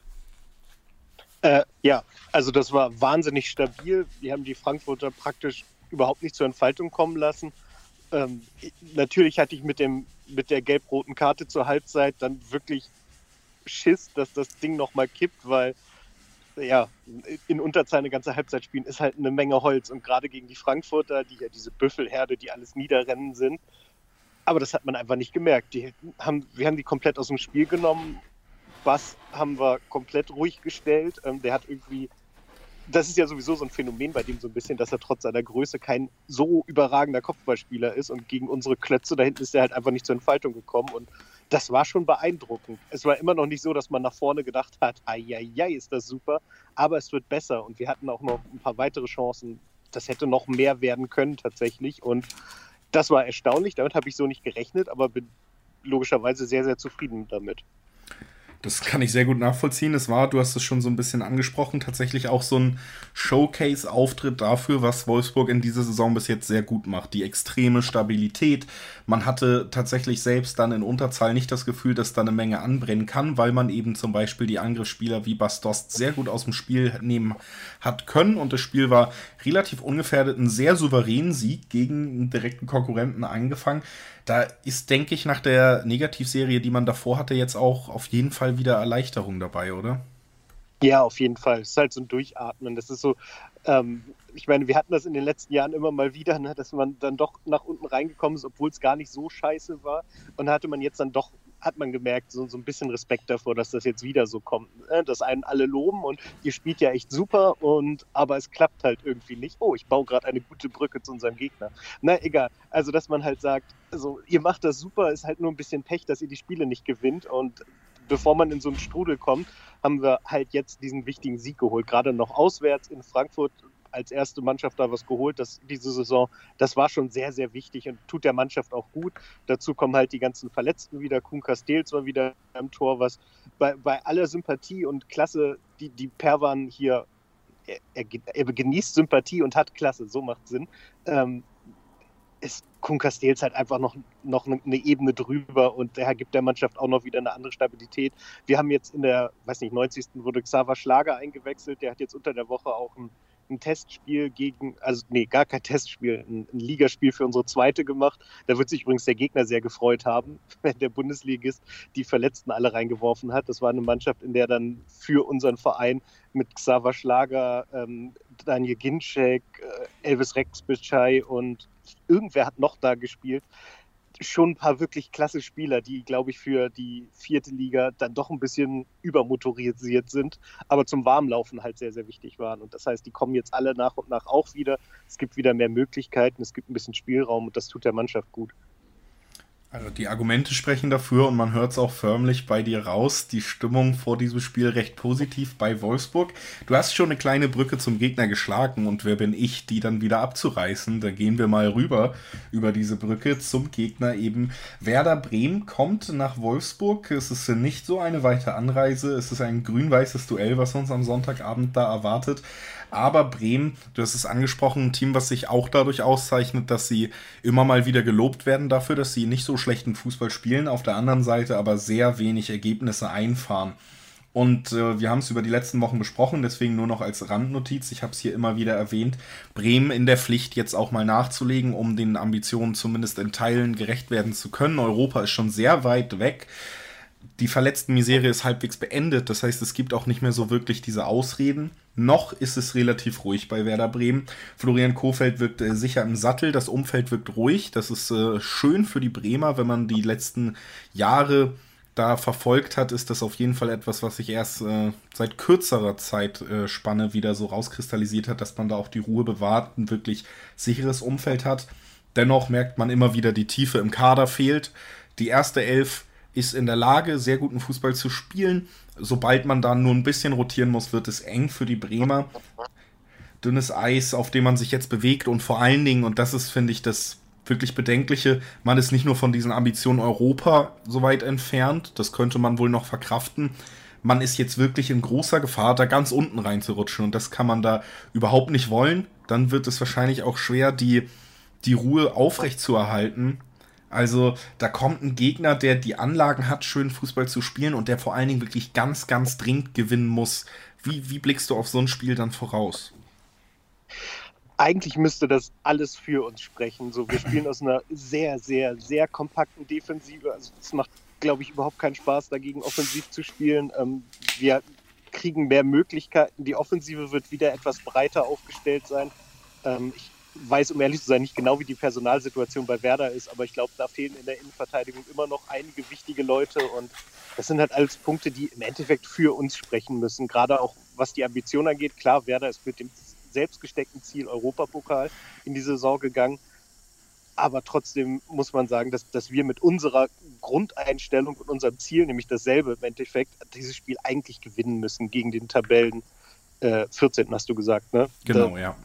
Äh, ja, also das war wahnsinnig stabil. Wir haben die Frankfurter praktisch überhaupt nicht zur Entfaltung kommen lassen ähm, natürlich hatte ich mit, dem, mit der gelb-roten Karte zur Halbzeit dann wirklich Schiss, dass das Ding nochmal kippt, weil ja, in Unterzahl eine ganze Halbzeit spielen ist halt eine Menge Holz und gerade gegen die Frankfurter, die ja diese Büffelherde, die alles niederrennen sind. Aber das hat man einfach nicht gemerkt. Die haben, wir haben die komplett aus dem Spiel genommen. Bass haben wir komplett ruhig gestellt. Ähm, der hat irgendwie das ist ja sowieso so ein Phänomen bei dem so ein bisschen, dass er trotz seiner Größe kein so überragender Kopfballspieler ist und gegen unsere Klötze da hinten ist er halt einfach nicht zur Entfaltung gekommen und das war schon beeindruckend. Es war immer noch nicht so, dass man nach vorne gedacht hat, ai, ist das super, aber es wird besser und wir hatten auch noch ein paar weitere Chancen. Das hätte noch mehr werden können tatsächlich und das war erstaunlich. Damit habe ich so nicht gerechnet, aber bin logischerweise sehr, sehr zufrieden damit. Das kann ich sehr gut nachvollziehen. Es war, du hast es schon so ein bisschen angesprochen, tatsächlich auch so ein Showcase-Auftritt dafür, was Wolfsburg in dieser Saison bis jetzt sehr gut macht. Die extreme Stabilität. Man hatte tatsächlich selbst dann in Unterzahl nicht das Gefühl, dass da eine Menge anbrennen kann, weil man eben zum Beispiel die Angriffsspieler wie Bastost sehr gut aus dem Spiel nehmen hat können. Und das Spiel war relativ ungefährdet, ein sehr souveränen Sieg gegen einen direkten Konkurrenten eingefangen da ist, denke ich, nach der Negativserie, die man davor hatte, jetzt auch auf jeden Fall wieder Erleichterung dabei, oder? Ja, auf jeden Fall. Es ist halt so ein Durchatmen. Das ist so, ähm, ich meine, wir hatten das in den letzten Jahren immer mal wieder, ne, dass man dann doch nach unten reingekommen ist, obwohl es gar nicht so scheiße war. Und da hatte man jetzt dann doch hat man gemerkt, so, so ein bisschen Respekt davor, dass das jetzt wieder so kommt. Ne? Dass einen alle loben und ihr spielt ja echt super und aber es klappt halt irgendwie nicht. Oh, ich baue gerade eine gute Brücke zu unserem Gegner. Na egal. Also dass man halt sagt, also ihr macht das super, ist halt nur ein bisschen Pech, dass ihr die Spiele nicht gewinnt und bevor man in so einen Strudel kommt, haben wir halt jetzt diesen wichtigen Sieg geholt. Gerade noch auswärts in Frankfurt als erste Mannschaft da was geholt, das, diese Saison. Das war schon sehr, sehr wichtig und tut der Mannschaft auch gut. Dazu kommen halt die ganzen Verletzten wieder. Kuhn Castells war wieder im Tor, was bei, bei aller Sympathie und Klasse, die, die Perwan hier, er, er, er, genießt Sympathie und hat Klasse, so macht Sinn. Ähm, ist Kuhn Castells halt einfach noch, noch eine Ebene drüber und der gibt der Mannschaft auch noch wieder eine andere Stabilität. Wir haben jetzt in der, weiß nicht, 90. wurde Xaver Schlager eingewechselt, der hat jetzt unter der Woche auch ein ein Testspiel gegen, also nee, gar kein Testspiel, ein, ein, Ligaspiel für unsere zweite gemacht. Da wird sich übrigens der Gegner sehr gefreut haben, <laughs> wenn der Bundesligist die Verletzten alle reingeworfen hat. Das war eine Mannschaft, in der dann für unseren Verein mit Xaver Schlager, ähm, Daniel Ginczek, äh, Elvis Rexbitschei und irgendwer hat noch da gespielt schon ein paar wirklich klasse Spieler, die, glaube ich, für die vierte Liga dann doch ein bisschen übermotorisiert sind, aber zum Warmlaufen halt sehr, sehr wichtig waren. Und das heißt, die kommen jetzt alle nach und nach auch wieder. Es gibt wieder mehr Möglichkeiten, es gibt ein bisschen Spielraum und das tut der Mannschaft gut. Also die Argumente sprechen dafür und man hört es auch förmlich bei dir raus. Die Stimmung vor diesem Spiel recht positiv bei Wolfsburg. Du hast schon eine kleine Brücke zum Gegner geschlagen und wer bin ich, die dann wieder abzureißen? Da gehen wir mal rüber über diese Brücke zum Gegner eben. Werder Bremen kommt nach Wolfsburg. Es ist nicht so eine weite Anreise. Es ist ein grün-weißes Duell, was uns am Sonntagabend da erwartet. Aber Bremen, du hast es angesprochen, ein Team, was sich auch dadurch auszeichnet, dass sie immer mal wieder gelobt werden dafür, dass sie nicht so schlechten Fußball spielen, auf der anderen Seite aber sehr wenig Ergebnisse einfahren. Und äh, wir haben es über die letzten Wochen besprochen, deswegen nur noch als Randnotiz. Ich habe es hier immer wieder erwähnt. Bremen in der Pflicht, jetzt auch mal nachzulegen, um den Ambitionen zumindest in Teilen gerecht werden zu können. Europa ist schon sehr weit weg die verletzten Miserie ist halbwegs beendet. Das heißt, es gibt auch nicht mehr so wirklich diese Ausreden. Noch ist es relativ ruhig bei Werder Bremen. Florian Kofeld wirkt äh, sicher im Sattel, das Umfeld wirkt ruhig. Das ist äh, schön für die Bremer, wenn man die letzten Jahre da verfolgt hat, ist das auf jeden Fall etwas, was sich erst äh, seit kürzerer Zeitspanne äh, wieder so rauskristallisiert hat, dass man da auch die Ruhe bewahrt, ein wirklich sicheres Umfeld hat. Dennoch merkt man immer wieder, die Tiefe im Kader fehlt. Die erste Elf ist in der Lage, sehr guten Fußball zu spielen. Sobald man da nur ein bisschen rotieren muss, wird es eng für die Bremer. Dünnes Eis, auf dem man sich jetzt bewegt und vor allen Dingen, und das ist, finde ich, das wirklich bedenkliche, man ist nicht nur von diesen Ambitionen Europa so weit entfernt, das könnte man wohl noch verkraften. Man ist jetzt wirklich in großer Gefahr, da ganz unten reinzurutschen und das kann man da überhaupt nicht wollen. Dann wird es wahrscheinlich auch schwer, die, die Ruhe aufrecht zu erhalten also da kommt ein Gegner, der die Anlagen hat, schön Fußball zu spielen und der vor allen Dingen wirklich ganz, ganz dringend gewinnen muss. Wie, wie blickst du auf so ein Spiel dann voraus? Eigentlich müsste das alles für uns sprechen. So, wir spielen aus einer sehr, sehr, sehr kompakten Defensive. Also es macht, glaube ich, überhaupt keinen Spaß, dagegen offensiv zu spielen. Ähm, wir kriegen mehr Möglichkeiten. Die Offensive wird wieder etwas breiter aufgestellt sein. Ähm, ich weiß, um ehrlich zu sein, nicht genau, wie die Personalsituation bei Werder ist, aber ich glaube, da fehlen in der Innenverteidigung immer noch einige wichtige Leute und das sind halt alles Punkte, die im Endeffekt für uns sprechen müssen. Gerade auch was die Ambition angeht. Klar, Werder ist mit dem selbstgesteckten Ziel Europapokal in die Saison gegangen. Aber trotzdem muss man sagen, dass, dass wir mit unserer Grundeinstellung und unserem Ziel, nämlich dasselbe im Endeffekt, dieses Spiel eigentlich gewinnen müssen gegen den Tabellen äh, 14. hast du gesagt, ne? Genau, da, ja.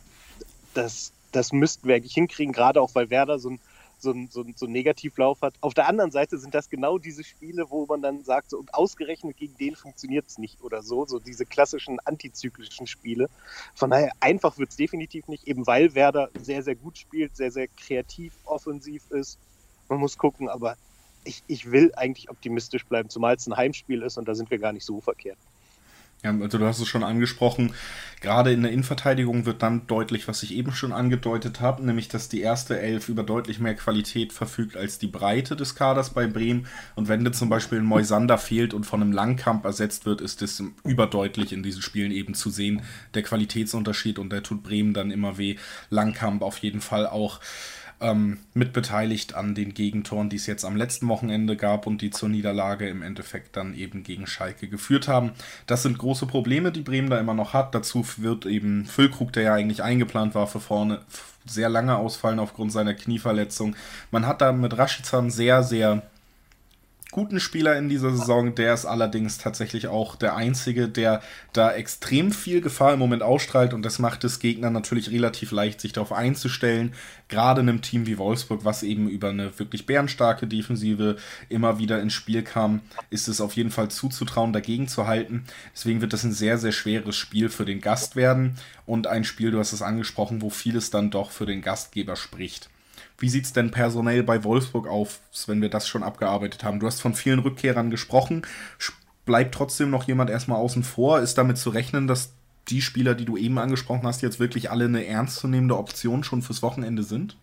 Das, das müssten wir eigentlich hinkriegen, gerade auch weil Werder so ein so ein, so, ein, so Negativlauf hat. Auf der anderen Seite sind das genau diese Spiele, wo man dann sagt, so, ausgerechnet gegen den funktioniert es nicht oder so, so diese klassischen antizyklischen Spiele. Von daher einfach wird es definitiv nicht, eben weil Werder sehr, sehr gut spielt, sehr, sehr kreativ, offensiv ist. Man muss gucken, aber ich, ich will eigentlich optimistisch bleiben, zumal es ein Heimspiel ist und da sind wir gar nicht so verkehrt. Ja, also du hast es schon angesprochen, gerade in der Innenverteidigung wird dann deutlich, was ich eben schon angedeutet habe, nämlich dass die erste Elf über deutlich mehr Qualität verfügt als die Breite des Kaders bei Bremen. Und wenn dir zum Beispiel ein Moisander fehlt und von einem Langkamp ersetzt wird, ist es überdeutlich in diesen Spielen eben zu sehen, der Qualitätsunterschied und der tut Bremen dann immer weh. Langkamp auf jeden Fall auch ähm, mitbeteiligt an den Gegentoren, die es jetzt am letzten Wochenende gab und die zur Niederlage im Endeffekt dann eben gegen Schalke geführt haben. Das sind große Probleme, die Bremen da immer noch hat. Dazu wird eben Füllkrug, der ja eigentlich eingeplant war für vorne, sehr lange ausfallen aufgrund seiner Knieverletzung. Man hat da mit Raschizan sehr, sehr guten Spieler in dieser Saison. Der ist allerdings tatsächlich auch der einzige, der da extrem viel Gefahr im Moment ausstrahlt und das macht es Gegnern natürlich relativ leicht, sich darauf einzustellen. Gerade in einem Team wie Wolfsburg, was eben über eine wirklich bärenstarke Defensive immer wieder ins Spiel kam, ist es auf jeden Fall zuzutrauen, dagegen zu halten. Deswegen wird das ein sehr, sehr schweres Spiel für den Gast werden und ein Spiel, du hast es angesprochen, wo vieles dann doch für den Gastgeber spricht. Wie sieht es denn personell bei Wolfsburg auf, wenn wir das schon abgearbeitet haben? Du hast von vielen Rückkehrern gesprochen. Bleibt trotzdem noch jemand erstmal außen vor? Ist damit zu rechnen, dass die Spieler, die du eben angesprochen hast, jetzt wirklich alle eine ernstzunehmende Option schon fürs Wochenende sind?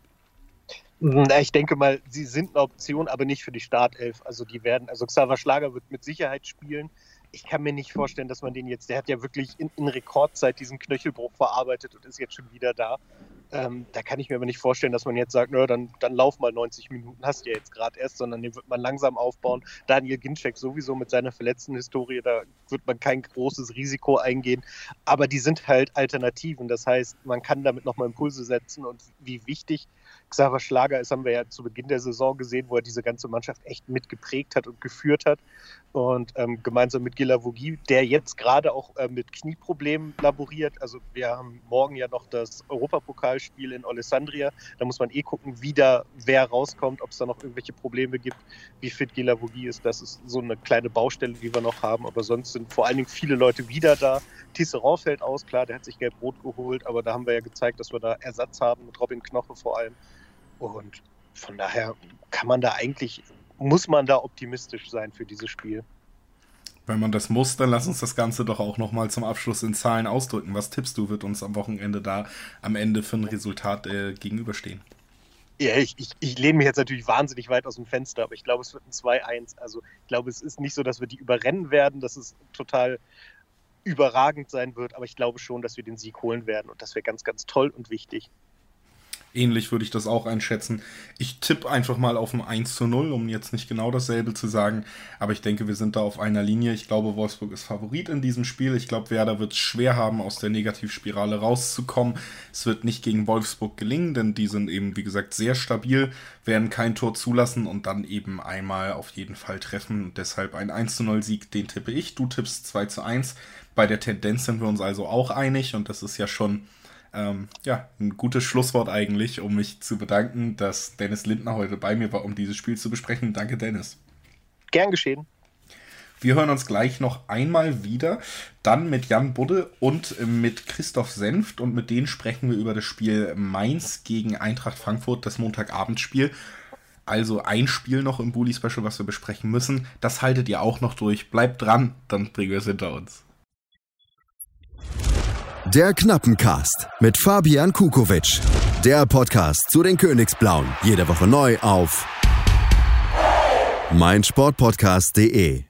Ich denke mal, sie sind eine Option, aber nicht für die Startelf. Also die werden, also Xaver Schlager wird mit Sicherheit spielen. Ich kann mir nicht vorstellen, dass man den jetzt, der hat ja wirklich in, in Rekordzeit diesen Knöchelbruch verarbeitet und ist jetzt schon wieder da. Ähm, da kann ich mir aber nicht vorstellen, dass man jetzt sagt, nö, dann, dann lauf mal 90 Minuten, hast du ja jetzt gerade erst, sondern den wird man langsam aufbauen. Daniel Ginczek sowieso mit seiner verletzten Historie, da wird man kein großes Risiko eingehen. Aber die sind halt Alternativen. Das heißt, man kann damit nochmal Impulse setzen und wie wichtig Xaver Schlager ist, haben wir ja zu Beginn der Saison gesehen, wo er diese ganze Mannschaft echt mitgeprägt hat und geführt hat. Und ähm, gemeinsam mit Gila Vogie, der jetzt gerade auch äh, mit Knieproblemen laboriert. Also wir haben morgen ja noch das Europapokalspiel in Alessandria. Da muss man eh gucken, wie da wer rauskommt, ob es da noch irgendwelche Probleme gibt, wie fit Gila Vogie ist. Das ist so eine kleine Baustelle, die wir noch haben. Aber sonst sind vor allen Dingen viele Leute wieder da. Tisserand fällt aus, klar, der hat sich gelb-rot geholt, aber da haben wir ja gezeigt, dass wir da Ersatz haben mit Robin Knoche vor allem. Und von daher kann man da eigentlich, muss man da optimistisch sein für dieses Spiel. Wenn man das muss, dann lass uns das Ganze doch auch nochmal zum Abschluss in Zahlen ausdrücken. Was tippst du, wird uns am Wochenende da am Ende für ein Resultat äh, gegenüberstehen? Ja, ich, ich, ich lehne mich jetzt natürlich wahnsinnig weit aus dem Fenster, aber ich glaube, es wird ein 2-1. Also ich glaube, es ist nicht so, dass wir die überrennen werden, dass es total überragend sein wird, aber ich glaube schon, dass wir den Sieg holen werden und das wäre ganz, ganz toll und wichtig. Ähnlich würde ich das auch einschätzen. Ich tippe einfach mal auf ein 1 zu 0, um jetzt nicht genau dasselbe zu sagen. Aber ich denke, wir sind da auf einer Linie. Ich glaube, Wolfsburg ist Favorit in diesem Spiel. Ich glaube, Werder wird es schwer haben, aus der Negativspirale rauszukommen. Es wird nicht gegen Wolfsburg gelingen, denn die sind eben, wie gesagt, sehr stabil, werden kein Tor zulassen und dann eben einmal auf jeden Fall treffen. Und deshalb ein 1 zu 0 Sieg, den tippe ich. Du tippst 2 zu 1. Bei der Tendenz sind wir uns also auch einig und das ist ja schon ähm, ja, ein gutes Schlusswort eigentlich, um mich zu bedanken, dass Dennis Lindner heute bei mir war, um dieses Spiel zu besprechen. Danke, Dennis. Gern geschehen. Wir hören uns gleich noch einmal wieder, dann mit Jan Budde und mit Christoph Senft und mit denen sprechen wir über das Spiel Mainz gegen Eintracht Frankfurt, das Montagabendspiel. Also ein Spiel noch im Bully Special, was wir besprechen müssen. Das haltet ihr auch noch durch. Bleibt dran, dann bringen wir es hinter uns. Der Knappencast mit Fabian Kukowitsch. Der Podcast zu den Königsblauen. Jede Woche neu auf meinsportpodcast.de.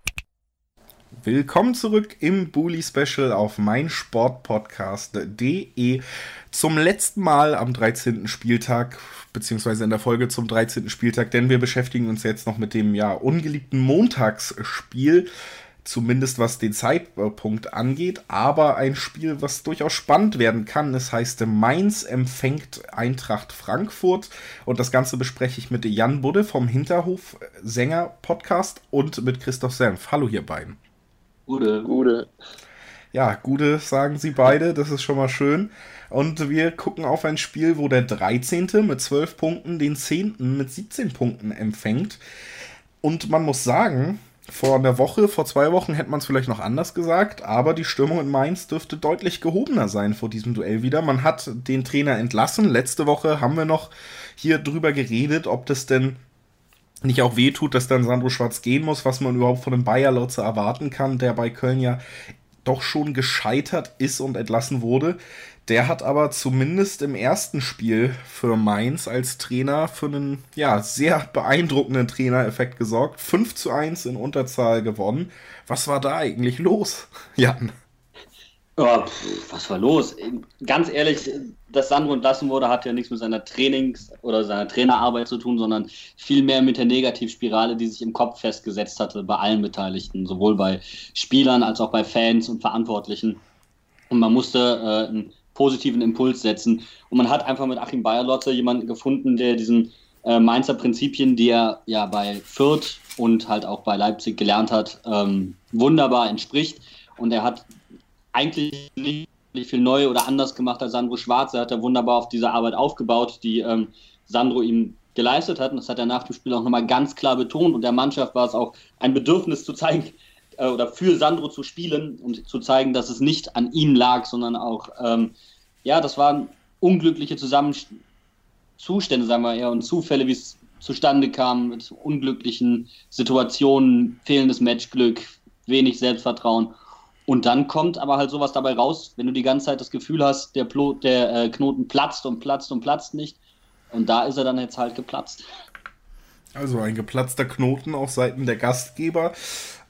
Willkommen zurück im Bully Special auf meinsportpodcast.de. Zum letzten Mal am 13. Spieltag, beziehungsweise in der Folge zum 13. Spieltag, denn wir beschäftigen uns jetzt noch mit dem ja ungeliebten Montagsspiel zumindest was den Zeitpunkt angeht, aber ein Spiel, was durchaus spannend werden kann. Es heißt Mainz empfängt Eintracht Frankfurt und das Ganze bespreche ich mit Jan Budde vom Hinterhof Sänger Podcast und mit Christoph Senf. Hallo hier beiden. Gute. Gute. Ja, Gute sagen sie beide, das ist schon mal schön. Und wir gucken auf ein Spiel, wo der 13. mit 12 Punkten den 10. mit 17 Punkten empfängt. Und man muss sagen, vor einer Woche, vor zwei Wochen hätte man es vielleicht noch anders gesagt, aber die Stimmung in Mainz dürfte deutlich gehobener sein vor diesem Duell wieder. Man hat den Trainer entlassen. Letzte Woche haben wir noch hier drüber geredet, ob das denn nicht auch wehtut, dass dann Sandro Schwarz gehen muss, was man überhaupt von einem Bayer Lotze erwarten kann, der bei Köln ja doch schon gescheitert ist und entlassen wurde. Der hat aber zumindest im ersten Spiel für Mainz als Trainer für einen ja, sehr beeindruckenden Trainereffekt gesorgt. 5 zu 1 in Unterzahl gewonnen. Was war da eigentlich los, <laughs> Jan? Oh, pff, was war los? Ganz ehrlich, dass Sandro entlassen wurde, hat ja nichts mit seiner Trainings- oder seiner Trainerarbeit zu tun, sondern vielmehr mit der Negativspirale, die sich im Kopf festgesetzt hatte bei allen Beteiligten, sowohl bei Spielern als auch bei Fans und Verantwortlichen. Und man musste äh, positiven Impuls setzen. Und man hat einfach mit Achim Bayerlotze jemanden gefunden, der diesen äh, Mainzer Prinzipien, die er ja bei Fürth und halt auch bei Leipzig gelernt hat, ähm, wunderbar entspricht. Und er hat eigentlich nicht viel neu oder anders gemacht als Sandro Schwarz. Er hat da wunderbar auf diese Arbeit aufgebaut, die ähm, Sandro ihm geleistet hat. Und das hat er nach dem Spiel auch nochmal ganz klar betont. Und der Mannschaft war es auch ein Bedürfnis zu zeigen, äh, oder für Sandro zu spielen und zu zeigen, dass es nicht an ihm lag, sondern auch ähm, ja, das waren unglückliche Zusammen Zustände, sagen wir eher, und Zufälle, wie es zustande kam, mit unglücklichen Situationen, fehlendes Matchglück, wenig Selbstvertrauen. Und dann kommt aber halt sowas dabei raus, wenn du die ganze Zeit das Gefühl hast, der, Plo der äh, Knoten platzt und platzt und platzt nicht. Und da ist er dann jetzt halt geplatzt. Also ein geplatzter Knoten auf Seiten der Gastgeber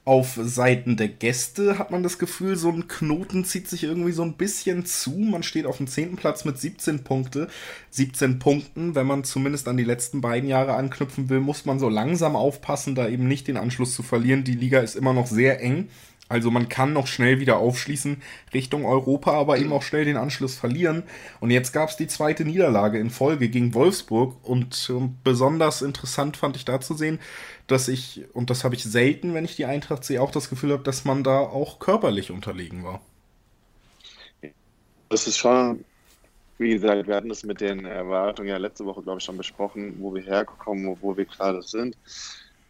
auf Seiten der Gäste hat man das Gefühl, so ein Knoten zieht sich irgendwie so ein bisschen zu. Man steht auf dem 10. Platz mit 17 Punkte. 17 Punkten, wenn man zumindest an die letzten beiden Jahre anknüpfen will, muss man so langsam aufpassen, da eben nicht den Anschluss zu verlieren. Die Liga ist immer noch sehr eng. Also man kann noch schnell wieder aufschließen Richtung Europa, aber eben auch schnell den Anschluss verlieren. Und jetzt gab es die zweite Niederlage in Folge gegen Wolfsburg. Und äh, besonders interessant fand ich da zu sehen, dass ich, und das habe ich selten, wenn ich die Eintracht sehe, auch das Gefühl habe, dass man da auch körperlich unterlegen war. Das ist schon, wie gesagt, wir hatten das mit den Erwartungen ja letzte Woche, glaube ich, schon besprochen, wo wir herkommen, wo, wo wir gerade sind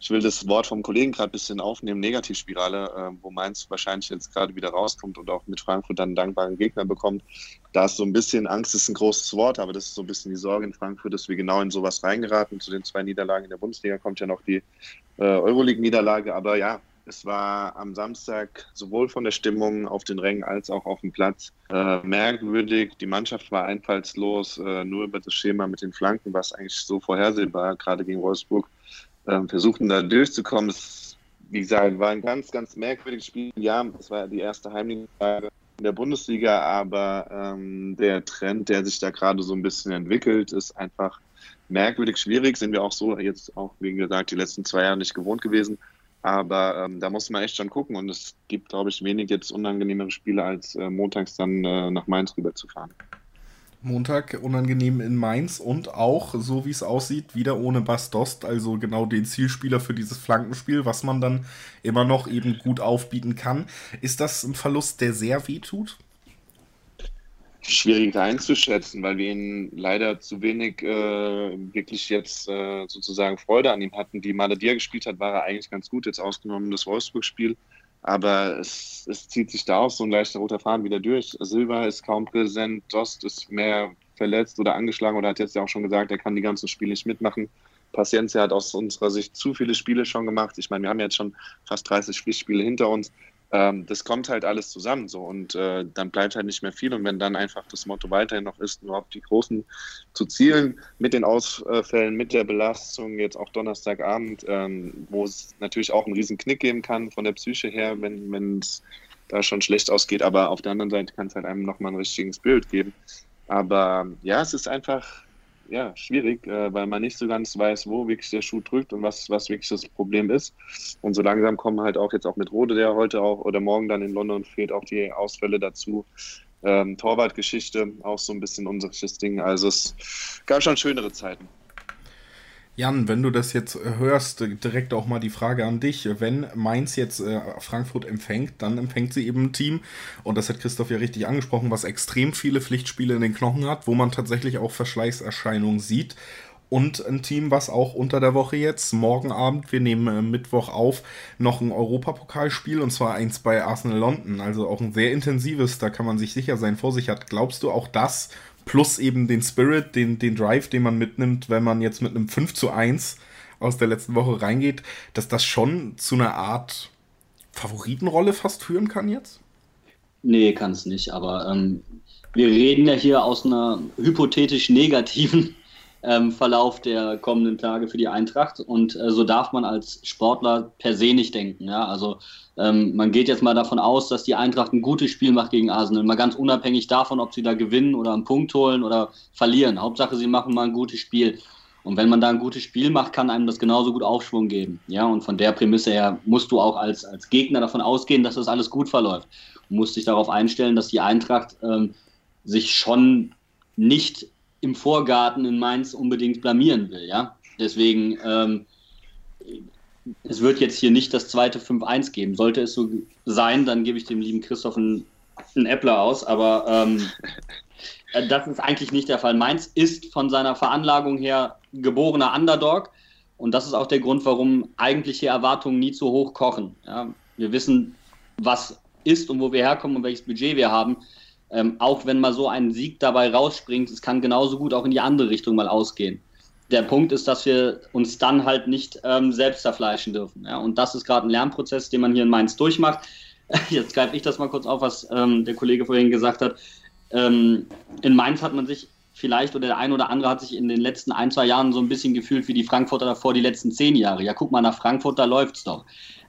ich will das Wort vom Kollegen gerade ein bisschen aufnehmen, Negativspirale, äh, wo Mainz wahrscheinlich jetzt gerade wieder rauskommt und auch mit Frankfurt dann einen dankbaren Gegner bekommt. Da ist so ein bisschen, Angst ist ein großes Wort, aber das ist so ein bisschen die Sorge in Frankfurt, dass wir genau in sowas reingeraten. Zu den zwei Niederlagen in der Bundesliga kommt ja noch die äh, Euroleague-Niederlage, aber ja, es war am Samstag sowohl von der Stimmung auf den Rängen als auch auf dem Platz äh, merkwürdig. Die Mannschaft war einfallslos, äh, nur über das Schema mit den Flanken, was eigentlich so vorhersehbar, gerade gegen Wolfsburg, äh, versuchten da durchzukommen. Es, wie gesagt, war ein ganz, ganz merkwürdiges Spiel. Ja, es war die erste Heimniederlage in der Bundesliga, aber ähm, der Trend, der sich da gerade so ein bisschen entwickelt, ist einfach merkwürdig schwierig. Sind wir auch so jetzt auch, wie gesagt, die letzten zwei Jahre nicht gewohnt gewesen. Aber ähm, da muss man echt schon gucken und es gibt, glaube ich, wenig jetzt unangenehmere Spiele, als äh, montags dann äh, nach Mainz rüberzufahren. Montag unangenehm in Mainz und auch, so wie es aussieht, wieder ohne Bastost, also genau den Zielspieler für dieses Flankenspiel, was man dann immer noch eben gut aufbieten kann. Ist das ein Verlust, der sehr weh tut? schwierig einzuschätzen, weil wir ihn leider zu wenig äh, wirklich jetzt äh, sozusagen Freude an ihm hatten. Die Male, gespielt hat, war er eigentlich ganz gut, jetzt ausgenommen das Wolfsburg-Spiel. Aber es, es, zieht sich da auch so ein leichter roter Faden wieder durch. Silva ist kaum präsent, Dost ist mehr verletzt oder angeschlagen oder hat jetzt ja auch schon gesagt, er kann die ganzen Spiele nicht mitmachen. Paciencia hat aus unserer Sicht zu viele Spiele schon gemacht. Ich meine, wir haben jetzt schon fast 30 Pflichtspiele hinter uns ähm, das kommt halt alles zusammen so. Und äh, dann bleibt halt nicht mehr viel. Und wenn dann einfach das Motto weiterhin noch ist, nur auf die Großen zu zielen, mit den Ausfällen, mit der Belastung, jetzt auch Donnerstagabend, ähm, wo es natürlich auch einen riesen Knick geben kann von der Psyche her, wenn es da schon schlecht ausgeht, aber auf der anderen Seite kann es halt einem nochmal ein richtiges Bild geben. Aber ja, es ist einfach ja, schwierig, äh, weil man nicht so ganz weiß, wo wirklich der Schuh drückt und was, was wirklich das Problem ist. Und so langsam kommen halt auch jetzt auch mit Rode, der heute auch oder morgen dann in London fehlt, auch die Ausfälle dazu. Ähm, Torwartgeschichte, auch so ein bisschen unsicheres Ding. Also es gab schon schönere Zeiten. Jan, wenn du das jetzt äh, hörst, äh, direkt auch mal die Frage an dich. Wenn Mainz jetzt äh, Frankfurt empfängt, dann empfängt sie eben ein Team, und das hat Christoph ja richtig angesprochen, was extrem viele Pflichtspiele in den Knochen hat, wo man tatsächlich auch Verschleißerscheinungen sieht. Und ein Team, was auch unter der Woche jetzt, morgen Abend, wir nehmen äh, Mittwoch auf, noch ein Europapokalspiel, und zwar eins bei Arsenal London. Also auch ein sehr intensives, da kann man sich sicher sein, vor sich hat. Glaubst du auch das plus eben den Spirit, den, den Drive, den man mitnimmt, wenn man jetzt mit einem 5 zu 1 aus der letzten Woche reingeht, dass das schon zu einer Art Favoritenrolle fast führen kann jetzt? Nee, kann es nicht, aber ähm, wir reden ja hier aus einer hypothetisch negativen ähm, Verlauf der kommenden Tage für die Eintracht. Und äh, so darf man als Sportler per se nicht denken. Ja? Also ähm, man geht jetzt mal davon aus, dass die Eintracht ein gutes Spiel macht gegen Arsenal. Mal ganz unabhängig davon, ob sie da gewinnen oder einen Punkt holen oder verlieren. Hauptsache, sie machen mal ein gutes Spiel. Und wenn man da ein gutes Spiel macht, kann einem das genauso gut Aufschwung geben. Ja, und von der Prämisse her musst du auch als, als Gegner davon ausgehen, dass das alles gut verläuft. Du musst dich darauf einstellen, dass die Eintracht ähm, sich schon nicht im Vorgarten in Mainz unbedingt blamieren will. Ja? Deswegen, ähm, es wird jetzt hier nicht das zweite 5-1 geben. Sollte es so sein, dann gebe ich dem lieben Christoph einen, Äppler aus, aber ähm, das ist eigentlich nicht der Fall. Mainz ist von seiner Veranlagung her geborener Underdog und das ist auch der Grund, warum eigentliche Erwartungen nie zu hoch kochen. Ja? Wir wissen, was ist und wo wir herkommen und welches Budget wir haben. Ähm, auch wenn mal so ein Sieg dabei rausspringt, es kann genauso gut auch in die andere Richtung mal ausgehen. Der Punkt ist, dass wir uns dann halt nicht ähm, selbst zerfleischen dürfen. Ja? Und das ist gerade ein Lernprozess, den man hier in Mainz durchmacht. <laughs> Jetzt greife ich das mal kurz auf, was ähm, der Kollege vorhin gesagt hat. Ähm, in Mainz hat man sich vielleicht oder der ein oder andere hat sich in den letzten ein, zwei Jahren so ein bisschen gefühlt wie die Frankfurter davor die letzten zehn Jahre. Ja, guck mal nach Frankfurt, da läuft's doch.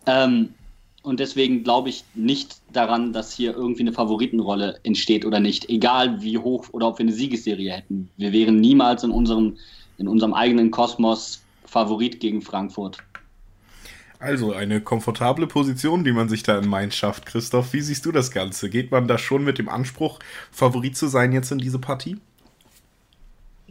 Ähm, und deswegen glaube ich nicht daran, dass hier irgendwie eine Favoritenrolle entsteht oder nicht. Egal wie hoch oder ob wir eine Siegesserie hätten. Wir wären niemals in unserem, in unserem eigenen Kosmos Favorit gegen Frankfurt. Also eine komfortable Position, die man sich da in Mainz schafft. Christoph, wie siehst du das Ganze? Geht man da schon mit dem Anspruch, Favorit zu sein jetzt in diese Partie?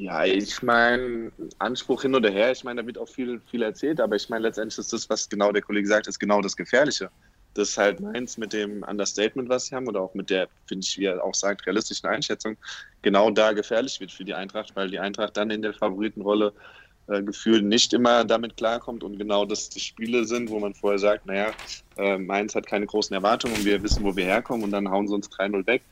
Ja, ich meine, Anspruch hin oder her, ich meine, da wird auch viel, viel erzählt, aber ich meine, letztendlich ist das, was genau der Kollege sagt, ist genau das Gefährliche. Das ist halt meins mit dem Understatement, was sie haben, oder auch mit der, finde ich, wie er auch sagt, realistischen Einschätzung, genau da gefährlich wird für die Eintracht, weil die Eintracht dann in der Favoritenrolle äh, gefühlt nicht immer damit klarkommt und genau das die Spiele sind, wo man vorher sagt, naja, äh, Mainz hat keine großen Erwartungen und wir wissen, wo wir herkommen und dann hauen sie uns 3-0 weg.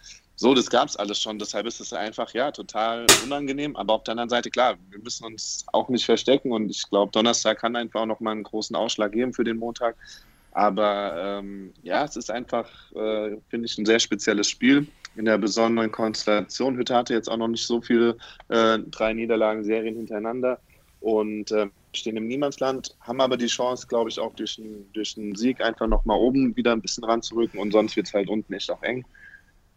So, das gab es alles schon. Deshalb ist es einfach, ja, total unangenehm. Aber auf der anderen Seite, klar, wir müssen uns auch nicht verstecken. Und ich glaube, Donnerstag kann einfach auch nochmal einen großen Ausschlag geben für den Montag. Aber ähm, ja, es ist einfach, äh, finde ich, ein sehr spezielles Spiel in der besonderen Konstellation. Hütte hatte jetzt auch noch nicht so viele äh, drei Niederlagen-Serien hintereinander und äh, stehen im Niemandsland, haben aber die Chance, glaube ich, auch durch einen, durch einen Sieg einfach nochmal oben wieder ein bisschen ranzurücken und sonst wird es halt unten echt auch eng.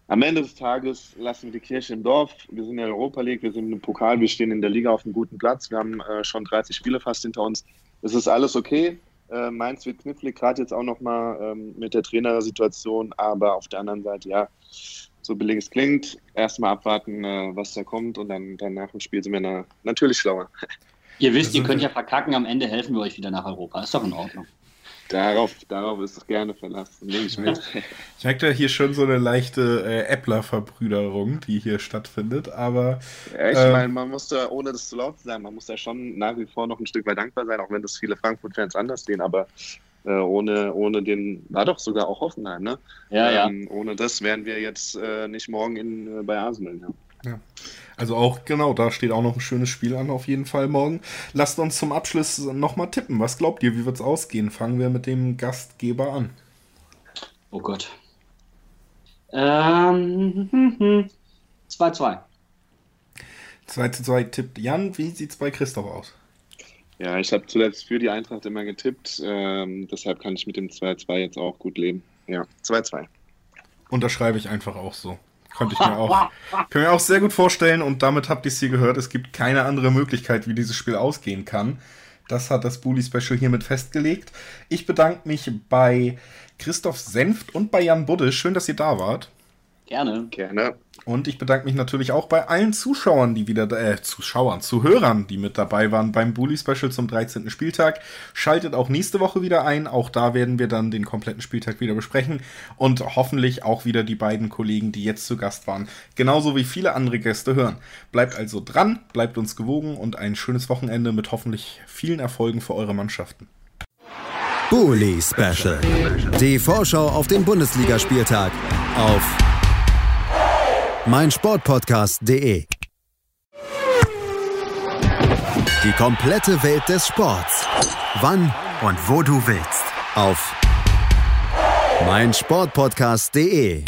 Am Ende des Tages lassen wir die Kirche im Dorf. Wir sind in der Europa League, wir sind im Pokal, wir stehen in der Liga auf einem guten Platz. Wir haben äh, schon 30 Spiele fast hinter uns. Es ist alles okay. Äh, Mainz wird knifflig, gerade jetzt auch nochmal ähm, mit der Trainersituation. Aber auf der anderen Seite, ja, so billig es klingt, erstmal abwarten, äh, was da kommt und dann, dann nach dem Spiel sind wir na, natürlich schlauer. Ihr wisst, ihr könnt ja verkacken, am Ende helfen wir euch wieder nach Europa. Ist doch in Ordnung. Darauf, darauf ist es gerne verlassen, nehme ich mit. <laughs> Ich merke da hier schon so eine leichte äh, Äppler-Verbrüderung, die hier stattfindet, aber. Ja, ich ähm, meine, man muss da, ohne das zu laut zu sein, man muss da schon nach wie vor noch ein Stück weit dankbar sein, auch wenn das viele Frankfurt-Fans anders sehen, aber äh, ohne, ohne den, war doch sogar auch Hoffenheim, ne? Ja, ähm, ja. Ohne das wären wir jetzt äh, nicht morgen in, äh, bei Arsenal, ja. Ja. Also auch, genau, da steht auch noch ein schönes Spiel an, auf jeden Fall morgen. Lasst uns zum Abschluss nochmal tippen. Was glaubt ihr, wie wird es ausgehen? Fangen wir mit dem Gastgeber an. Oh Gott. Ähm, <laughs> 2-2. 2 zu 2 tippt Jan. Wie sieht es bei Christoph aus? Ja, ich habe zuletzt für die Eintracht immer getippt. Ähm, deshalb kann ich mit dem 2-2 jetzt auch gut leben. Ja, 2-2. Unterschreibe ich einfach auch so. Konnte ich mir auch, <laughs> kann mir auch sehr gut vorstellen und damit habt ihr es hier gehört. Es gibt keine andere Möglichkeit, wie dieses Spiel ausgehen kann. Das hat das Bully Special hiermit festgelegt. Ich bedanke mich bei Christoph Senft und bei Jan Budde. Schön, dass ihr da wart. Gerne. Gerne. Und ich bedanke mich natürlich auch bei allen Zuschauern, die wieder, äh, Zuschauern, Zuhörern, die mit dabei waren beim Bully Special zum 13. Spieltag. Schaltet auch nächste Woche wieder ein. Auch da werden wir dann den kompletten Spieltag wieder besprechen. Und hoffentlich auch wieder die beiden Kollegen, die jetzt zu Gast waren. Genauso wie viele andere Gäste hören. Bleibt also dran, bleibt uns gewogen und ein schönes Wochenende mit hoffentlich vielen Erfolgen für eure Mannschaften. Bully Special. Die Vorschau auf den Bundesligaspieltag auf meinsportpodcast.de. Die komplette Welt des Sports. Wann und wo du willst. Auf meinsportpodcast.de.